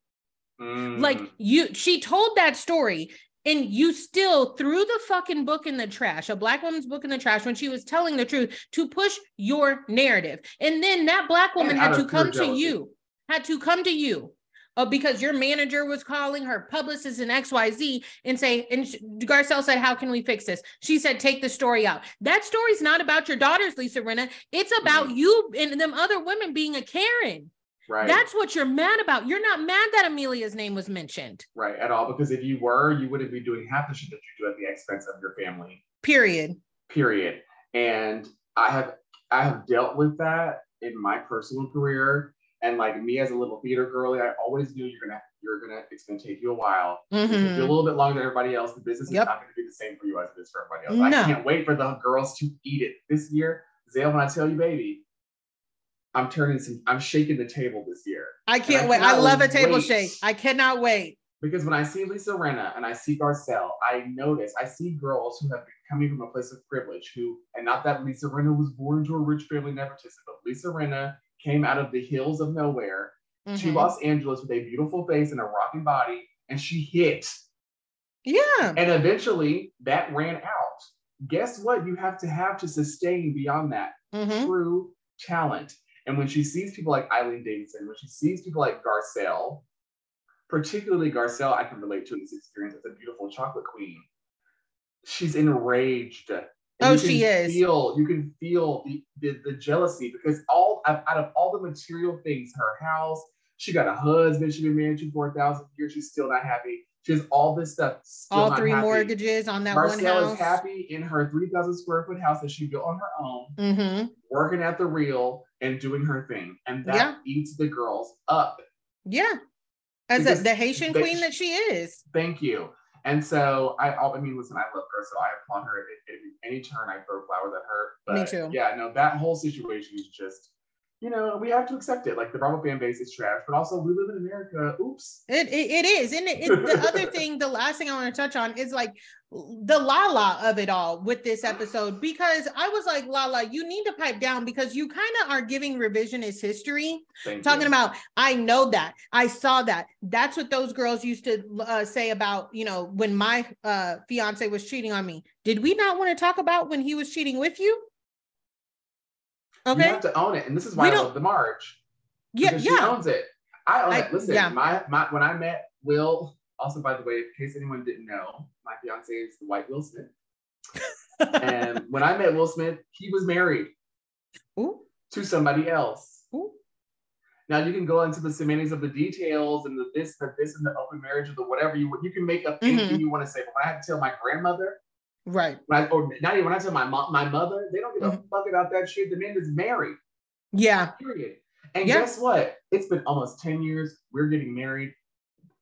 Like Mm. you, she told that story. And you still threw the fucking book in the trash, a black woman's book in the trash when she was telling the truth to push your narrative. And then that black woman had to come to you, had to come to you uh, because your manager was calling her publicist and XYZ and say, and Garcelle said, How can we fix this? She said, Take the story out. That story's not about your daughters, Lisa Rinna. It's about Mhm. you and them other women being a Karen. right. That's what you're mad about. You're not mad that Amelia's name was mentioned. right at all. Because if you were, you wouldn't be doing half the shit that you do at the expense of your family. Period. period and i have i have dealt with that in my personal career and like me as a little theater girly i always knew you're gonna you're gonna it's gonna take you a while it's Mhm. be a little bit longer than everybody else the business Yep. is not gonna be the same for you as it is for everybody else No. i can't wait for the girls to eat it this year Selle when i tell you baby i'm turning some i'm shaking the table this year I can't I wait. I love a table shake. I cannot wait. because when I see Lisa Rinna and I see Garcelle, I notice I see girls who have been coming from a place of privilege who, and not that Lisa Rinna was born into a rich family, nepotism, but Lisa Rinna came out of the hills of nowhere to Mhm. Los Angeles with a beautiful face and a rocking body, and she hit. Yeah. And eventually that ran out. Guess what you have to have to sustain beyond that? Mhm. True talent. And when she sees people like Eileen Davidson, when she sees people like Garcelle, particularly Garcelle, I can relate to in this experience as a beautiful chocolate queen. She's enraged. And Oh, she is. Feel you can feel the, the the jealousy because all out of all the material things, her house, she got a husband she's been married to for a thousand years. She's still not happy. She has all this stuff. Still All three happy. mortgages on that one house. is happy in her 3,000 square foot house that she built on her own, Mm-hmm. working at the reel and doing her thing. And that Yeah. eats the girls up. Yeah. As a, the Haitian they- queen that she is. Thank you. And so I, I mean, listen, I love her, so I applaud her at, at any turn I throw flowers at her. But Me too. Yeah, no, that whole situation is just, you know, we have to accept it. Like the Bravo fan base is trash, but also we live in America. Oops. It, it, it is. And it, it- the other thing, the last thing I want to touch on is like the Lala of it all with this episode, because I was like, Lala, you need to pipe down because you kind of are giving revisionist history. Thank talking you. about i know that i saw that that's what those girls used to uh, say about you know when my uh fiance was cheating on me did we not want to talk about when he was cheating with you You have to own it. And this is why We I love the March. yeah because she yeah owns it. I own I- it. Listen, yeah. my, my when I met Will, also by the way, in case anyone didn't know, my fiance is the white Will Smith. And when I met Will Smith, he was married Ooh, to somebody else. ooh. Now you can go into the semantics of the details and the this, the this, and the open marriage or the whatever you you can make up anything mm-hmm. you want to say. But I have to tell my grandmother, right I, or not even when I tell my mom, my mother, they don't give Mm-hmm. a fuck about that shit. The man is married. yeah Period. And Yeah. guess what? It's been almost 10 years. We're getting married.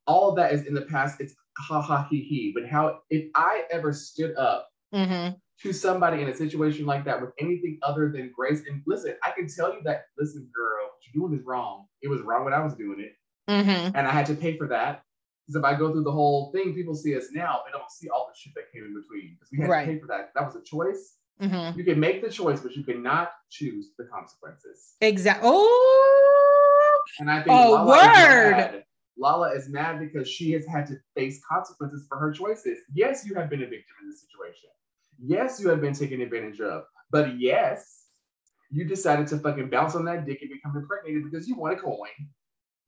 All of that is in the past. It's ha ha he he. But how if I ever stood up mm-hmm. to somebody in a situation like that with anything other than grace, and listen, I can tell you that, listen, girl, what you're doing is wrong. It was wrong when I was doing it. Mm-hmm. And I had to pay for that. Because if I go through the whole thing, people see us now, they don't see all the shit that came in between. Because we had Right. to pay for that. That was a choice. Mm-hmm. You can make the choice, but you cannot choose the consequences. exactly oh And I think Oh, Lala is word. mad. Lala is mad because she has had to face consequences for her choices. Yes, you have been a victim in this situation. Yes, you have been taken advantage of. But yes, you decided to fucking bounce on that dick and become impregnated because you want a coin.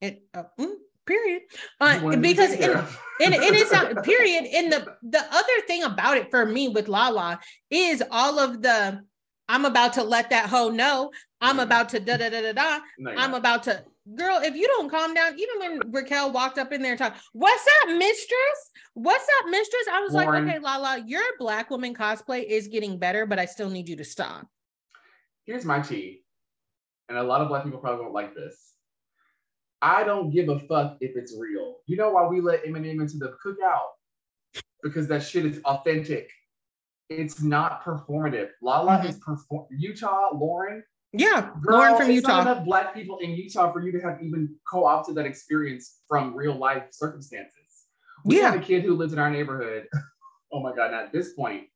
it uh, mm, period uh, wanted to be because care in, it is not period and the the other thing about it for me with lala is all of the i'm about to let that hoe know i'm about to da da da da da No, i'm not. about to girl if you don't calm down even when raquel walked up in there and talked what's up mistress what's up mistress i was Lauren. like okay lala your black woman cosplay is getting better but i still need you to stop Here's my tea. And a lot of black people probably won't like this. I don't give a fuck if it's real. You know why we let Eminem into the cookout? Because that shit is authentic. It's not performative. Lala Mhm. is perform. Utah Lauren Yeah, Girl, Lauren from Utah. not enough black people in Utah for you to have even co-opted that experience from real life circumstances. We Yeah. had a kid who lived in our neighborhood. oh my god! Now at this point,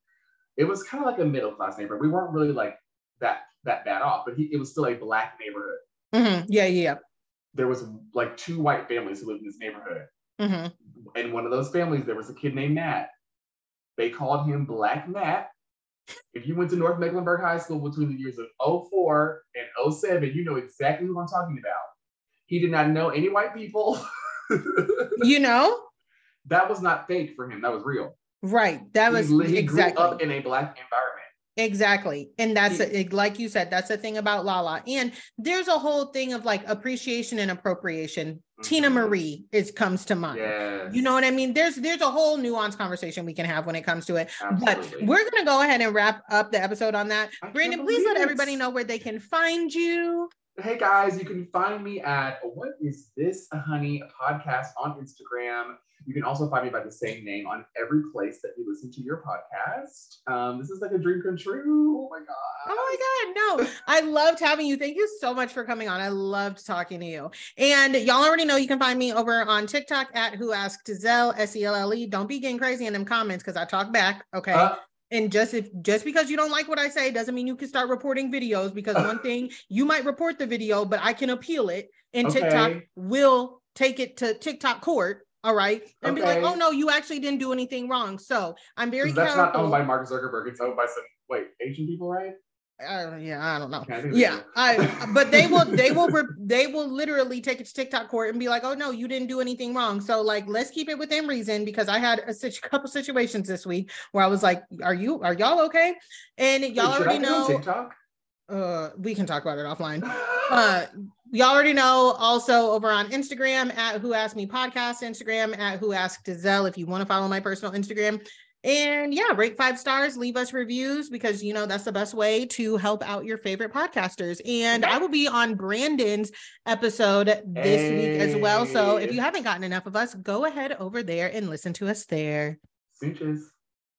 it was kind of like a middle class neighborhood. We weren't really like that that bad off, but he, it was still a black neighborhood. Mhm. Yeah, yeah, There was like two white families who lived in this neighborhood. Mhm. In one of those families, there was a kid named Matt. They called him Black Matt. If you went to North Mecklenburg High School between the years of 04 and 07, you know exactly who I'm talking about. He did not know any white people. You know, that was not fake for him. That was real. right? That was he, he exactly. grew up in a black environment. Exactly. And that's Yeah. like you said, that's the thing about Lala. And there's a whole thing of like appreciation and appropriation. Teena Mhm. Marie is comes to mind. Yes. You know what I mean? There's there's a whole nuanced conversation we can have when it comes to it. But we're gonna go ahead and wrap up the episode on that. I Brandon, please let everybody know where they can find you. Hey guys, you can find me at What Is This Honey podcast on Instagram. You can also find me by the same name on every place that you listen to your podcast. Um, this is like a dream come true. Oh my god. Oh my God, no. I loved having you. Thank you so much for coming on. I loved talking to you. And y'all already know you can find me over on TikTok at Who Asked Selle, S E L L E. Don't be getting crazy in them comments because I talk back. Okay. Uh, and just if just because you don't like what I say doesn't mean you can start reporting videos because one thing you might report the video, but I can appeal it and TikTok will take it to TikTok court. All right. And be like, oh no, you actually didn't do anything wrong. So I'm very that's careful. not owned by Mark Zuckerberg. It's owned by some wait Asian people, right? Uh, yeah, I don't know. Yeah, I Yeah. I but they will they will they will literally take it to TikTok court and be like, oh no, you didn't do anything wrong. So like, let's keep it within reason because I had a couple situations this week where I was like, are you are y'all okay? And y'all should already I know. TikTok. Uh, we can talk about it offline. Uh, y'all already know. Also over on Instagram at Who Asked Me Podcast, Instagram at Who Asked Selle. If you want to follow my personal Instagram. And yeah, rate five stars, leave us reviews because you know that's the best way to help out your favorite podcasters. And I will be on Brandon's episode this week as well. So if you haven't gotten enough of us, go ahead over there and listen to us there. Cinches.